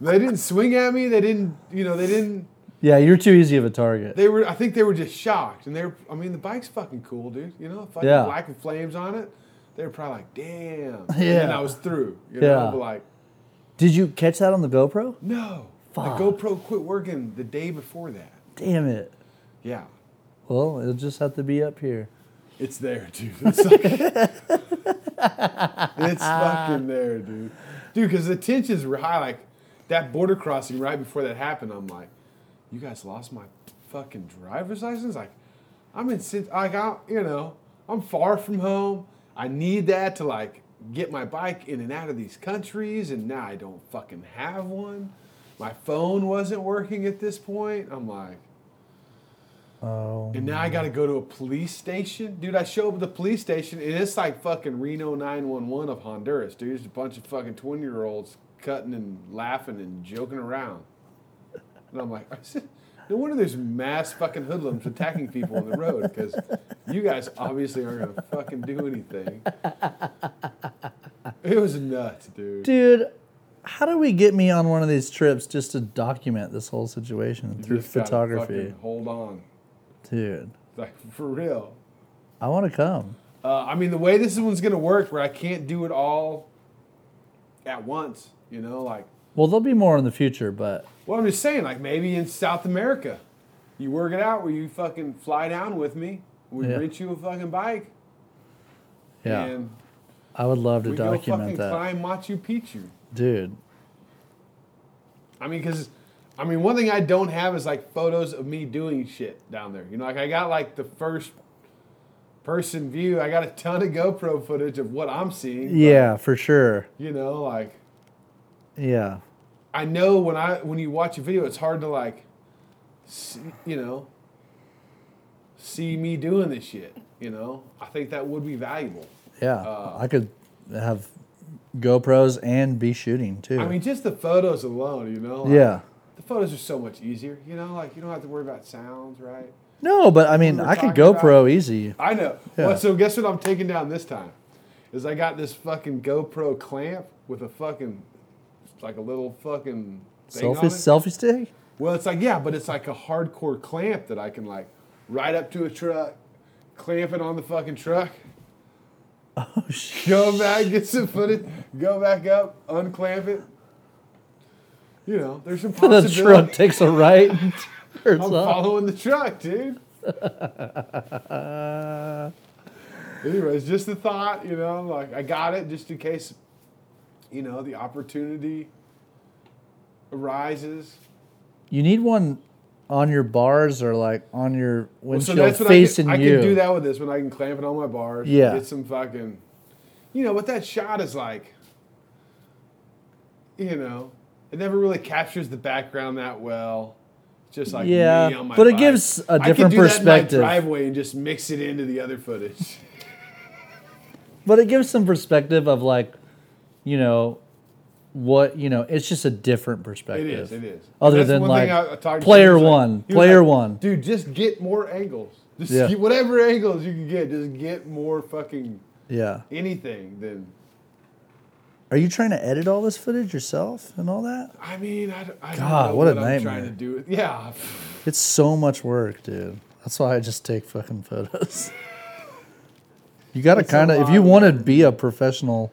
They didn't swing at me. They didn't, you know, they didn't. Yeah, you're too easy of a target. They were. I think they were just shocked, and they're. I mean, the bike's fucking cool, dude. You know, fucking Yeah. black with flames on it. They were probably like, damn. And Yeah. then I was through. You know, Yeah. like, Did you catch that on the GoPro? no. Fuck. The GoPro quit working the day before that. Damn it. Yeah. Well, it'll just have to be up here. It's there, dude. It's like, (laughs) it's fucking there, dude. Dude, because the tensions were high. Like that border crossing right before that happened, I'm like, you guys lost my fucking driver's license. Like, I'm in, like, I, you know, I'm far from home. I need that to like get my bike in and out of these countries, and now I don't fucking have one. My phone wasn't working at this point. I'm like. Oh. And now I um. got to go to a police station, dude. I show up at the police station, and it's like fucking Reno 911 of Honduras, dude. It's a bunch of fucking 20 year olds cutting and laughing and joking around. And I'm like, no wonder there's mass fucking hoodlums attacking people on the road because you guys obviously aren't gonna fucking do anything. It was nuts, dude. Dude, how do we get me on one of these trips just to document this whole situation You through photography? Hold on, Dude, like for real. I want to come. Uh, I mean, the way this one's gonna work, where I can't do it all at once, you know, like. Well, there'll be more in the future, but Well, I'm just saying, like maybe in South America, you work it out where you fucking fly down with me. We Yeah. rent you a fucking bike, yeah, and I would love to we go fucking document that. climb Machu Picchu. Dude, I mean, because, I mean, one thing I don't have is like photos of me doing shit down there. You know, like I got like the first person view. I got a ton of GoPro footage of what I'm seeing. but, yeah, for sure. you know, like Yeah, I know when I when you watch a video, it's hard to like, see, you know, see me doing this shit. You know, I think that would be valuable. yeah. Uh, I could have GoPros and be shooting too. I mean, just the photos alone. You know, like, yeah. the photos are so much easier. You know, like you don't have to worry about sounds, right? No, but I mean, I could GoPro easy. I know. Yeah. Well, so guess what I'm taking down this time? Is I got this fucking GoPro clamp with a fucking like a little fucking thing on Selfie, it. selfie stick. Well, it's like yeah, but it's like a hardcore clamp that I can like ride up to a truck, clamp it on the fucking truck, (laughs) Oh shit. go back, get some footage, go back up, unclamp it. You know, there's some (laughs) The possibility. truck takes a right and (laughs) I'm up. following the truck, dude. Anyways, just a thought, you know, like I got it just in case, you know, the opportunity arises. You need one on your bars or like on your Well, so windshield that's what facing I can, you. I can do that with this one. I can clamp it on my bars. Yeah. Get some fucking, you know, what that shot is like. You know, it never really captures the background that well. Just like Yeah, me on my but it bike. gives a different perspective. driveway and just mix it into the other footage. (laughs) But it gives some perspective of like, you know, what you know. It's just a different perspective. is. It is. Other That's than one like thing I- I player him, like- one, player like, one. Dude, just get more angles. Just Yeah. get whatever angles you can get. Just get more fucking Yeah. anything. Than Are you trying to edit all this footage yourself and all that? I mean, I, I God, what what, a I'm trying to do it Yeah. It's so much work, dude. That's why I just take fucking photos. (laughs) you got to kind of, if you want to be a professional,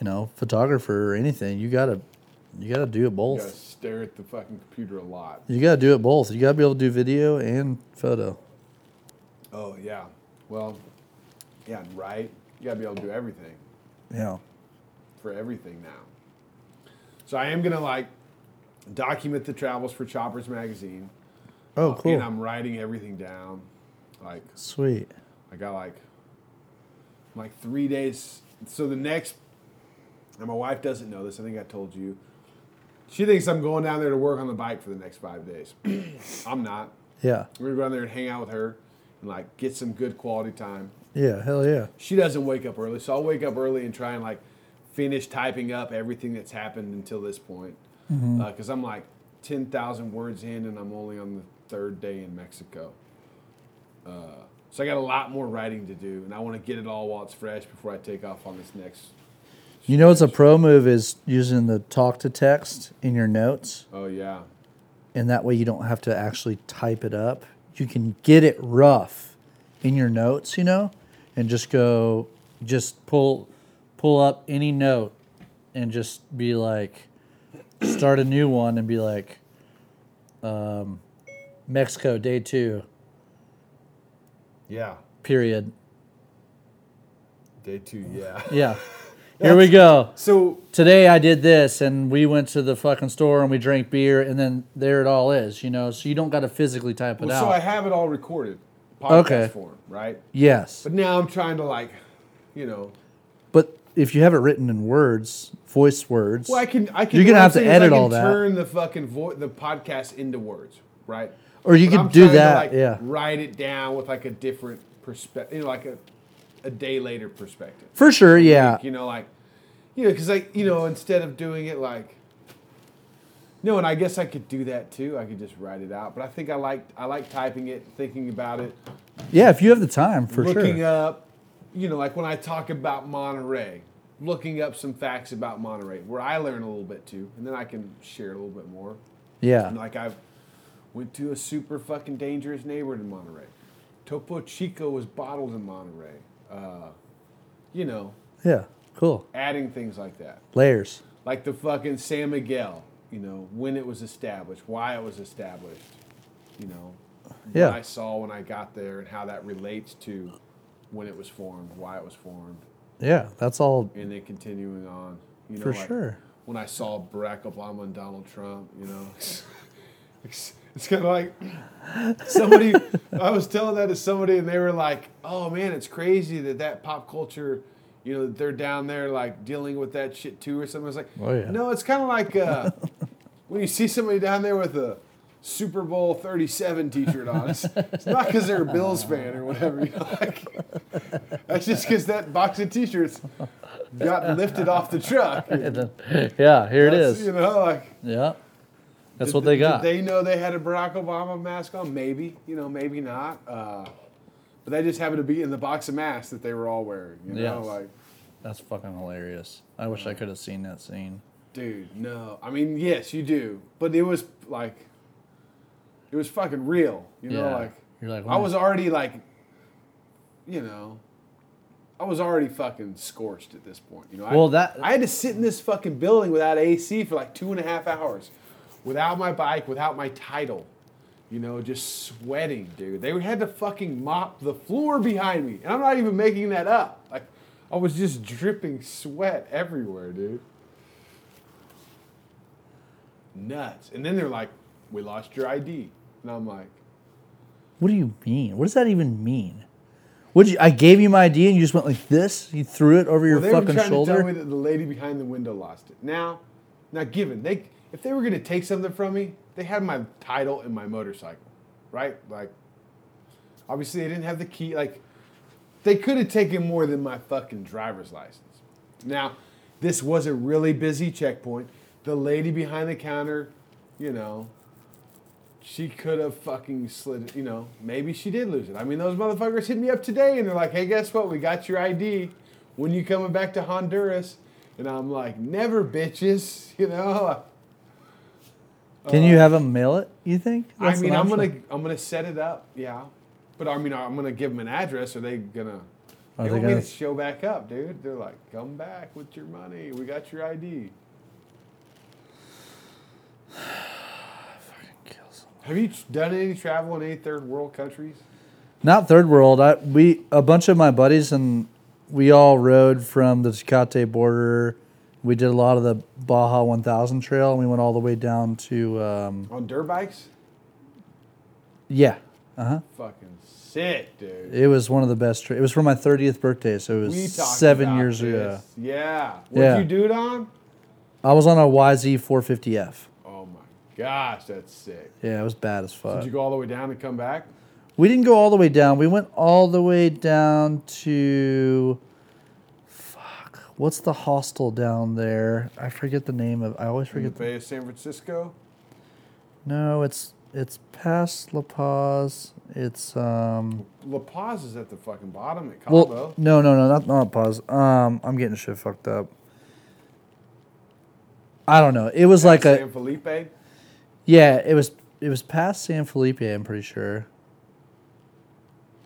you know, photographer or anything, you got to, you got to do it both. You gotta stare at the fucking computer a lot. You got to do it both. You got to be able to do video and photo. Oh yeah. Well, yeah, right. You gotta be able to do everything Yeah. for everything now. So I am gonna like document the travels for Choppers magazine. Oh, Uh, cool. And I'm writing everything down. Like Sweet. I got like like three days. So the next, and my wife doesn't know this. I think I told you. She thinks I'm going down there to work on the bike for the next five days. (clears throat) I'm not. Yeah. We're gonna go down there and hang out with her, and like get some good quality time. Yeah. Hell yeah. She doesn't wake up early, so I'll wake up early and try and like finish typing up everything that's happened until this point. Because I'm like ten thousand words in, and I'm only on the third day in Mexico. Uh, so I got a lot more writing to do, and I want to get it all while it's fresh before I take off on this next. You know what's a pro move is using the talk to text in your notes. Oh yeah, and that way you don't have to actually type it up. You can get it rough in your notes, you know, and just go, just pull, pull up any note, and just be like, start a new one and be like, um, Mexico day two yeah, period. day two, yeah. Yeah, (laughs) here we go. So Today I did this, and we went to the fucking store and we drank beer, and then there it all is, you know. So you don't got to physically type it well, out. so I have it all recorded, podcast Okay. form, right? yes. But now I'm trying to like, you know, But if you have it written in words, voice words, Well, I can. I can. You're gonna have to edit all that. Turn the fucking vo- the podcast into words, right? or you But could I'm do trying to, that. like, yeah, Write it down with like a different perspective, you know, like a a day later perspective. for sure. Yeah, Like, you know, like you know, because like you know, instead of doing it like. No, and I guess I could do that too. I could just write it out, but I think I like I like typing it, thinking about it, yeah. If you have the time, for looking sure. Looking up, you know, like when I talk about Monterrey, looking up some facts about Monterrey, where I learn a little bit too, and then I can share a little bit more. yeah, And like I went to a super fucking dangerous neighborhood in Monterrey. Topo Chico was bottled in Monterrey. Uh, you know, yeah. Cool. adding things like that, Layers. like the fucking San Miguel. You know, when it was established, why it was established. You know, Yeah. I saw when I got there, and how that relates to when it was formed, why it was formed, Yeah, that's all and then continuing on. You know, for like, sure. when I saw Barack Obama and Donald Trump, you know, (laughs) it's, it's kind of like somebody. I was telling that to somebody, and they were like, "Oh man, it's crazy that that pop culture, you know, they're down there like dealing with that shit too, or something." I was like, Oh, yeah. "No, it's kind of like uh, (laughs) when you see somebody down there with a." Super Bowl 37 t-shirt on. It's, it's not because they're a Bills (laughs) fan or whatever. You know, like, that's just because that box of t-shirts got lifted off the truck. (laughs) yeah, here it is. You know, like Yeah, that's did what they got. Did they know they had a Barack Obama mask on? Maybe. You know, maybe not. Uh, but they just happened to be in the box of masks that they were all wearing. You know, Yes. like, That's fucking hilarious. I wish I could have seen that scene. dude, no. I mean, yes, you do, but it was like, it was fucking real. You know, Yeah. like You're like, I was already like, you know. I was already fucking scorched at this point, you know. Well, I, that- I had to sit in this fucking building without AC for like two and a half hours, without my bike, without my title, you know, just sweating, dude. They had to fucking mop the floor behind me, and I'm not even making that up. Like, I was just dripping sweat everywhere, dude. Nuts. And then they're like, "We lost your ID," and I'm like. What do you mean? What does that even mean? Would you? I gave you my ID and you just went like this. You threw it over your Well, they were fucking trying to tell me shoulder. that the lady behind the window lost it. Now, now, given they, if they were going to take something from me, they had my title and my motorcycle, right? Like, obviously, they didn't have the key. Like, They could have taken more than my fucking driver's license. Now, this was a really busy checkpoint. The lady behind the counter, you know, she could have fucking slid, you know, maybe she did lose it. I mean, those motherfuckers hit me up today and they're like, hey, guess what? We got your ID. When you coming back to Honduras? And I'm like, never, bitches, (laughs) you know. Can you have them mail it? You think? I That's mean, an I'm gonna I'm gonna set it up, yeah. But I mean, I'm gonna give them an address. Are they gonna? Are they they want me gonna- to show back up, dude. They're like, come back with your money. We got your ID. (sighs) Have you done any travel in any third world countries? Not third world. I we a bunch of my buddies and we all rode from the Tecate border. We did a lot of the Baja 1000 trail, and we went all the way down to um, On dirt bikes? yeah, uh huh. Fucking sick, dude. It was one of the best. Tra- it was for my 30th birthday, so it was seven years this. ago. Yeah. What'd Yeah. you do it on? I was on a YZ 450F. Oh my gosh, that's sick. Yeah, it was bad as fuck. Did you go all the way down and come back? We didn't go all the way down. We went all the way down to. What's the hostel down there? I forget the name of. I always In the forget. The, Bay of San Francisco? no, it's it's past La Paz. It's um. La Paz is at the fucking bottom at Cabo. Well, no, no, no, not not Paz. Um, I'm getting shit fucked up. I don't know. It was like a San Felipe. Yeah, it was it was past San Felipe, I'm pretty sure.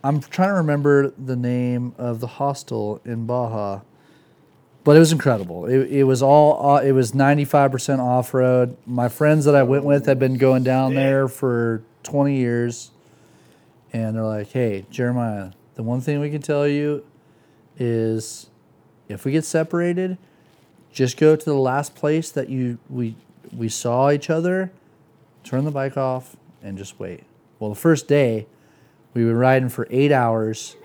I'm trying to remember the name of the hostel in Baja. But it was incredible. It, it was all uh, it was 95% off-road. My friends that I went with had been going down there for 20 years. And they're like, "Hey, Jeremiah, the one thing we can tell you is if we get separated, just go to the last place that you we we saw each other, turn the bike off, and just wait. Well, the first day, we were riding for eight hours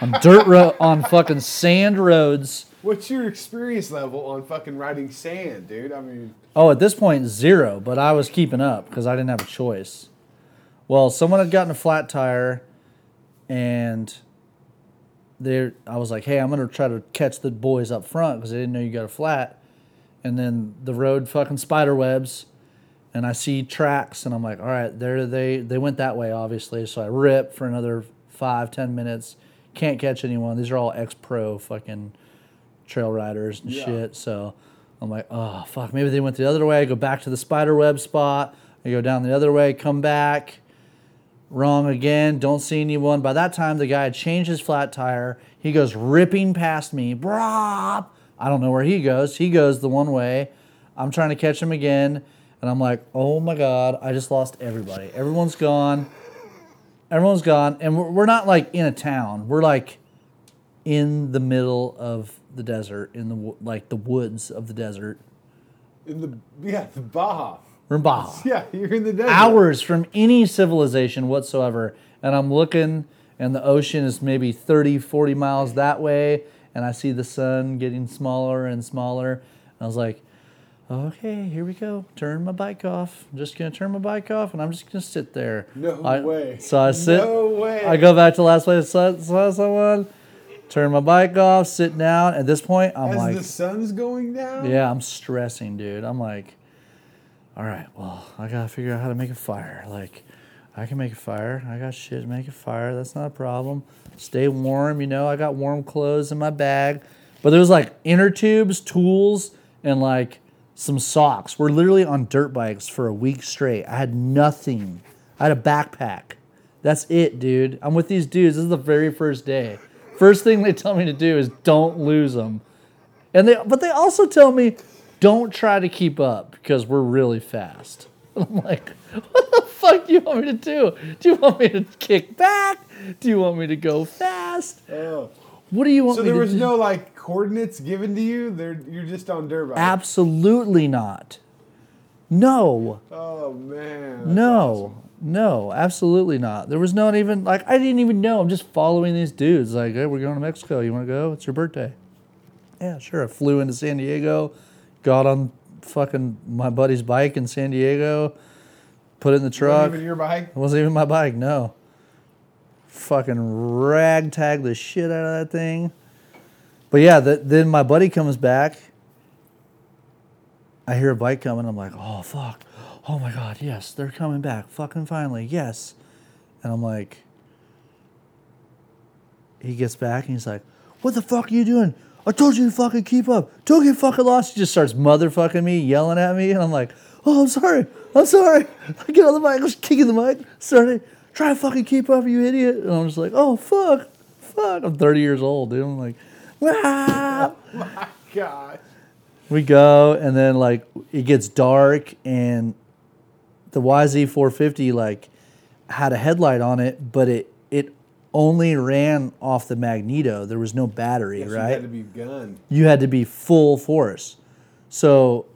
on dirt road on fucking sand roads. What's your experience level on fucking riding sand, dude? I mean, Oh, at this point zero, but I was keeping up because I didn't have a choice. Well, someone had gotten a flat tire, and there I was like, "Hey, I'm gonna try to catch the boys up front because they didn't know you got a flat." And then the road fucking spider webs, and I see tracks, and I'm like, "All right, there they they went that way, obviously." So I rip for another five ten minutes, can't catch anyone. These are all ex pro fucking trail riders and Yeah. shit. So I'm like, oh fuck, maybe they went the other way. I go back to the spider web spot. I go down the other way, come back. Wrong again. Don't see anyone. By that time, the guy had changed his flat tire. He goes ripping past me. Brop. I don't know where he goes. He goes the one way. I'm trying to catch him again, and I'm like, oh my god, I just lost everybody. Everyone's gone. Everyone's gone, and we're, we're not like in a town. We're like in the middle of the desert, in the like the woods of the desert. in the yeah, the Baja. We're in Baja. (laughs) Yeah, you're in the desert. hours from any civilization whatsoever. And I'm looking, and the ocean is maybe 30, 40 miles that way. And I see the sun getting smaller and smaller. And I was like, okay, here we go. Turn my bike off. I'm just going to turn my bike off, and I'm just going to sit there. No I- way. So I sit. No way. I go back to the last place I saw, saw someone, turn my bike off, sit down. At this point, I'm As like, the sun's going down. yeah, I'm stressing, dude. I'm like, all right, well, I gotta figure out how to make a fire. Like, I can make a fire. I got shit to make a fire. That's not a problem. Stay warm, you know. I got warm clothes in my bag. But there was like inner tubes, tools, and like some socks. We're literally on dirt bikes for a week straight. I had nothing. I had a backpack. That's it, dude. I'm with these dudes. This is the very first day. First thing they tell me to do is don't lose them. And they, but they also tell me, don't try to keep up because we're really fast. And (laughs) I'm like, what the fuck do you want me to do? Do you want me to kick back? Do you want me to go fast? Oh. What do you want So there was do? no like coordinates given to you. They're you're just on dirt bike. Absolutely not. No, Oh man. that's no, no, absolutely not. There was not even like I didn't even know. I'm just following these dudes. Like, hey, we're going to Mexico. You want to go? It's your birthday. Yeah, sure. I flew into San Diego, got on fucking my buddy's bike in San Diego, put it in the awesome. truck. Wasn't even your bike. It wasn't even my bike, no. fucking ragtag the shit out of that thing. But yeah, the, then my buddy comes back. I hear a bike coming. I'm like, oh fuck, oh my god, yes, they're coming back, fucking finally, yes. And I'm like, he gets back and he's like, what the fuck are you doing? I told you to fucking keep up. Don't get fucking lost. He just starts motherfucking me, yelling at me, and I'm like, oh, I'm sorry. I'm sorry. (laughs) I get on the mic, I was kicking the mic, started, try to fucking keep up, you idiot. And I'm just like, oh, fuck, fuck. I'm 30 years old, dude. I'm like, ah. (laughs) God. We go, and then like it gets dark, and the YZ450 like had a headlight on it, but it it only ran off the magneto. There was no battery, right? You had to be gunned. you had to be full force. So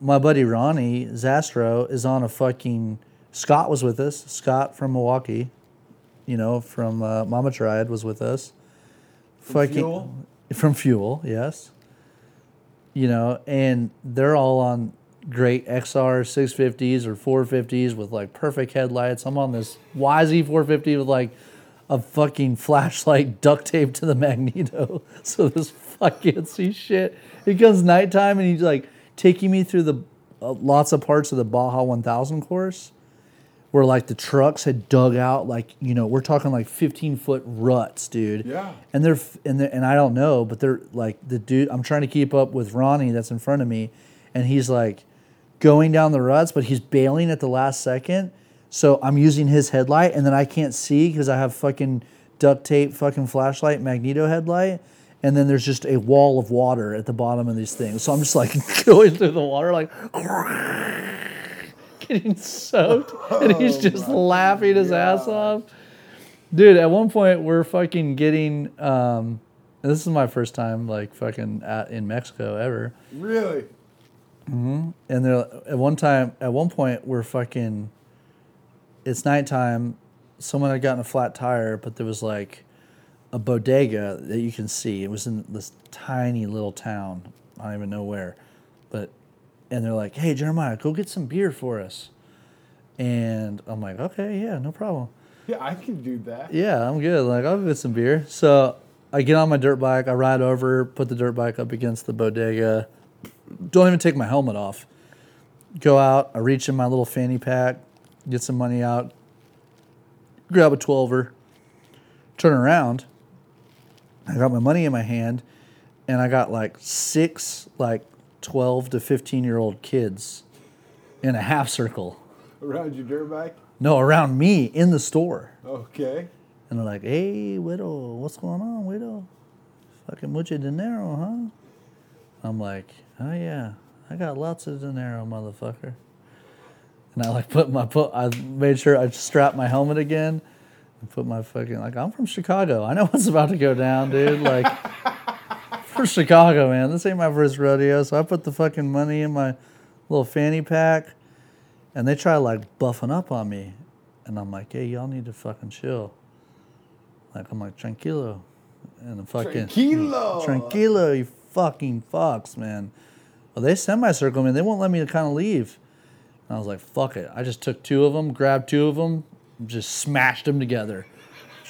my buddy Ronnie Zastro is on a fucking Scott was with us. Scott from Milwaukee, you know, from uh, Mama Tried was with us. fucking Fuel? From Fuel, yes. You know, and they're all on great XR 650s or 450s with like perfect headlights. I'm on this YZ 450 with like a fucking flashlight (laughs) duct taped to the magneto (laughs) so this fuck can't see shit. It comes nighttime and he's like taking me through the uh, lots of parts of the Baja 1000 course where like the trucks had dug out like you know we're talking like 15 foot ruts dude. Yeah. and they're and they're, and i don't know but they're like the dude i'm trying to keep up with ronnie that's in front of me and he's like going down the ruts but he's bailing at the last second. So i'm using his headlight and then i can't see because i have fucking duct tape fucking flashlight magneto headlight and then there's just a wall of water at the bottom of these things. So i'm just like (laughs) going through the water like (laughs) (laughs) getting soaked and he's just laughing his ass off. Dude, at one point we're fucking getting um this is my first time like fucking at, in Mexico ever. Really? And they're at one time at one point we're fucking it's nighttime. Someone had gotten a flat tire, but there was like a bodega that you can see. It was in this tiny little town. I don't even know where. And they're like, Hey Jeremiah, go get some beer for us. And I'm like, Okay, yeah, no problem. Yeah, I can do that. Yeah, I'm good. Like I'll get some beer. So I get on my dirt bike, I ride over, put the dirt bike up against the bodega. Don't even take my helmet off. Go out, I reach in my little fanny pack, get some money out, grab a twelver, turn around. I got my money in my hand, and I got like six like twelve to fifteen year old kids in a half circle. Around your dirt bike? No, around me in the store. Okay. And they're like, hey, widow, what's going on, widow? Fucking mucho dinero, huh? I'm like, oh yeah, I got lots of dinero, motherfucker. And I like put my put I made sure I strapped my helmet again and put my fucking like I'm from Chicago. I know what's about to go down, dude. Like (laughs) from Chicago, man. This ain't my first rodeo. So I put the fucking money in my little fanny pack and they try like buffing up on me. And I'm like, hey, y'all need to fucking chill. Like I'm like, tranquilo. And the fucking Tranquilo. Tranquilo, you fucking fucks, man. Well, they semicircle me. They won't let me kind of leave. And I was like, fuck it. I just took two of them, grabbed two of them, just smashed them together.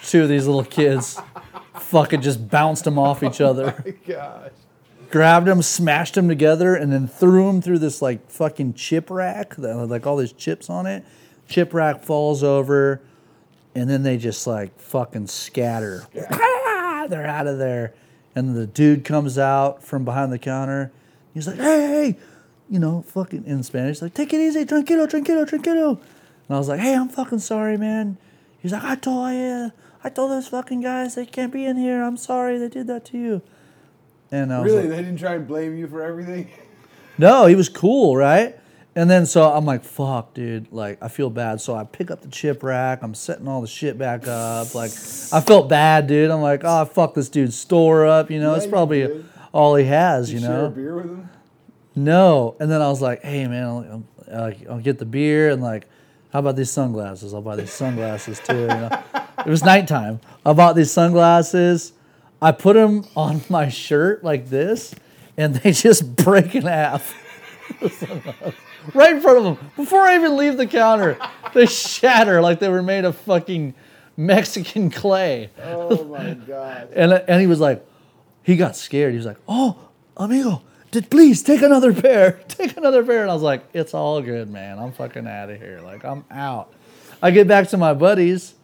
Two of these little kids fucking just bounced them off each (laughs) other. Gosh. Grabbed them, smashed them together, and then threw them through this like fucking chip rack that had like all these chips on it. Chip rack falls over, and then they just like fucking scatter. Ah, (laughs) they're out of there. And the dude comes out from behind the counter. He's like, hey, hey, you know, fucking in Spanish, like, take it easy, tranquilo, tranquilo, tranquilo. And I was like, hey, I'm fucking sorry, man. He's like, I told you, I told those fucking guys they can't be in here. I'm sorry they did that to you. And I was Really? like, They didn't try and blame you for everything? (laughs) no, he was cool, right? And then so I'm like, fuck, dude. Like, I feel bad. So I pick up the chip rack. I'm setting all the shit back up. Like, I felt bad, dude. I'm like, oh, fuck this dude's store up. You know, Yeah, it's probably did. all he has, you know. Share a know? beer with them? No. And then I was like, hey, man, I'll, I'll, I'll get the beer and like, how about these sunglasses? I'll buy these sunglasses too. You know? it was nighttime. I bought these sunglasses. I put them on my shirt like this, and they (laughs) just break in half. (laughs) right in front of them. Before I even leave the counter, they shatter like they were made of fucking Mexican clay. Oh my god. (laughs) And, and he was like, he got scared. He was like, oh, amigo, please take another pair. (laughs) Take another pair. And I was like, it's all good, man. I'm fucking out of here. Like, I'm out. I get back to my buddies,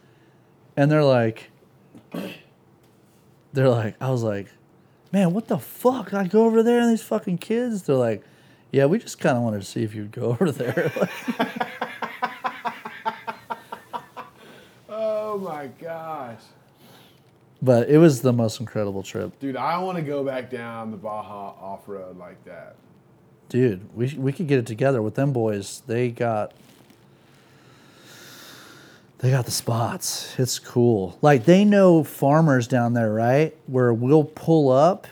and they're like, (clears throat) they're like, I was like, man, what the fuck? I go over there and these fucking kids, they're like, yeah, we just kind of wanted to see if you'd go (laughs) over there. (laughs) Oh my gosh. But it was the most incredible trip. Dude, I want to go back down the Baja off road like that. Dude, we, we could get it together with them boys. They got they got the spots. It's cool. Like they know farmers down there, right? Where we'll pull up,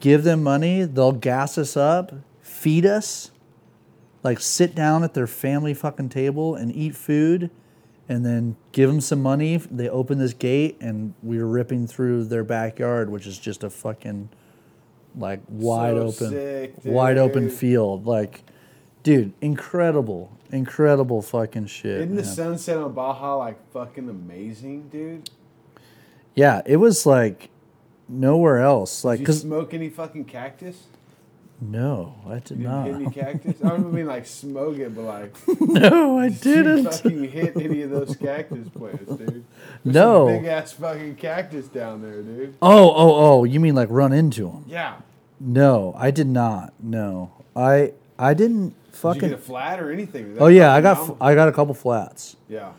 give them money, they'll gas us up, feed us, like sit down at their family fucking table and eat food and then give them some money. They open this gate and we're ripping through their backyard, which is just a fucking like wide So open sick, wide open field. Like dude, incredible. Incredible fucking shit. Isn't the man. sunset on Baja like fucking amazing, dude? Yeah, it was like nowhere else. Like Did you smoke any fucking cactus? No, I did You not. hit any cactus? I don't mean like smoke it, but like (laughs) no, I didn't. fucking hit any of those cactus plants, dude? No. big ass fucking cactus down there, dude. Oh, oh, oh, you mean like run into them? Yeah. No, I did not. No. I I didn't Did you fucking get a flat or anything? Oh yeah, I got Fucking f- I got a couple flats. Yeah.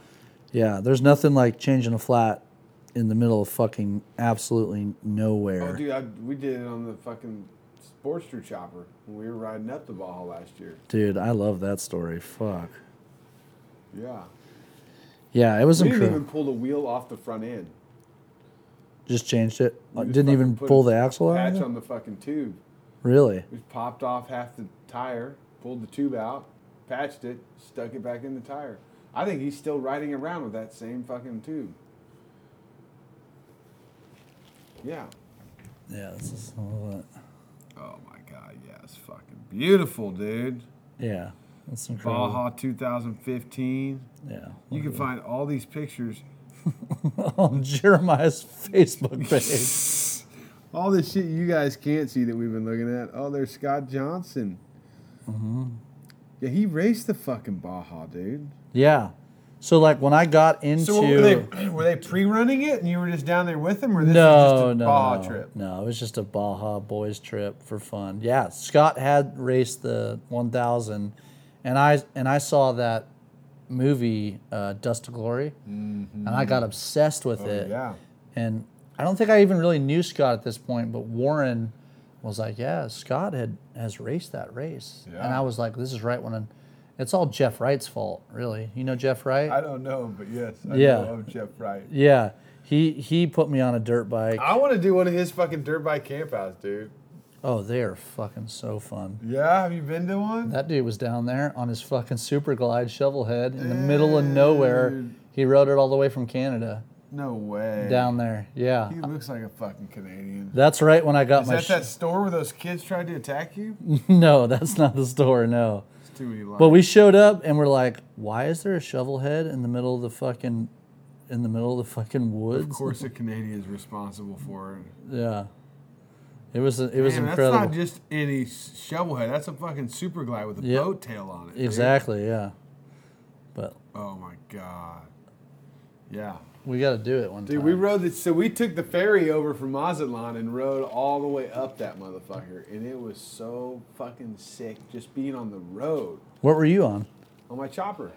Yeah, there's nothing like changing a flat in the middle of fucking absolutely oh, nowhere. Oh, dude, I, we did it on the fucking Sportster chopper when we were riding up the Baja last year. Dude, I love that story. Fuck. Yeah. Yeah, it was We didn't incredible. even pull the wheel off the front end. Just changed it. Uh, just Didn't even pull the axle out. Patch on the fucking tube. Really? We popped off half the tire, pulled the tube out, patched it, stuck it back in the tire. I think he's still riding around with that same fucking tube. Yeah. Yeah, this is of it. Oh my god, yeah, it's fucking beautiful, dude. Yeah, that's incredible. Baja 2015. Yeah. You can find all these pictures. (laughs) on Jeremiah's Facebook (laughs) page. All this shit you guys can't see that we've been looking at. Oh, there's Scott Johnson. Mm-hmm. Yeah, he raced the fucking Baja, dude. yeah. So like when I got into So were they (clears throat) were they pre-running it and you were just down there with them, or this no, was just a no, Baja no, trip? no, it was just a Baja boys trip for fun. Yeah, Scott had raced the 1000, and I and I saw that movie uh, Dust to Glory, and I got obsessed with Mm-hmm. Oh, it. yeah. And I don't think I even really knew Scott at this point, but Warren was like, "Yeah, Scott had has raced that race," and I was like, "This is right when." It's all Jeff Wright's fault, really. You know Jeff Wright? I don't know, but yes, I Yeah. know of Jeff Wright. yeah, he he put me on a dirt bike. I want to do one of his fucking dirt bike campouts, dude. Oh, they are fucking so fun. Yeah, have you been to one? That dude was down there on his fucking super glide shovel head in the middle of nowhere. He rode it all the way from Canada No way. down there. Yeah. He looks like a fucking Canadian. That's right when I got Is my that sh- that store where those kids tried to attack you? (laughs) No, that's not the store, no. Too many lines. But we showed up and we're like, why is there a shovel head in the middle of the fucking in the middle of the fucking woods? of course, a (laughs) Canadian is responsible for it. Yeah. It was it was Man, incredible. That's not just any shovel head. That's a fucking super glide with a Yep. boat tail on it. dude. exactly, yeah. But Oh my god. Yeah. We got to do it one time. Dude, time. we rode the so we took the ferry over from Mazatlan and rode all the way up that motherfucker, and it was so fucking sick just being on the road what were you on? on my chopper.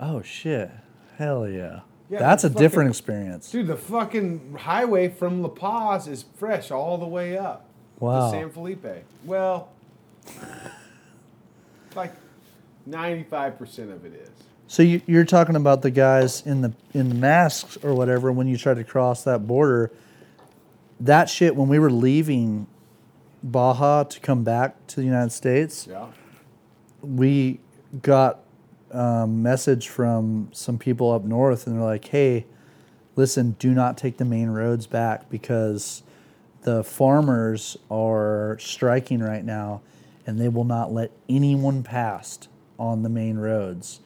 Oh shit. Hell yeah. Yeah, That's a different experience. Dude, the fucking highway from La Paz is fresh all the way up Wow. to San Felipe. Well, (laughs) like ninety-five percent of it is. So you, you're talking about the guys in the in the masks or whatever when you try to cross that border. That shit when we were leaving Baja to come back to the United States, Yeah. we got a message from some people up north, and they're like, "Hey, listen, do not take the main roads back because the farmers are striking right now, and they will not let anyone past on the main roads."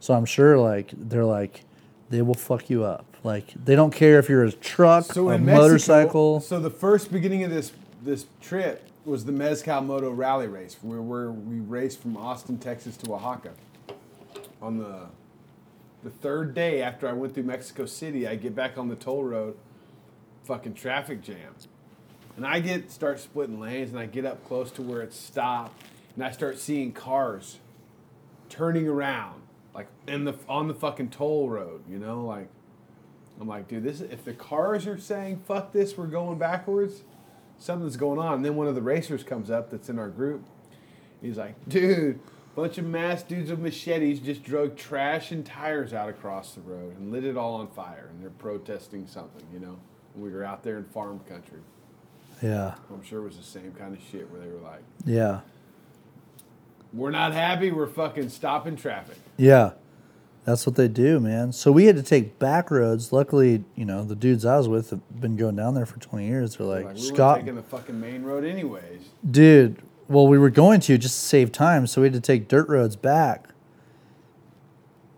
So I'm sure, like, they're like, they will fuck you up. Like they don't care if you're a truck, So a Mexico, motorcycle. So the first beginning of this this trip was the Mezcal Moto Rally Race, where, where we raced from Austin, Texas to Oaxaca. On the the third day after I went through Mexico City, I get back on the toll road, fucking traffic jam, and I get start splitting lanes, and I get up close to where it's stopped, and I start seeing cars turning around, like in the on the fucking toll road, you know, like. I'm like, dude, this if the cars are saying fuck this, we're going backwards, something's going on. And then one of the racers comes up that's in our group. He's like, dude, bunch of mass dudes with machetes just drug trash and tires out across the road and lit it all on fire, and they're protesting something, you know. And we were out there in farm country. yeah, I'm sure it was the same kind of shit where they were like, yeah, we're not happy, we're fucking stopping traffic. yeah. That's what they do, man. So we had to take back roads. Luckily, you know, the dudes I was with have been going down there for 20 years. They're like, Like, we Scott, taking the fucking main road anyways. dude. Well, we were going to just to save time, so we had to take dirt roads back.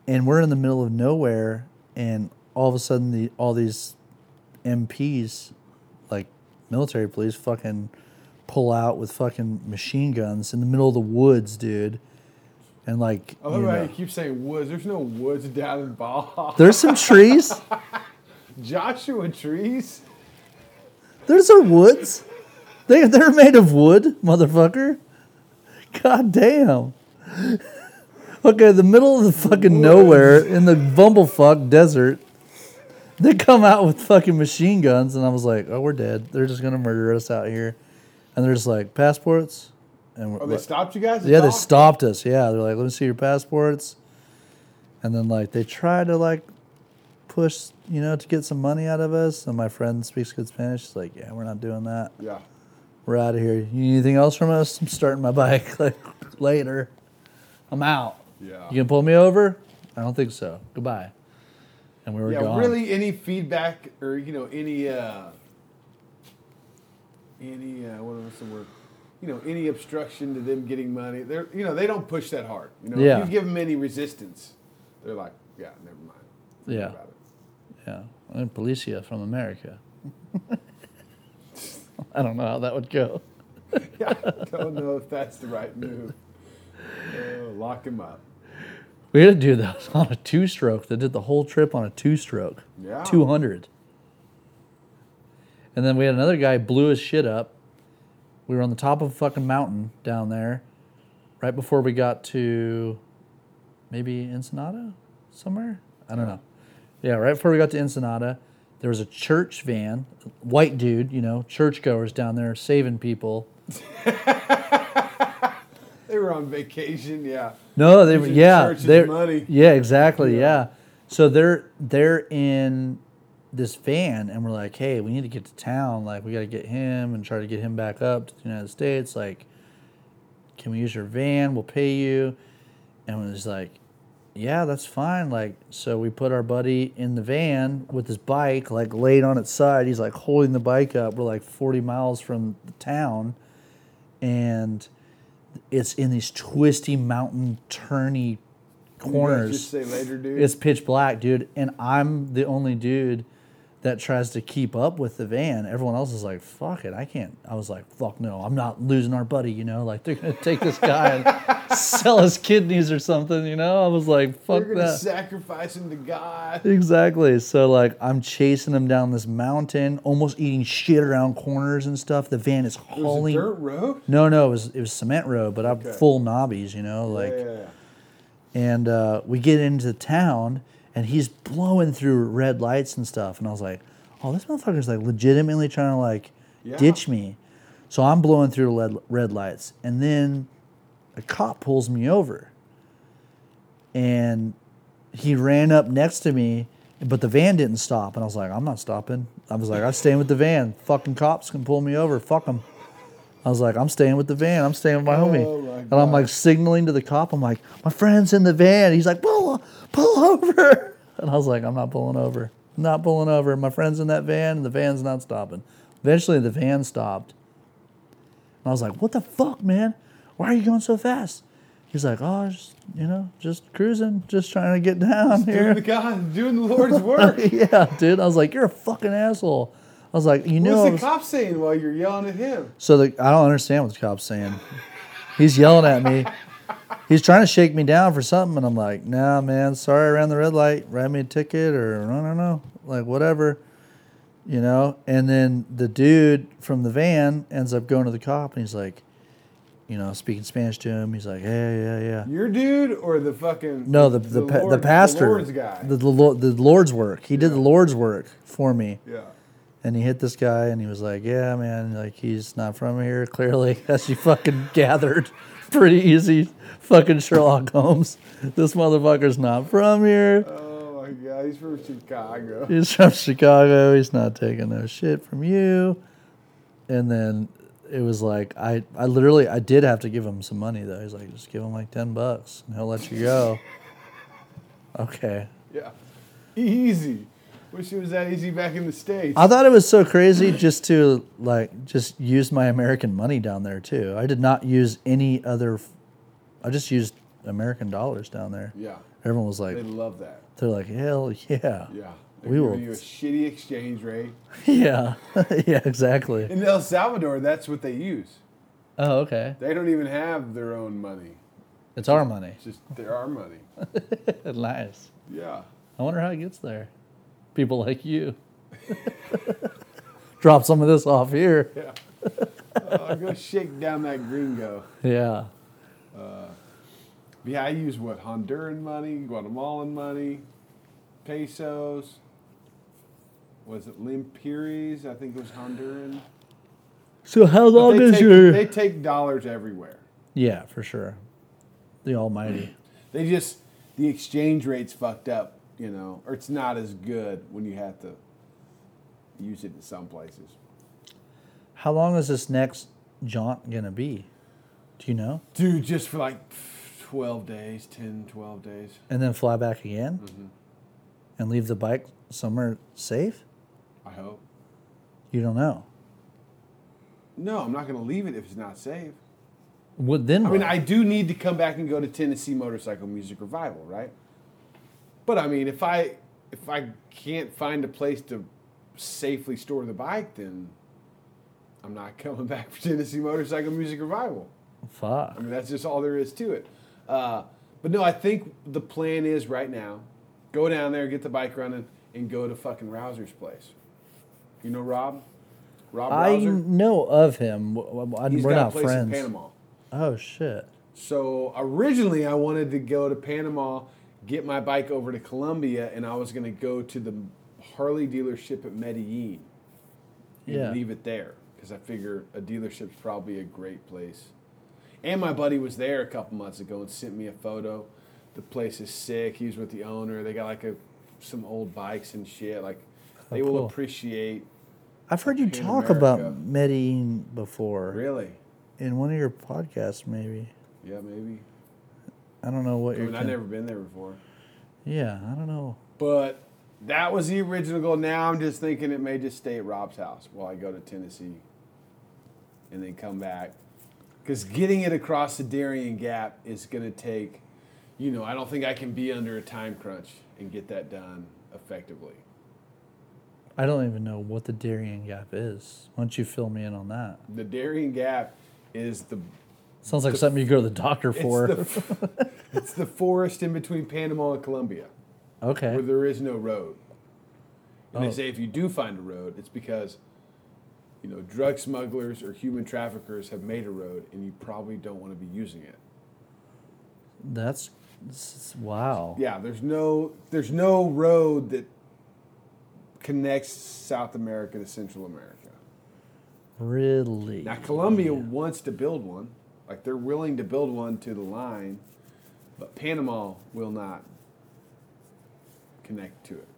And we're in the middle of nowhere, and all of a sudden, the all these MPs, like military police, fucking pull out with fucking machine guns in the middle of the woods, dude. And like, I you know, you keep saying woods. There's no woods down in Baja. there's some trees. (laughs) Joshua trees. There's a woods. They they're made of wood, motherfucker. God damn. (laughs) Okay, the middle of the fucking nowhere in the bumblefuck desert. They come out with fucking machine guns, and I was like, "Oh, we're dead. They're just gonna murder us out here." And they're just like passports, and we're, Oh, they stopped you guys? yeah, they stopped us. Yeah, they're like, "Let me see your passports," and then like they try to like push, you know, to get some money out of us. And my friend speaks good Spanish. She's like, "Yeah, we're not doing that. Yeah. We're out of here. You need anything else from us? I'm starting my (laughs) bike like later. I'm out. Yeah. You can pull me over? I don't think so. Goodbye." And we were yeah, gone. really any feedback or, you know, any, uh, any, uh, what was the word? You know, any obstruction to them getting money. They're, you know, they don't push that hard. You know, Yeah. if you give them any resistance, they're like, yeah, never mind. Yeah. Yeah, I'm Policia from America. (laughs) I don't know how that would go. Yeah, (laughs) I don't know if that's the right move. Oh, lock him up. We had a dude that was (laughs) on a two stroke that did the whole trip on a two stroke. Yeah. 200. And then we had another guy blew his shit up. We were on the top of a fucking mountain down there right before we got to maybe Ensenada somewhere. I don't know. Yeah, right before we got to Ensenada, there was a church van, white dude, you know, churchgoers down there saving people. (laughs) They were on vacation, yeah. No, they were Using yeah, church's they're money. yeah, exactly, Yeah. yeah. So they're they're in this van, and we're like, hey, we need to get to town. Like, we got to get him and try to get him back up to the United States. Like, can we use your van? We'll pay you. And it was like, yeah, that's fine. Like, so we put our buddy in the van with his bike, like laid on its side. He's like holding the bike up. We're like 40 miles from the town, and it's in these twisty mountain turny corners. Just say later, dude. It's pitch black, dude, and I'm the only dude that tries to keep up with the van. Everyone else is like, "Fuck it, I can't." I was like, "Fuck no, I'm not losing our buddy." You know, like they're gonna take this guy and (laughs) sell his kidneys or something. You know, I was like, fuck We're "Fuck gonna that." sacrifice him to God. Exactly. So like I'm chasing him down this mountain, almost eating shit around corners and stuff. The van is It was a hauling. dirt road. No, no, it was it was cement road, but I'm Okay. full knobbies, you know, like. yeah, yeah, yeah. and uh, we get into town and he's blowing through red lights and stuff and i was like oh this motherfucker's like legitimately trying to like Yeah. ditch me so i'm blowing through red, red lights and then a cop pulls me over and he ran up next to me but the van didn't stop and i was like i'm not stopping i was like i'm staying with the van fucking cops can pull me over fuck them I was like, I'm staying with the van. I'm staying with my homie. Oh my and I'm like signaling to the cop. I'm like, my friend's in the van. He's like, pull, pull over. (laughs) And I was like, I'm not pulling over. I'm not pulling over. My friend's in that van, and the van's not stopping. Eventually, the van stopped. And I was like, what the fuck, man? Why are you going so fast? He's like, oh, just, you know, just cruising, just trying to get down Doing here. the God, doing the Lord's (laughs) work. yeah, dude. I was like, you're a fucking asshole. I was like, you know, What's the was- cop saying while you're yelling at him? so the, I don't understand what the cop's saying. He's yelling at me. He's trying to shake me down for something, and I'm like, nah, man, sorry, I ran the red light. Write me a ticket, or I don't know, like whatever, you know. And then the dude from the van ends up going to the cop, and he's like, you know, speaking Spanish to him. He's like, hey, yeah, yeah. Your dude or the fucking No, the the, pa- the pastor, the Lord's guy. the, the the Lord's work. He did the Lord's work for me, yeah. and he hit this guy, and he was like, "Yeah, man, like he's not from here, (laughs) clearly, as you fucking gathered, (laughs) pretty easy, fucking Sherlock Holmes. This motherfucker's not from here. Oh my God, he's from Chicago. He's from Chicago. He's not taking no shit from you." And then it was like I, I literally I did have to give him some money though. He's like, just give him like ten bucks, and he'll let you go. (laughs) Okay. Yeah. Easy. Wish it was that easy back in the States. I thought it was so crazy just to like just use my American money down there too. I did not use any other. I just used American dollars down there. yeah. Everyone was like, They love that. they're like, hell yeah, Yeah. We will- you a shitty exchange rate. (laughs) yeah, (laughs) yeah, exactly. In El Salvador, that's what they use. Oh, okay. They don't even have their own money. It's our money. It's just they're our money. (laughs) nice. Yeah. I wonder how it gets there. People like you. Drop some of this off here. Yeah. Oh, go shake down that gringo. Yeah. Yeah, I use what? Honduran money, Guatemalan money, pesos. Was it limpiris? I think it was Honduran. So how But long they, is take, your? they take dollars everywhere. Yeah, for sure. The Almighty. (clears throat) They just the exchange rate's fucked up, you know, or it's not as good when you have to use it in some places. How long is this next jaunt gonna be? Do you know? Dude, just for like 12 days, 10, 12 days. And then fly back again, mm-hmm. and leave the bike somewhere safe? I hope. You don't know. No, I'm not going to leave it if it's not safe. What then? I mean. I do need to come back and go to Tennessee Motorcycle Music Revival, right? But I mean, if I if I can't find a place to safely store the bike, then I'm not (laughs) coming back for Tennessee Motorcycle Music Revival. Fuck. I mean, that's just all there is to it. Uh, but no, I think the plan is right now, go down there, get the bike running, and go to fucking Rouser's place. You know Rob? Rob I Rouser? know of him. I- He's We're got a not place friends. in Panama. Oh shit. So originally, I wanted to go to Panama, get my bike over to Colombia, and I was going to go to the Harley dealership at Medellin and Yeah. leave it there because I figure a dealership's probably a great place. And my buddy was there a couple months ago and sent me a photo. The place is sick. He was with the owner. They got like a some old bikes and shit. Like oh, they Oh, will cool. appreciate. I've heard you Pan talk America. about Medellin before Really? in one of your podcasts, maybe. Yeah, maybe. I don't know what I you're. mean, I've never been there before. Yeah, I don't know. But that was the original goal. Now I'm just thinking it may just stay at Rob's house while I go to Tennessee and then come back. Because getting it across the Darien Gap is going to take, you know, I don't think I can be under a time crunch and get that done effectively. I don't even know what the Darien Gap is. Why don't you fill me in on that? The Darien Gap is the Sounds like something you go to the doctor it's for. the, (laughs) (laughs) it's the forest in between Panama and Colombia. okay. where there is no road. And Oh. they say if you do find a road, it's because you know drug smugglers or human traffickers have made a road, and you probably don't want to be using it. That's wow. Yeah, there's no there's no road that connects South America to Central America. Really. Now Colombia wants to build one, like they're willing to build one to the line, but Panama will not connect to it.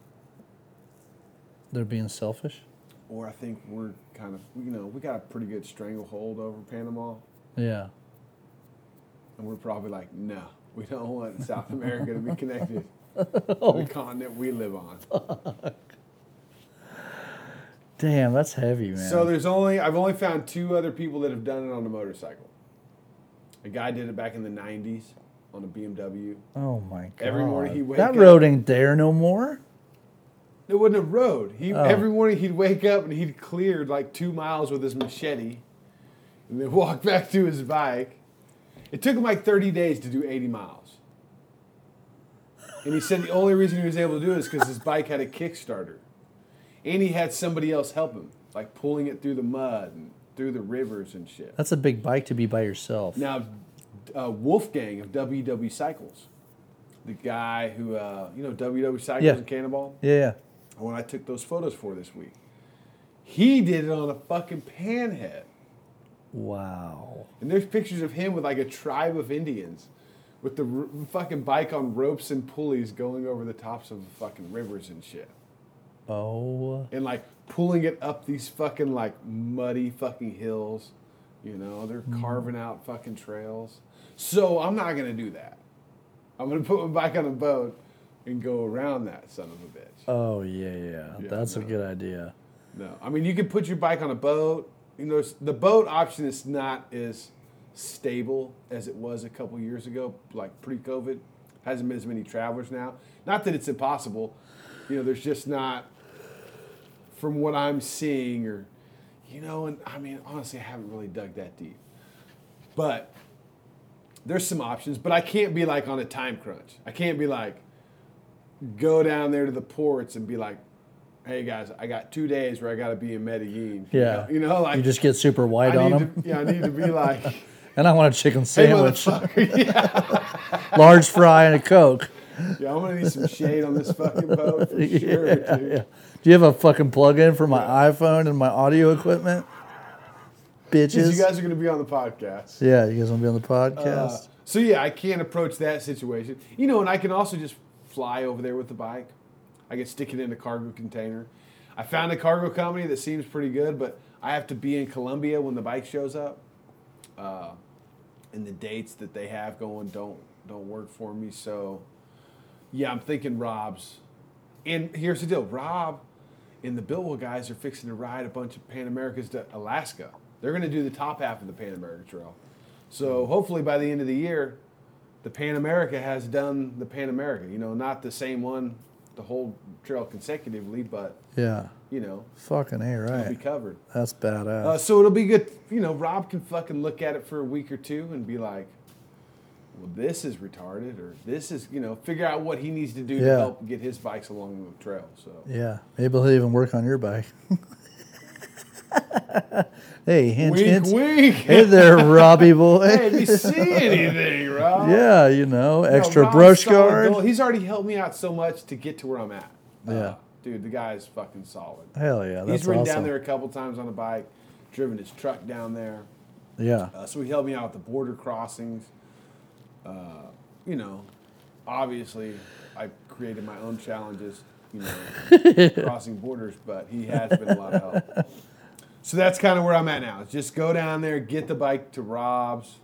They're being selfish. Or I think we're kind of you know we got a pretty good stranglehold over Panama. Yeah. And we're probably like, no, we don't want South America to be (laughs) connected to the continent we live on. Damn, that's heavy, man. So there's only I've only found two other people that have done it on a motorcycle. A guy did it back in the '90s, on a BMW. Oh my god. Every morning he'd wake that up- road ain't there no more. It wasn't a road. He Oh. every morning he'd wake up and he'd cleared like two miles with his machete, and then (laughs) walk back to his bike. It took him like thirty days to do eighty miles. And he said the only reason he was able to do it is because his bike had a Kickstarter, and he had somebody else help him, like pulling it through the mud and through the rivers and shit. That's a big bike to be by yourself. Now, uh, Wolfgang of WW Cycles, the guy who uh, you know WW Cycles Yeah. in Cannonball Yeah. When I took those photos for this week. He did it on a fucking panhead. Wow. And there's pictures of him with like a tribe of Indians with the r- fucking bike on ropes and pulleys going over the tops of the fucking rivers and shit. Oh. And like pulling it up these fucking like muddy fucking hills. You know, they're mm. carving out fucking trails. So I'm not going to do that. I'm going (laughs) to put my bike on a boat and go around that son of a bitch. Oh yeah, yeah. Yeah, That's a good idea. No, I mean you could put your bike on a boat. You know, the boat option is not as stable as it was a couple years ago, like pre-COVID. Hasn't been as many travelers now. Not that it's impossible. You know, there's just not, from what I'm seeing, or, you know, and I mean honestly, I haven't really dug that deep. But there's some options. But I can't be like on a time crunch. I can't be like, go down there to the ports and be like, hey guys, I got two days where I got to be in Medellin. You Yeah. know, you know, like You just get super I white on them. to, yeah, I need to be like, (laughs) And I want a chicken sandwich, (laughs) yeah, (laughs) large fry, and a Coke. yeah, I'm gonna need some shade on this fucking boat for sure, Yeah, yeah. Do you have a fucking plug-in for my iPhone and my audio equipment? Bitches. you guys are gonna be on the podcast. yeah, you guys want to be on the Uh, podcast? so yeah, I can't approach that situation. You know, and I can also just fly over there with the bike. I can stick it in a cargo container. I found a cargo company that seems pretty good, but I have to be in Colombia when the bike shows up. Uh, and the dates that they have going don't don't work for me. So yeah, I'm thinking Rob's. And here's the deal, Rob and the Biltwell guys are fixing to ride a bunch of Pan Americas to Alaska. They're going to do the top half of the Pan America Trail. So hopefully by the end of the year, the Pan America has done the Pan America. You know, not the same one the whole trail consecutively, but yeah. you know, Fucking A, it'll be covered. That's badass. Uh, so it'll be good. You know, Rob can fucking look at it for a week or two and be like, "Well, this is retarded," or "This is," you know, figure out what he needs to do to help get his bikes along the trail. So yeah. Maybe he'll even work on your bike. (laughs) (laughs) hey, hint, wink, hint. wink. Hey there, Robbie (laughs) boy. hey, if you see anything, (laughs) Rob. yeah, you know, extra Rob's brush guard. gold. He's already helped me out so much to get to where I'm at. Uh, Yeah. dude, the guy's fucking solid. Hell yeah, that's He's ridden awesome. down there a couple times on a bike, driven his truck down there. Yeah, Uh, so he helped me out with the border crossings. Uh, you know, obviously, I created my own challenges, you know, crossing borders, but he has been a lot of help. So that's kind of where I'm at now. Just go down there, get the bike to Rob's,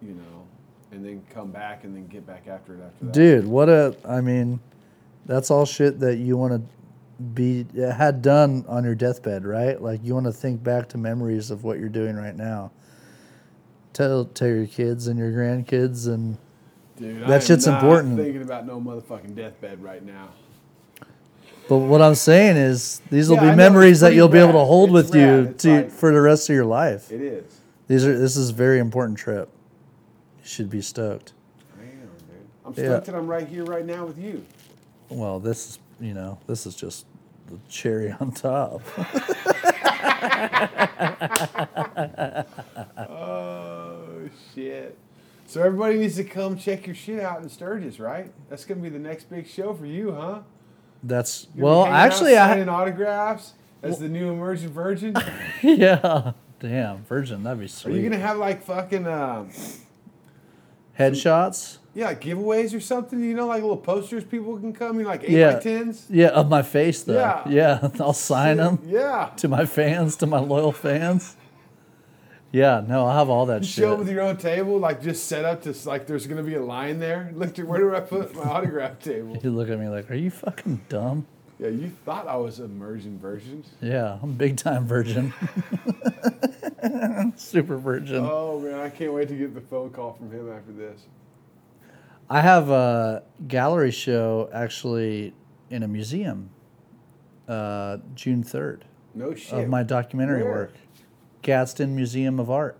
you know, and then come back and then get back after it after that. dude, what a. I mean, that's all shit that you want to be uh, had done on your deathbed, right? Like you want to think back to memories of what you're doing right now. Tell tell your kids and your grandkids and Dude, That shit's not important. Thinking about no motherfucking deathbed right now. But what I'm saying is, these will Yeah, be I memories that you'll be able to hold It's with you rad. It's to like- for the rest of your life. It is. These are this is a very important trip. You should be stoked. Damn, dude. I'm Yeah. stoked that I'm right here, right now with you. Well, this is you know this is just the cherry (laughs) on top. (laughs) Oh shit! So everybody needs to come check your shit out in Sturgis, right? That's gonna be the next big show for you, huh? That's You're well, hanging out, actually, signing I autographs as the new emergent virgin. (laughs) Yeah, damn virgin, that'd be sweet. Are you gonna have like fucking um, Headshots, yeah, like giveaways or something? You know, like little posters people can come in, like eight Yeah. by tens. yeah, of my face though. Yeah. Yeah, (laughs) I'll sign them Yeah. to my fans, to my loyal fans. Yeah, no, I'll have all that shit. Show up with your own table, like just set up to like there's gonna be a line there. (laughs) Look, where do I put my autograph table? You look at me like, are you fucking dumb? Yeah, you thought I was immersion virgin. Yeah, I'm big time virgin. (laughs) Super virgin. Oh man, I can't wait to get the phone call from him after this. I have a gallery show actually in a museum, uh, June third, No shit. of my documentary Where? work, Gadsden Museum of Art.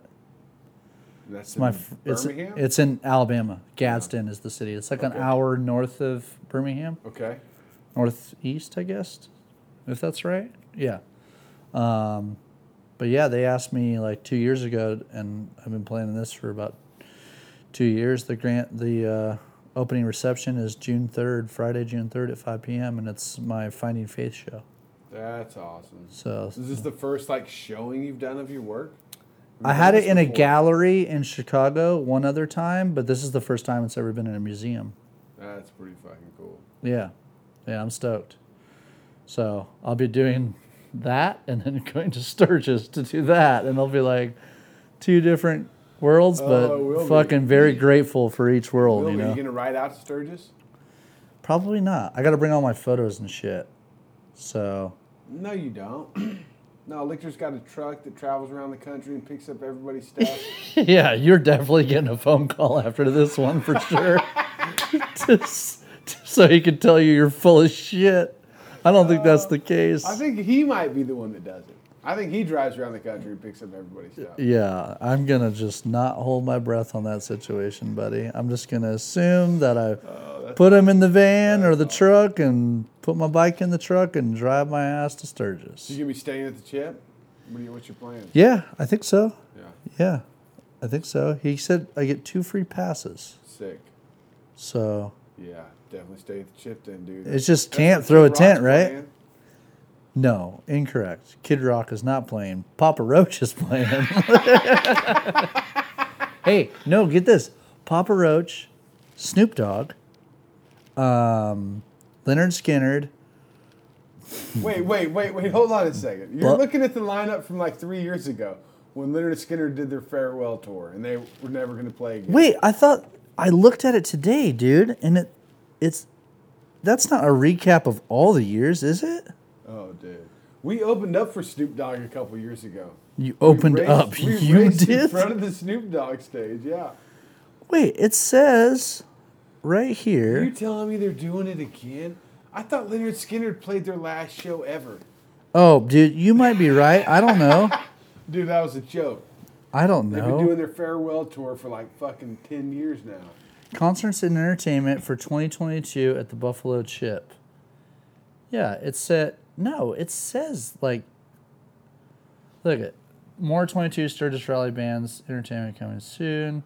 That's It's my in f- it's Birmingham. it's in Alabama. Gadsden is the city. It's like an hour north of Birmingham, okay. northeast, I guess, if that's right. Yeah. Um, but yeah, they asked me like two years ago, and I've been planning this for about two years. The grant, the uh, opening reception is June third, Friday, June third at five p.m., and it's my Finding Faith show. That's awesome. So Is this the first like showing you've done of your work? I had it in a gallery in Chicago one other time, but this is the first time it's ever been in a museum. That's pretty fucking cool. Yeah, yeah, I'm stoked. So I'll be doing that and then (laughs) going to Sturgis to do that, and they'll be like two different worlds, oh, but Oh, will be. fucking very grateful for each world. Will, you are you gonna ride out to Sturgis? probably not. I got to bring all my photos and shit. So No, you don't. (clears throat) no, Lictor's got a truck that travels around the country and picks up everybody's stuff. (laughs) yeah, you're definitely getting a phone call after this one for sure. (laughs) Just- so he can tell you you're full of shit. I don't think that's uh, the case. I think he might be the one that does it. I think he drives around the country and picks up everybody's stuff. Yeah, I'm gonna just not hold my breath on that situation, buddy. I'm just gonna assume that I Oh, put him in the van or the truck and put my bike in the truck and drive my ass to So Sturgis. you gonna be staying at the chip? What you, what's your plan? Yeah, I think so. Yeah, Yeah, I think so. He said I get two free passes, sick. so Yeah, definitely stay at the chip then, dude. It's just That's can't throw a tent, right? playing. No, incorrect. Kid Rock is not playing. Papa Roach is playing. (laughs) hey, no, get this. Papa Roach, Snoop Dogg, um, Lynyrd Skynyrd. Wait, wait, wait, wait. Hold on a second. You're What? looking at the lineup from like three years ago when Lynyrd Skynyrd did their farewell tour and they were never going to play again. Wait, I thought I looked at it today, dude, and it it's that's not a recap of all the years, is it? Oh, dude. We opened up for Snoop Dogg a couple years ago. You opened raced- up. (laughs) You raced in front of the Snoop Dogg stage. Yeah. Wait, it says right Are you telling me they're doing it again? I thought Lynyrd Skynyrd played their last show ever. Oh, dude, you might be right. I don't know. (laughs) Dude, that was a joke. I don't know. They've been doing their farewell tour for like fucking 10 years now. Concerts and entertainment for 2022 at the Buffalo Chip. Yeah, it said no. It says like, look at more 22 Sturgis Rally bands entertainment coming soon.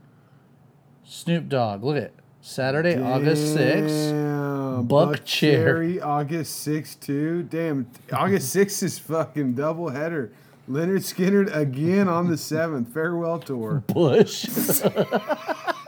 Snoop Dogg. Look at Saturday, August 6th. Damn, Buck Chair. Cherry, August 6th, too. Damn, August 6th is fucking double header. Lynyrd Skynyrd again on the 7th. Farewell tour. Bush. (laughs)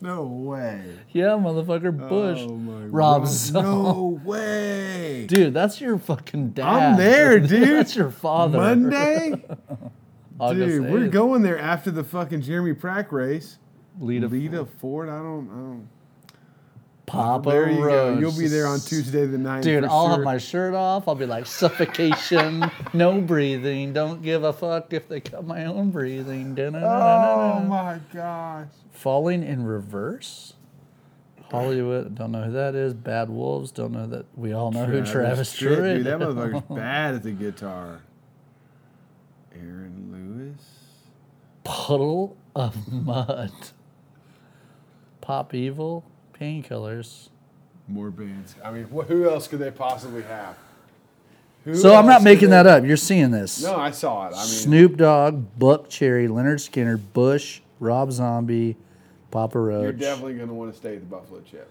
No way. yeah, motherfucker. Oh Bush. Oh my Rob. Zoll. No way. (laughs) Dude, that's your fucking dad. I'm there, (laughs) dude. that's your father. Monday? (laughs) Dude, we're going there after the fucking Jeremy Prack race. Lita Lita Ford, I don't, I don't. Papa there you go. Roach. You'll be there on Tuesday the 9th. Dude, I'll sure. have my shirt off. I'll be like suffocation, (laughs) no breathing. Don't give a fuck if they cut my own breathing. Oh Da-na-na-na-na. my gosh. Falling in reverse. Hollywood. Don't know who that is. Bad Wolves. Don't know that. We all know who Travis Tritt, Tritt. Dude, that motherfucker's (laughs) bad at the guitar. Aaron Lewis. Puddle of Mudd. Pop Evil. Painkillers. More bands. I mean, wh- who else could they possibly have? Who So I'm not making that up. You're seeing this. No, I saw it. I mean, Snoop Dogg, Buck Cherry, Lynyrd Skynyrd, Bush, Rob Zombie, Papa Roach. you're definitely going to want to stay at the Buffalo Chip.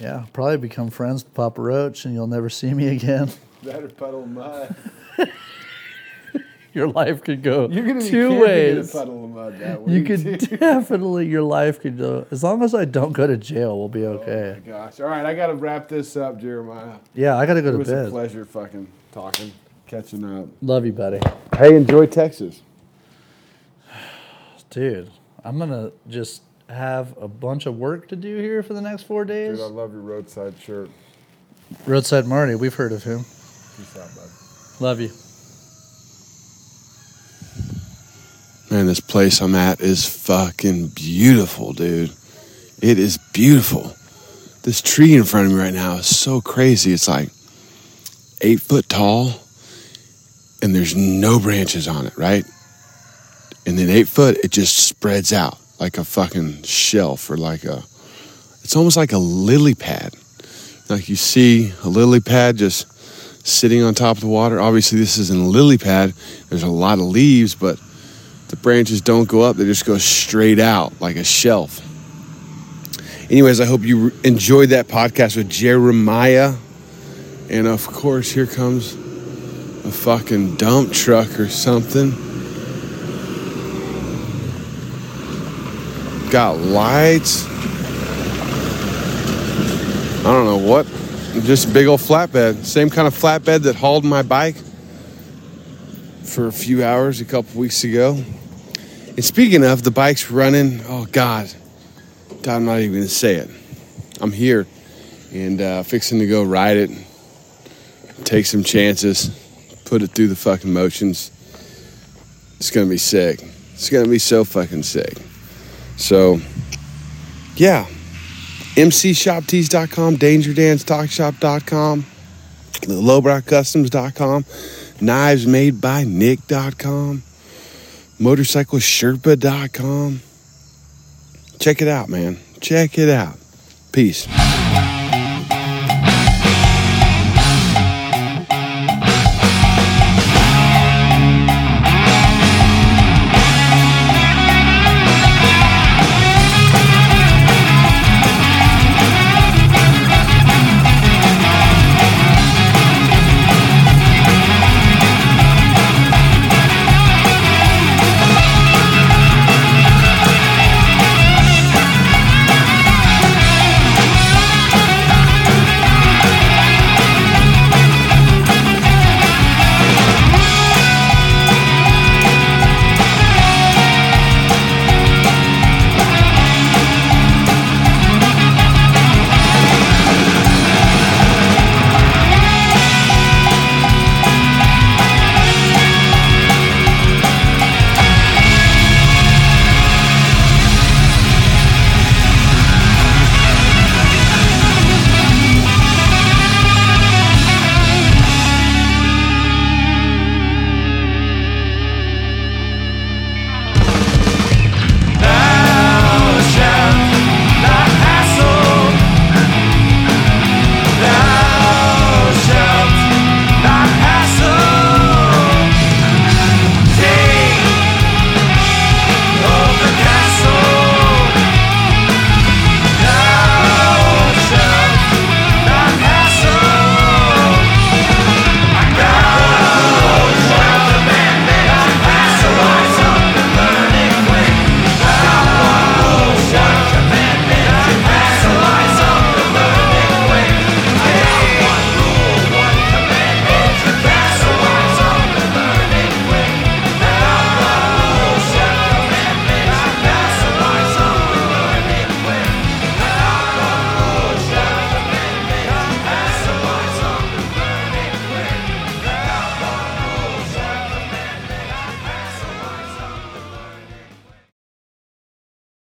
Yeah, probably become friends with Papa Roach, and you'll never see me again. That or puddle of Mudd. (laughs) Your life could go You're be two camping in a ways. puddle of mud that You could too. (laughs) definitely, your life could go. As long as I don't go to jail, we'll be Oh okay. my gosh. All right, I got to wrap this up, Jeremiah. Yeah, I gotta go It to was a bed. pleasure fucking talking, catching up. Love you, buddy. Hey, enjoy Texas. (sighs) Dude, I'm gonna just have a bunch of work to do here for the next four days. Dude, I love your roadside shirt. Roadside Marty, we've heard of him. Peace out, bud. Love you. This place I'm at is fucking beautiful, dude. It is beautiful. This tree in front of me right now is so crazy. It's like eight foot tall, and there's no branches on it, right? And then eight foot, it just spreads out like a fucking shelf or like a, it's almost like a lily pad. Like you see a lily pad just sitting on top of the water. Obviously, this isn't a lily pad. There's a lot of leaves, but the branches don't go up, they just go straight out like a shelf. Anyways, I hope you enjoyed that podcast with Jeremiah. And of course, here comes a fucking dump truck or something. Got lights. I don't know what. Just big old flatbed. Same kind of flatbed that hauled my bike for a few hours a couple weeks ago. And speaking of, the bike's running. Oh, God. I'm not even going to say it. I'm here and uh, fixing to go ride it, take some chances, put it through the fucking motions. It's going to be sick. It's going to be so fucking sick. So, yeah. MCShopTees.com, DangerDansTalkShop.com, LowbrowCustoms.com, KnivesMadeByNick.com, MotorcycleSherpa.com. Check it out, man. Check it out. Peace.